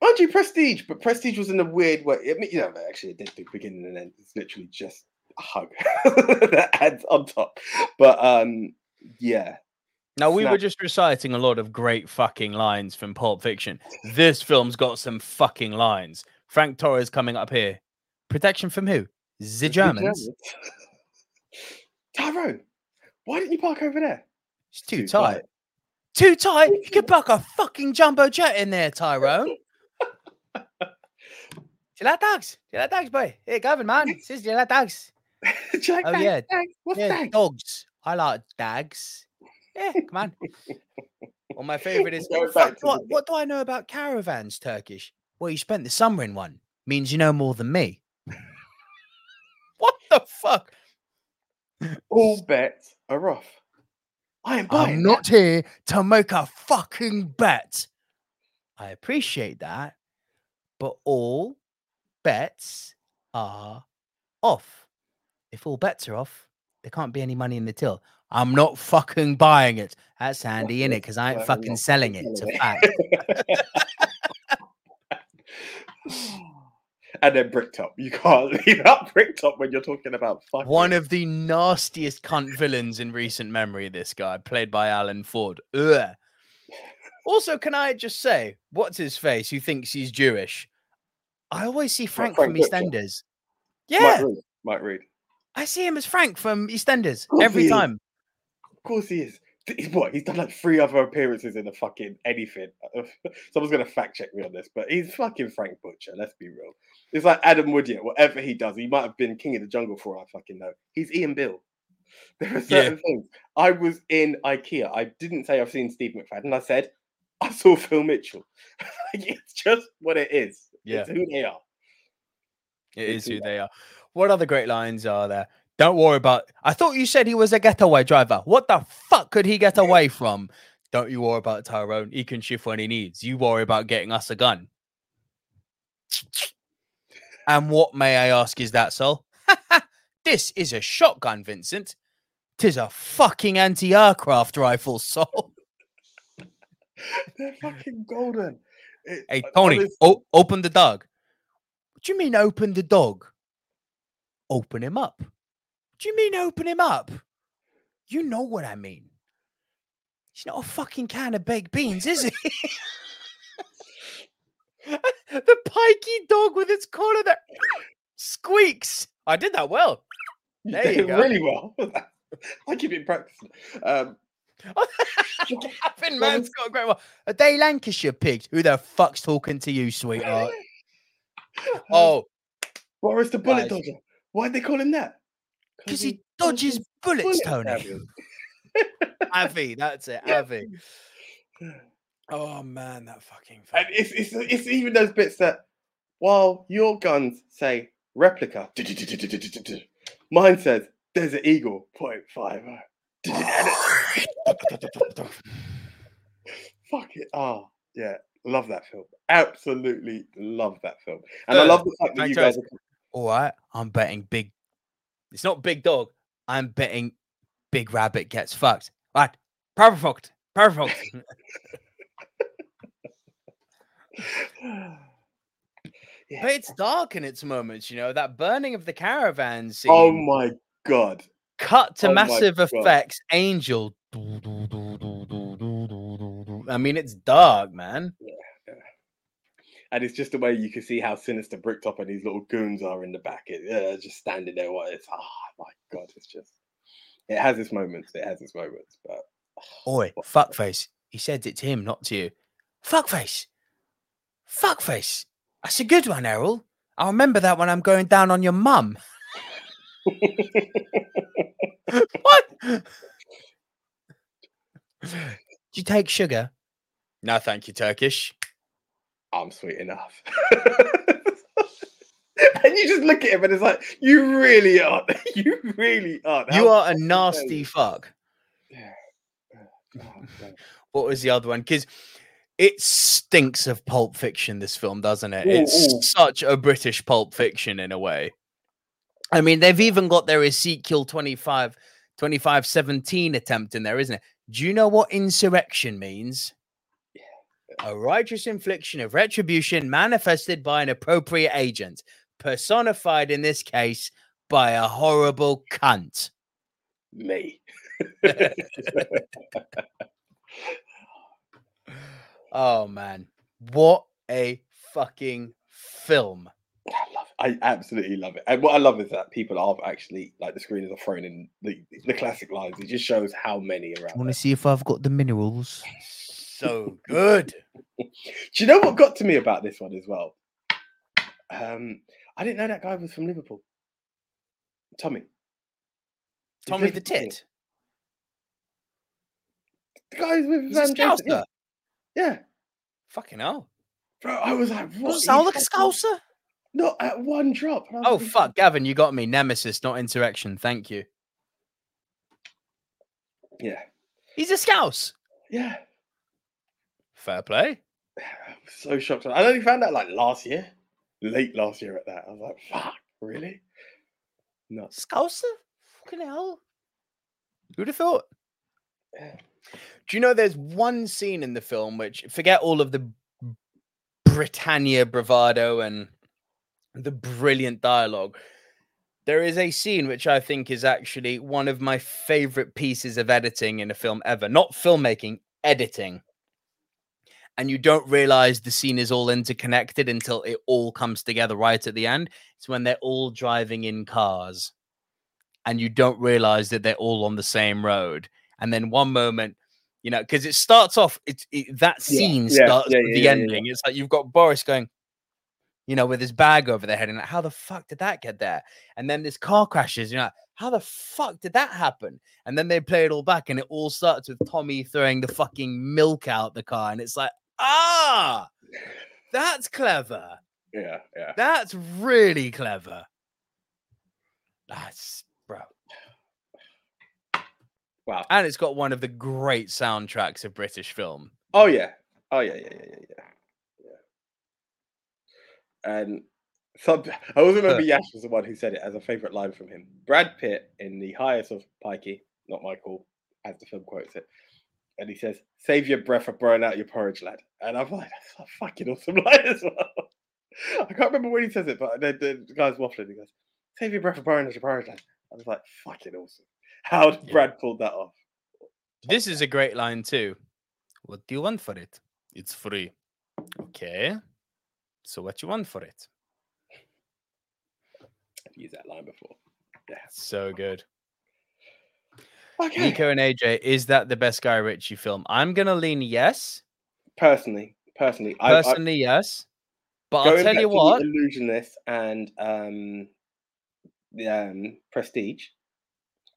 Mind you, Prestige, but Prestige was in a weird way. I mean, you know, actually, it did the beginning and end. It's literally just a hug (laughs) that adds on top. But um, yeah, Now we were just reciting a lot of great fucking lines from Pulp Fiction. This film's got some fucking lines. Frank Torres coming up here. Protection from who? The the Germans. (laughs) Tyrone, why didn't you park over there? It's too tight. Too tight. You could (laughs) park a fucking jumbo jet in there, Tyrone. Do you like dogs? Do you like dogs, boy? Hey, Gavin, man. Do you like dogs? (laughs) Do you like Oh, yeah. Dags? What's Yeah, Dags? dogs. I like dags. Yeah, come on. Well, my favorite is back fuck, what, what do I know about caravans, Turkish? Well, you spent the summer in one. Means you know more than me. What the fuck? All bets are off. I am buying. I'm not here to make a fucking bet. I appreciate that, but all bets are off. If all bets are off, there can't be any money in the till. I'm not fucking buying it. That's handy, innit? Because I ain't fucking selling it. to fact. (laughs) (laughs) (laughs) and then Bricktop. You can't (laughs) leave out Bricktop when you're talking about fucking. One of the nastiest cunt villains in recent memory, this guy, played by Alan Ford. Ugh. Also, can I just say, what's his face who thinks he's Jewish? I always see Frank, Frank from? EastEnders. Mike Yeah, Reid. Mike Reid. I see him as Frank from EastEnders every is. time. Of course he is. He's (laughs) what? He's done like three other appearances in the fucking anything. (laughs) Someone's gonna fact check me on this, but he's fucking Frank Butcher. Let's be real. It's like Adam Woodyatt. Whatever he does, he might have been King of the Jungle for all I fucking know. He's Ian Beale. (laughs) There are certain things. I was in IKEA. I didn't say I've seen Steve McFadden. I said I saw Phil Mitchell. It's just what it is. Yeah. It's who they are. It is do who they are. What other great lines are there? Don't worry about. I thought you said he was a getaway driver. What the fuck could he get away from? Don't you worry about Tyrone. He can shift when he needs. You worry about getting us a gun. And what may I ask is that, Sol? (laughs) this is a shotgun, Vincent. Tis a fucking anti-aircraft rifle, Sol. (laughs) They're fucking golden. It- Hey, Tony, honest- o- open the dog. What do you mean open the dog? Open him up. Do you mean open him up? You know what I mean. He's not a fucking can of baked beans, is he? (laughs) the pikey dog with its collar that squeaks. I did that well. There you did go. really well. I keep it practicing. Um, (laughs) Man's got a great one. Are they Lancashire pigs? Who the fuck's talking to you, sweetheart? (laughs) Oh, Boris the bullet dodger. Why'd they call him that? Because he dodges bullets, Tony. Tony. (laughs) Avi, that's it, (laughs) Avi. (sighs) Oh man, that fucking. And it's, it's it's even those bits that while your guns say replica, (laughs) mine says Desert Eagle point five. Oh. Fuck it. Oh, yeah. Love that film. Absolutely love that film. And I love the fact that you guys are All right, I'm betting big. It's not big dog. I'm betting big rabbit gets fucked. Right, perfect, perfect. (laughs) Yeah. but it's dark in its moments. You know that burning of the caravan oh scene. Oh my god. cut to Oh massive effects. Angel. I mean, it's dark, man. And it's just the way you can see how sinister Bricktop and these little goons are in the back. It, yeah, just standing there. What it's oh my god, it's just it has its moments. It has its moments, but oh, Oi, What- fuckface. He said it to him, not to you. Fuckface. Fuckface. That's a good one, Errol. I'll remember that when I'm going down on your mum. (laughs) what? (laughs) Do you take sugar? No, thank you, Turkish. I'm sweet enough. (laughs) and you just look at him and it's like, you really aren't. (laughs) You really aren't. You are a nasty fuck. Yeah. Oh. (laughs) What was the other one? Because it stinks of Pulp Fiction, this film, doesn't it? Ooh, it's ooh. such a British Pulp Fiction in a way. I mean, they've even got their Ezekiel 25, 2517 attempt in there, isn't it? Do you know what insurrection means? A righteous infliction of retribution manifested by an appropriate agent, personified in this case by a horrible cunt. Me. (laughs) Oh man, what a fucking film! I love it. I absolutely love it. And what I love is that people are actually like the screeners are throwing in the, the classic lines. It just shows how many around. Want to see if I've got the minerals? So good. (laughs) Do you know what got to me about this one as well? Um, I didn't know that guy was from Liverpool. Tommy. He's Tommy the Tit. The guy who's with He's Van Jason. Yeah. Scouser. yeah. Fucking hell. Bro, I was like, what? Doesn't sound like a fucking- Scouser. Not at one drop. And I was Oh thinking, fuck, Gavin, you got me. Nemesis, not insurrection. Thank you. Yeah. He's a Scouse. Yeah. Fair play. I was (sighs) so shocked. I only found out like last year, late last year at that. I was like, fuck, really? Nuts. Scouser? Fucking hell. Who'd have thought? Yeah. Do you know there's one scene in the film which forget all of the Britannia bravado and the brilliant dialogue. There is a scene which I think is actually one of my favorite pieces of editing in a film ever. Not filmmaking, editing. And you don't realize the scene is all interconnected until it all comes together right at the end. It's when they're all driving in cars and you don't realize that they're all on the same road. And then one moment, you know, because it starts off, it's it, that scene yeah, starts yeah, with yeah, the ending. It's like you've got Boris going, you know, with his bag over their head, and like, how the fuck did that get there? And then this car crashes, you know, how the fuck did that happen? And then they play it all back, and it all starts with Tommy throwing the fucking milk out the car, and it's like, ah, that's clever. Yeah, yeah. That's really clever. That's bro. Wow. And it's got one of the great soundtracks of British film. Oh yeah. Oh yeah, yeah, yeah, yeah, yeah. yeah. And some, I always remember Yash was the one who said it as a favorite line from him. Brad Pitt in the highest of Pikey, not Michael, as the film quotes it. And he says, "Save your breath for burn out your porridge, lad." And I'm like, "That's a fucking awesome (laughs) line as well." I can't remember when he says it, but the, the guy's waffling. He goes, "Save your breath for burn out your porridge, lad." I was like, "Fucking awesome!" How did Yeah. Brad pull that off? This is a great line too. What do you want for it? It's free. Okay. So what you want for it? I've used that line before. Yeah. So good. Okay. Nico and AJ, is that the best Guy Ritchie film? I'm gonna lean yes. Personally, personally, I, I, Personally, yes. But I'll tell you what. Illusionist and um, the um, Prestige.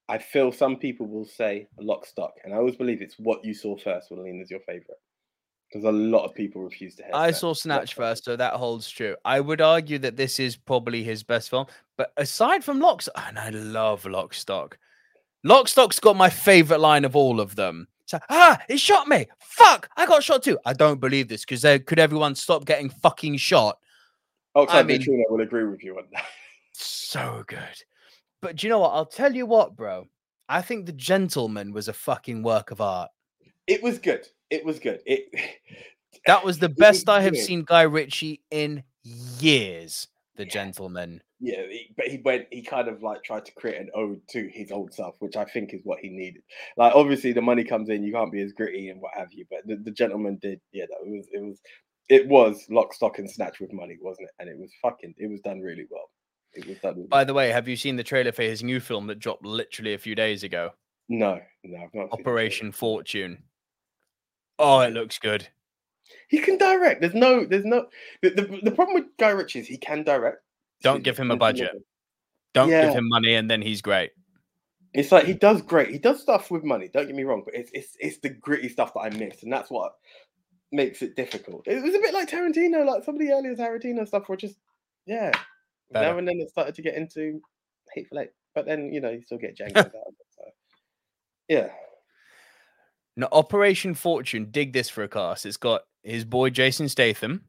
I feel some people will say Lock Stock, and I always believe it's what you saw first will lean as your favorite. Because a lot of people refuse to. head I that- saw Snatch first, so that holds true. I would argue that this is probably his best film. But aside from Locks, and I love Lockstock. Lockstock's got my favorite line of all of them. So, ah, he shot me. Fuck, I got shot too. I don't believe this because could everyone stop getting fucking shot? Oxide I mean- Neutrino will agree with you on that. So good. But do you know what? I'll tell you what, bro. I think The Gentlemen was a fucking work of art. It was good. It was good. It That was the best was I have good. seen Guy Ritchie in years. The Yeah. Gentlemen. Yeah, he, but he went. He kind of like tried to create an ode to his old self, which I think is what he needed. Like, obviously, the money comes in. You can't be as gritty and what have you. But the, the gentleman did. Yeah, that was. It was. It was lock, stock, and snatch with money, wasn't it? And it was fucking. It was done really well. It was done. Really By the way, have you seen the trailer for his new film that dropped literally a few days ago? no, no, I've not. seen. Operation Fortune. Oh, it looks good. He can direct. There's no. There's no. The, the, the problem with Guy Ritchie is he can direct. Don't give him a budget. Don't Yeah. give him money and then he's great. It's like he does great. He does stuff with money. Don't get me wrong, but it's it's it's the gritty stuff that I miss, and that's what makes it difficult. It was a bit like Tarantino, like some of the earlier Tarantino stuff were just yeah. Better. Now and then it started to get into hateful eight, but then you know you still get Django (laughs) out of it. So yeah, Now, Operation Fortune, dig this for a cast. It's got his boy Jason Statham.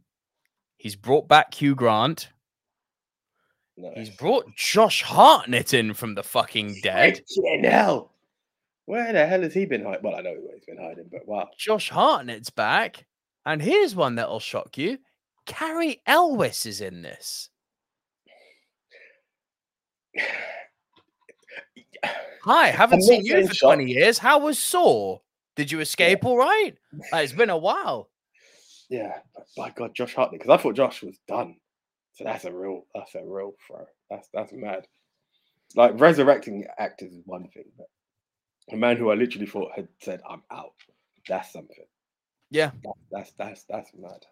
He's brought back Hugh Grant. No. He's brought Josh Hartnett in from the fucking dead. Hell. Where the hell has he been hiding? Well, I know where he's been hiding, but wow. Josh Hartnett's back. And here's one that'll shock you. Cary Elwes is in this. Hi, (sighs) haven't seen you for shocked. 20 years. How was Saw? Did you escape all right? Like, it's been a while. Yeah, by God, Josh Hartnett, because I thought Josh was done. So that's a real, that's a real throw. That's that's mad. Like resurrecting actors is one thing, but a man who I literally thought had said, "I'm out," that's something. Yeah. That- that's that's that's mad.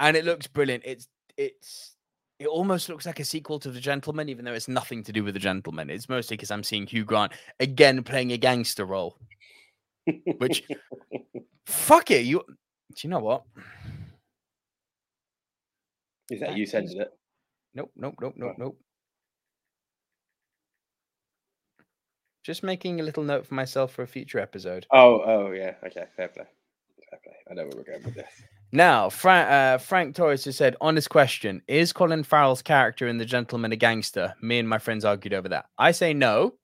And it looks brilliant. It's it's it almost looks like a sequel to The Gentlemen, even though it's nothing to do with The Gentlemen. It's mostly because I'm seeing Hugh Grant again playing a gangster role. Which (laughs) fuck it, you do you know what? is that that you said it? Nope, nope, nope, nope, nope. Just making a little note for myself for a future episode. Oh, oh yeah. Okay, fair play. Fair play. I know where we're going with this. Now, Fra- uh, Frank Torres has said, honest question: Is Colin Farrell's character in The Gentlemen a gangster? Me and my friends argued over that. I say no.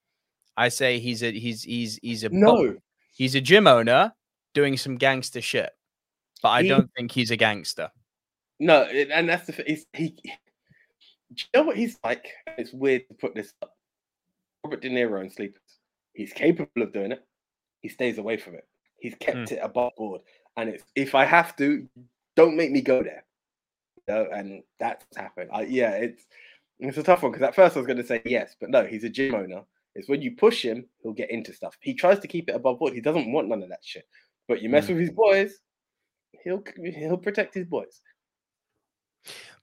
I say he's a he's he's he's a No, he's a gym owner doing some gangster shit, but I He- don't think he's a gangster. no, and that's the thing. He's, he. Do you know what he's like? It's weird to put this up. Robert De Niro in Sleepers. He's capable of doing it. He stays away from it. He's kept it above board, and it's if I have to, don't make me go there. You know, and that's happened. I, yeah, it's it's a tough one because at first I was going to say yes, but no, he's a gym owner. It's when you push him, he'll get into stuff. He tries to keep it above board. He doesn't want none of that shit. But you mess Mm. with his boys, he'll he'll protect his boys.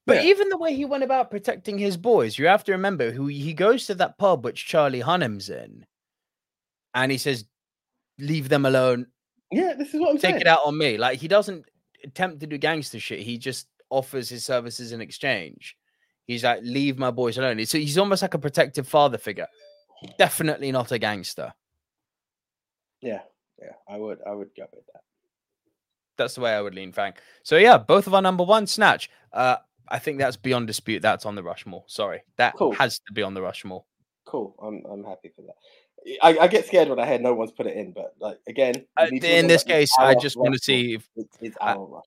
But Yeah. even the way he went about protecting his boys, you have to remember who he goes to that pub which Charlie Hunnam's in, and he says, "Leave them alone. Yeah, this is what I'm Take saying. Take it out on me." Like he doesn't attempt to do gangster shit. He just offers his services in exchange. He's like, "Leave my boys alone." So he's almost like a protective father figure. Definitely not a gangster. Yeah, yeah, I would, I would go with that. That's the way I would lean, Frank. So yeah, both of our number one snatch. Uh, I think that's beyond dispute. That's on the Rushmore. Sorry, that Cool. has to be on the Rushmore. Cool. I'm, I'm happy for that. I, I get scared when I hear no one's put it in, but like again, Uh, we need to in this case, I just want to see if It's, it's our Rushmore.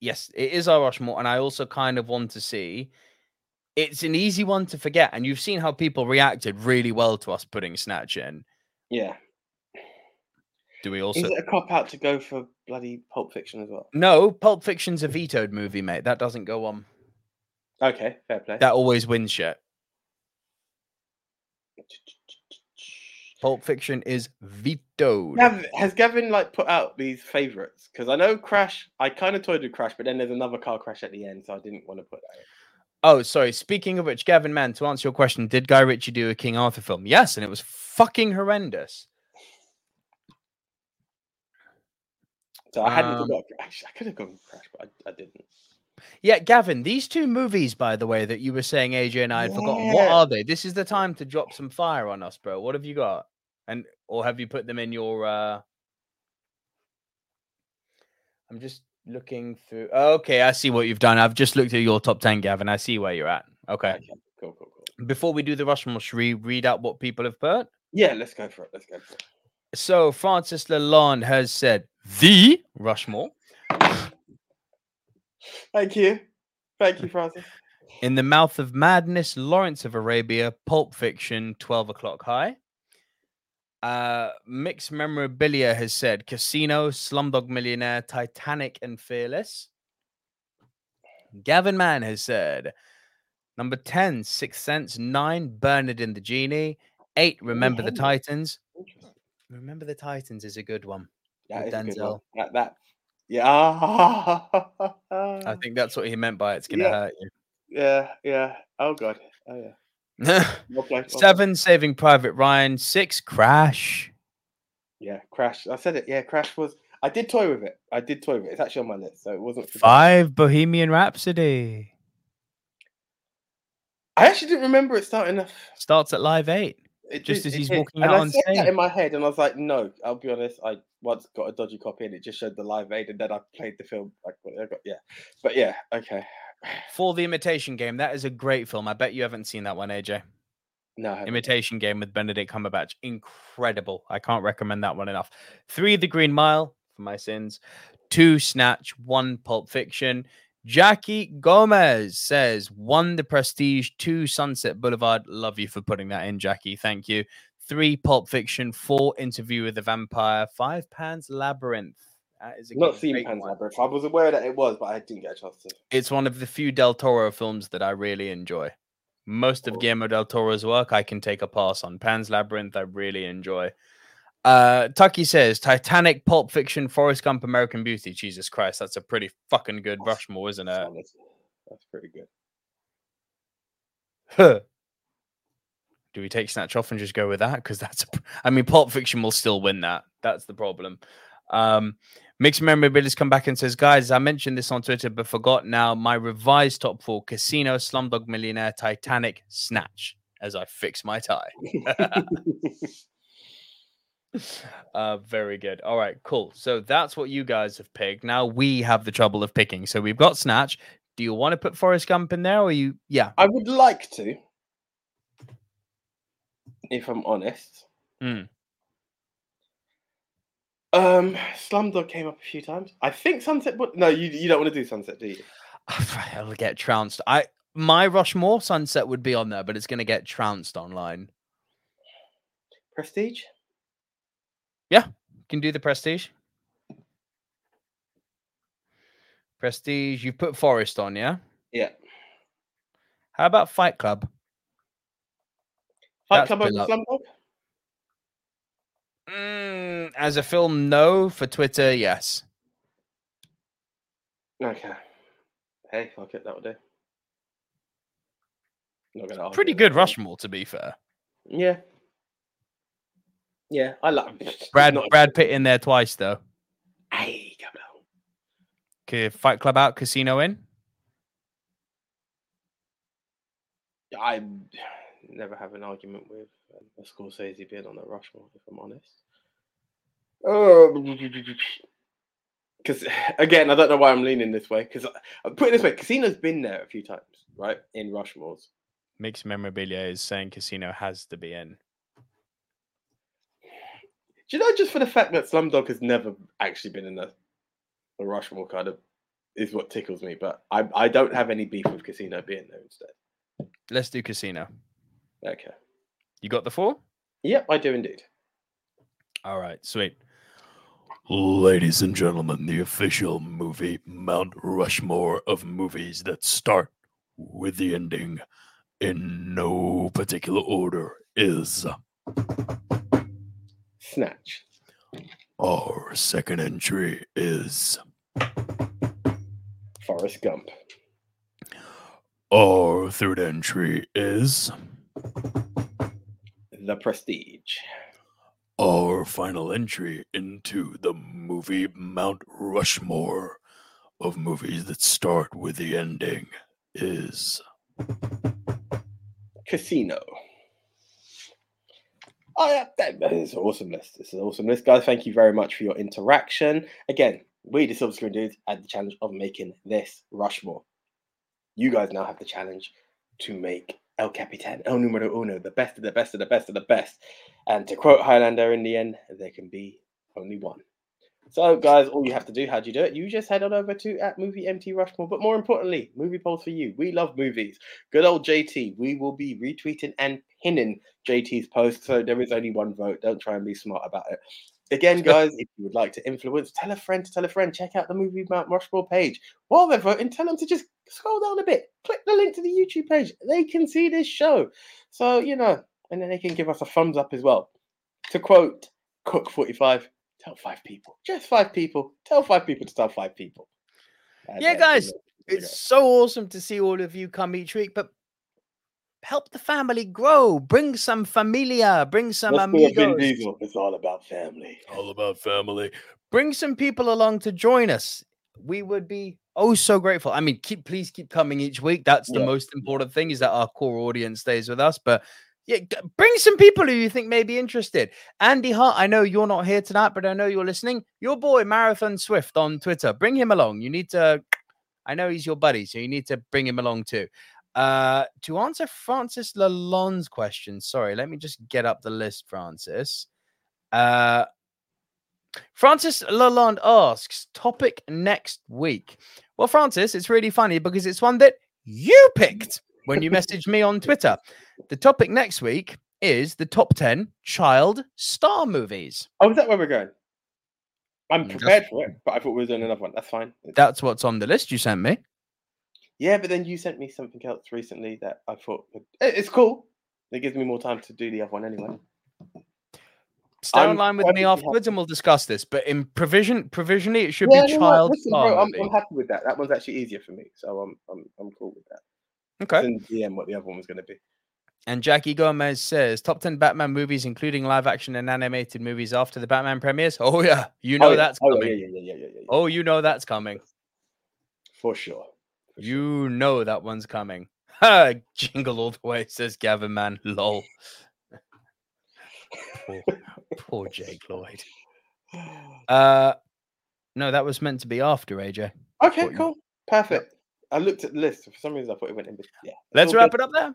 yes, it is our Rushmore, and I also kind of want to see. It's an easy one to forget, and you've seen how people reacted really well to us putting Snatch in. Yeah. Do we also? Is it a cop out to go for bloody Pulp Fiction as well? No, Pulp Fiction's a vetoed movie, mate. That doesn't go on. Okay, fair play. That always wins shit. Pulp Fiction is vetoed. Gav, has Gavin like put out these favorites? Because I know Crash. I kind of toyed with Crash, but then there's another car crash at the end, so I didn't want to put that. In. Oh, sorry. Speaking of which, Gavin, man, to answer your question, did Guy Ritchie do a King Arthur film? Yes, and it was fucking horrendous. So I hadn't Um, forgot. Actually, I could have gone Crash, but I, I didn't. Yeah, Gavin, these two movies, by the way, that you were saying AJ and I had forgotten, what are they? This is the time to drop some fire on us, bro. What have you got? And or have you put them in your uh I'm just looking through okay, I see what you've done. I've just looked at your top ten, Gavin. I see where you're at. Okay. Okay, cool, cool, cool. Before we do the Rushmore, should we read out what people have put? Yeah, let's go for it. Let's go for it. So Francis Lalonde has said the Rushmore. Thank you, thank you, Francis. In the Mouth of Madness, Lawrence of Arabia, Pulp Fiction, 12 o'clock high. Uh, Mixed Memorabilia has said Casino, Slumdog Millionaire, Titanic, and Fearless. Gavin Mann has said number 10, Sixth Sense, 9, Bernard and the Genie, 8, Remember the Titans. Remember the Titans is a good one. That is a good Denzel. one. That, that, yeah. I think that's what he meant by it's going to Yeah. hurt you. yeah, yeah. Oh god. Oh yeah. (laughs) played. Seven, Saving Private Ryan. Six, Crash. Yeah, Crash. I said it. Yeah, Crash was. I did toy with it. I did toy with it. It's actually on my list, so it wasn't. Five, Bohemian Rhapsody. I actually didn't remember it starting off. Starts at Live 8. It Just as he's walking and out I on said that stage. in my head, and I was like, no. I'll be honest. I once got a dodgy copy, and it just showed the live aid, and then I played the film. Like, I got yeah, but yeah, okay. Four, the Imitation Game. That is a great film. I bet you haven't seen that one, AJ. No. Imitation Game with Benedict Cumberbatch. Incredible. I can't recommend that one enough. Three, The Green Mile, for my sins. Two, Snatch. One, Pulp Fiction. Jackie Gomez says one, The Prestige. Two, Sunset Boulevard. Love you for putting that in, Jackie. Thank you. Three, Pulp Fiction. Four, Interview with the Vampire. Five, Pan's Labyrinth. That is a not seen Pan's one. Labyrinth. I was aware that it was, but I didn't get a chance to. It's one of the few Del Toro films that I really enjoy. Most of Cool. Guillermo del Toro's work I can take a pass on. Pan's Labyrinth I really enjoy. Uh Tucky says Titanic, Pulp Fiction, Forrest Gump, American Beauty. Jesus Christ, that's a pretty fucking good Rushmore, isn't it? That's pretty good. Huh. Do we take Snatch off and just go with that? Because that's, a I mean, Pulp Fiction will still win that. That's the problem. Um, Mixed Memorabilia's come back and says, guys, I mentioned this on Twitter, but forgot now. My revised top four: Casino, Slumdog Millionaire, Titanic, Snatch. As I fix my tie. (laughs) (laughs) (laughs) uh, very good. All right, cool. So that's what you guys have picked. Now we have the trouble of picking. So we've got Snatch. Do you want to put Forrest Gump in there, or you? Yeah. I would like to, if I'm honest. Mm. Um, Slumdog came up a few times. I think Sunset. But no, you you don't want to do Sunset, do you? (laughs) I'll get trounced. I my Rushmore Sunset would be on there, but it's going to get trounced online. Prestige. Yeah, can do the Prestige. Prestige. You put Forest on, yeah. Yeah. How about Fight Club? Fight That's Club over Slumdog. Mm, as a film, no. For Twitter, yes. Okay. Hey, fuck it, that'll do. Not gonna Pretty good. Rushmore, to be fair. Yeah. Yeah, I like Brad not- Brad Pitt in there twice though. Hey, come on. Okay, Fight Club out, Casino in. I never have an argument with um, a Scorsese being on the Rushmore, if I'm honest. Because (laughs) again, I don't know why I'm leaning this way. Because I put it this way, Casino's been there a few times, right? In Rushmores. Mixed memorabilia is saying Casino has to be in. Do you know just for the fact that Slumdog has never actually been in a, the Rushmore kind of is what tickles me. But I I don't have any beef with Casino being there instead. Let's do Casino. Okay. You got the four? Yep, I do indeed. All right, sweet. Ladies and gentlemen, the official movie Mount Rushmore of movies that start with the ending in no particular order is Snatch. our second entry is Forrest Gump. our third entry is The Prestige. our final entry into the movie Mount Rushmore of movies that start with the ending is Casino. Oh, yeah, that, is an awesome list. This is an awesome list, guys. Thank you very much for your interaction. Again, we, the Silver Screen Dudes, had the challenge of making this Rushmore. You guys now have the challenge to make El Capitan, El Numero Uno, the best of the best of the best of the best. And to quote Highlander in the end, there can be only one. So, guys, all you have to do, how do you do it? You just head on over to at Movie MT Rushmore. But more importantly, movie polls for you. We love movies. Good old JT. We will be retweeting and pinning JT's post. So there is only one vote. Don't try and be smart about it. Again, (laughs) guys, if you would like to influence, tell a friend to tell a friend. Check out the movie Mount Rushmore page. While they're voting, tell them to just scroll down a bit. Click the link to the YouTube page. They can see this show. So, you know, and then they can give us a thumbs up as well. To quote Cook45, tell five people. Just five people. Tell five people to tell five people. And Yeah, then, guys, you you It's know. so awesome to see all of you come each week, but help the family grow. Bring some familia, bring some Let's do Vin amigos, Diesel. It's all about family. all about family. bring some people along to join us. We would be oh so grateful. I mean, keep please keep coming each week. That's the Yeah. most important thing is that our core audience stays with us. But yeah, bring some people who you think may be interested. Andy Hart, I know you're not here tonight, but I know you're listening. Your boy Marathon Swift on Twitter. Bring him along. You need to. I know he's your buddy, so you need to bring him along too. Uh, to answer Francis Lalonde's question, sorry, let me just get up the list, Francis. Uh, Francis Lalonde asks, topic next week. Well, Francis, it's really funny because it's one that you picked when you message me on Twitter. The topic next week is the top 10 child star movies. Oh, is that where we're going? I'm prepared for it, but I thought we were doing another one. That's fine. It's- That's what's on the list you sent me. Yeah, but then you sent me something else recently that I thought it's cool. It gives me more time to do the other one anyway. Stay I'm online with me afterwards and we'll discuss this. But in provision, provisionally, it should Yeah, be no, no, child listen, star bro, I'm. I'm happy with that. That one's actually easier for me, so I'm I'm I'm cool with that. Okay. In DM what the other one was going to be. And Jackie Gomez says top 10 Batman movies, including live action and animated movies after the Batman premieres. Oh, yeah. You know oh, yeah. that's oh, coming. yeah, yeah, yeah, yeah, yeah, yeah, yeah. Oh, you know that's coming. for sure. For sure. You know that one's coming. Ha! Jingle all the way, says Gavin Mann. Lol. poor, poor Jake Lloyd. (sighs) Uh, no, that was meant to be after AJ. okay, thought you- cool, perfect. I looked at the list for some reason. I thought it went in, but yeah. Let's wrap good. it up there.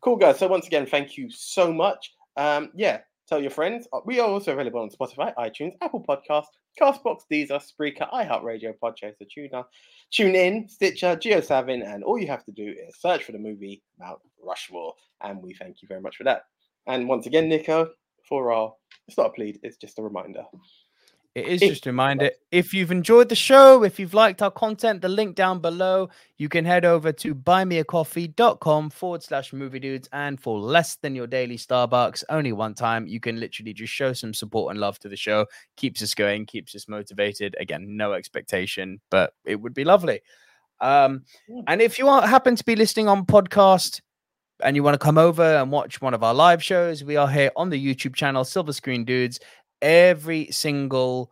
Cool, guys. So once again, thank you so much. Um, yeah, tell your friends. Uh, We are also available on Spotify, iTunes, Apple Podcasts, Castbox, Deezer, Spreaker, iHeartRadio, Podchaser, Tuner, Tune In, Stitcher, JioSaavn, and all you have to do is search for the movie Mount Rushmore, and we thank you very much for that. And once again, Nico, for our it's not a plead, it's just a reminder. It is just a reminder if you've enjoyed the show, if you've liked our content, the link down below, you can head over to buymeacoffee.com forward slash movie dudes. And for less than your daily Starbucks, only one time, you can literally just show some support and love to the show. Keeps us going, keeps us motivated. Again, no expectation, but it would be lovely. Um, and if you are, happen to be listening on podcast, and you want to come over and watch one of our live shows, we are here on the YouTube channel Silver Screen Dudes every single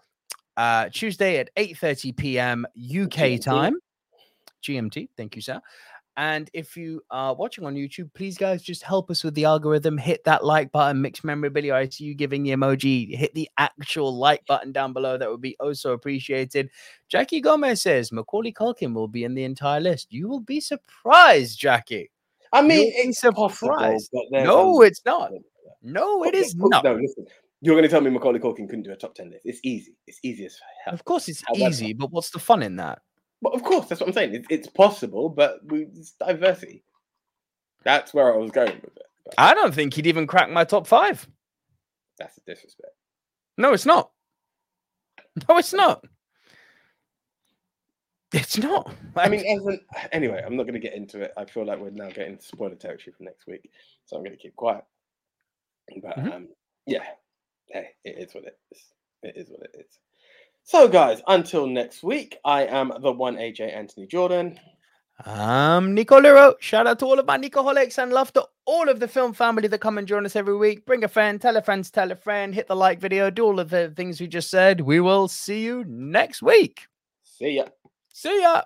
uh, Tuesday at 8:30 p.m. UK time. GMT, thank you, sir. And if you are watching on YouTube, please guys just help us with the algorithm. Hit that like button, mixed memorabilia. I see you giving the emoji. Hit the actual like button down below. That would be oh so appreciated. Jackie Gomez says Macaulay Culkin will be in the entire list. You will be surprised, Jackie. I mean, You'll it's but there's No, a- it's not. (laughs) No, it is Oh, not. No, listen. You're going to tell me Macaulay Culkin couldn't do a top ten list? It's easy. It's easy as hell. Of course, it's However- easy, but what's the fun in that? But of course, that's what I'm saying. It's, it's possible, but we, it's diversity. That's where I was going with it. But I don't think he'd even crack my top five. that's a disrespect. No, it's not. No, it's not. It's not. I mean, as an, anyway, I'm not going to get into it. I feel like we're now getting spoiler territory for next week, so I'm going to keep quiet. But Mhm. um, yeah, hey, it is what it is. It is what it is. So, guys, until next week, I am the one AJ Anthony Jordan. I'm Nico Liro. Shout out to all of my Nicoholics and love to all of the film family that come and join us every week. Bring a friend, tell a friend, tell a friend, hit the like video, do all of the things we just said. We will see you next week. See ya. See ya.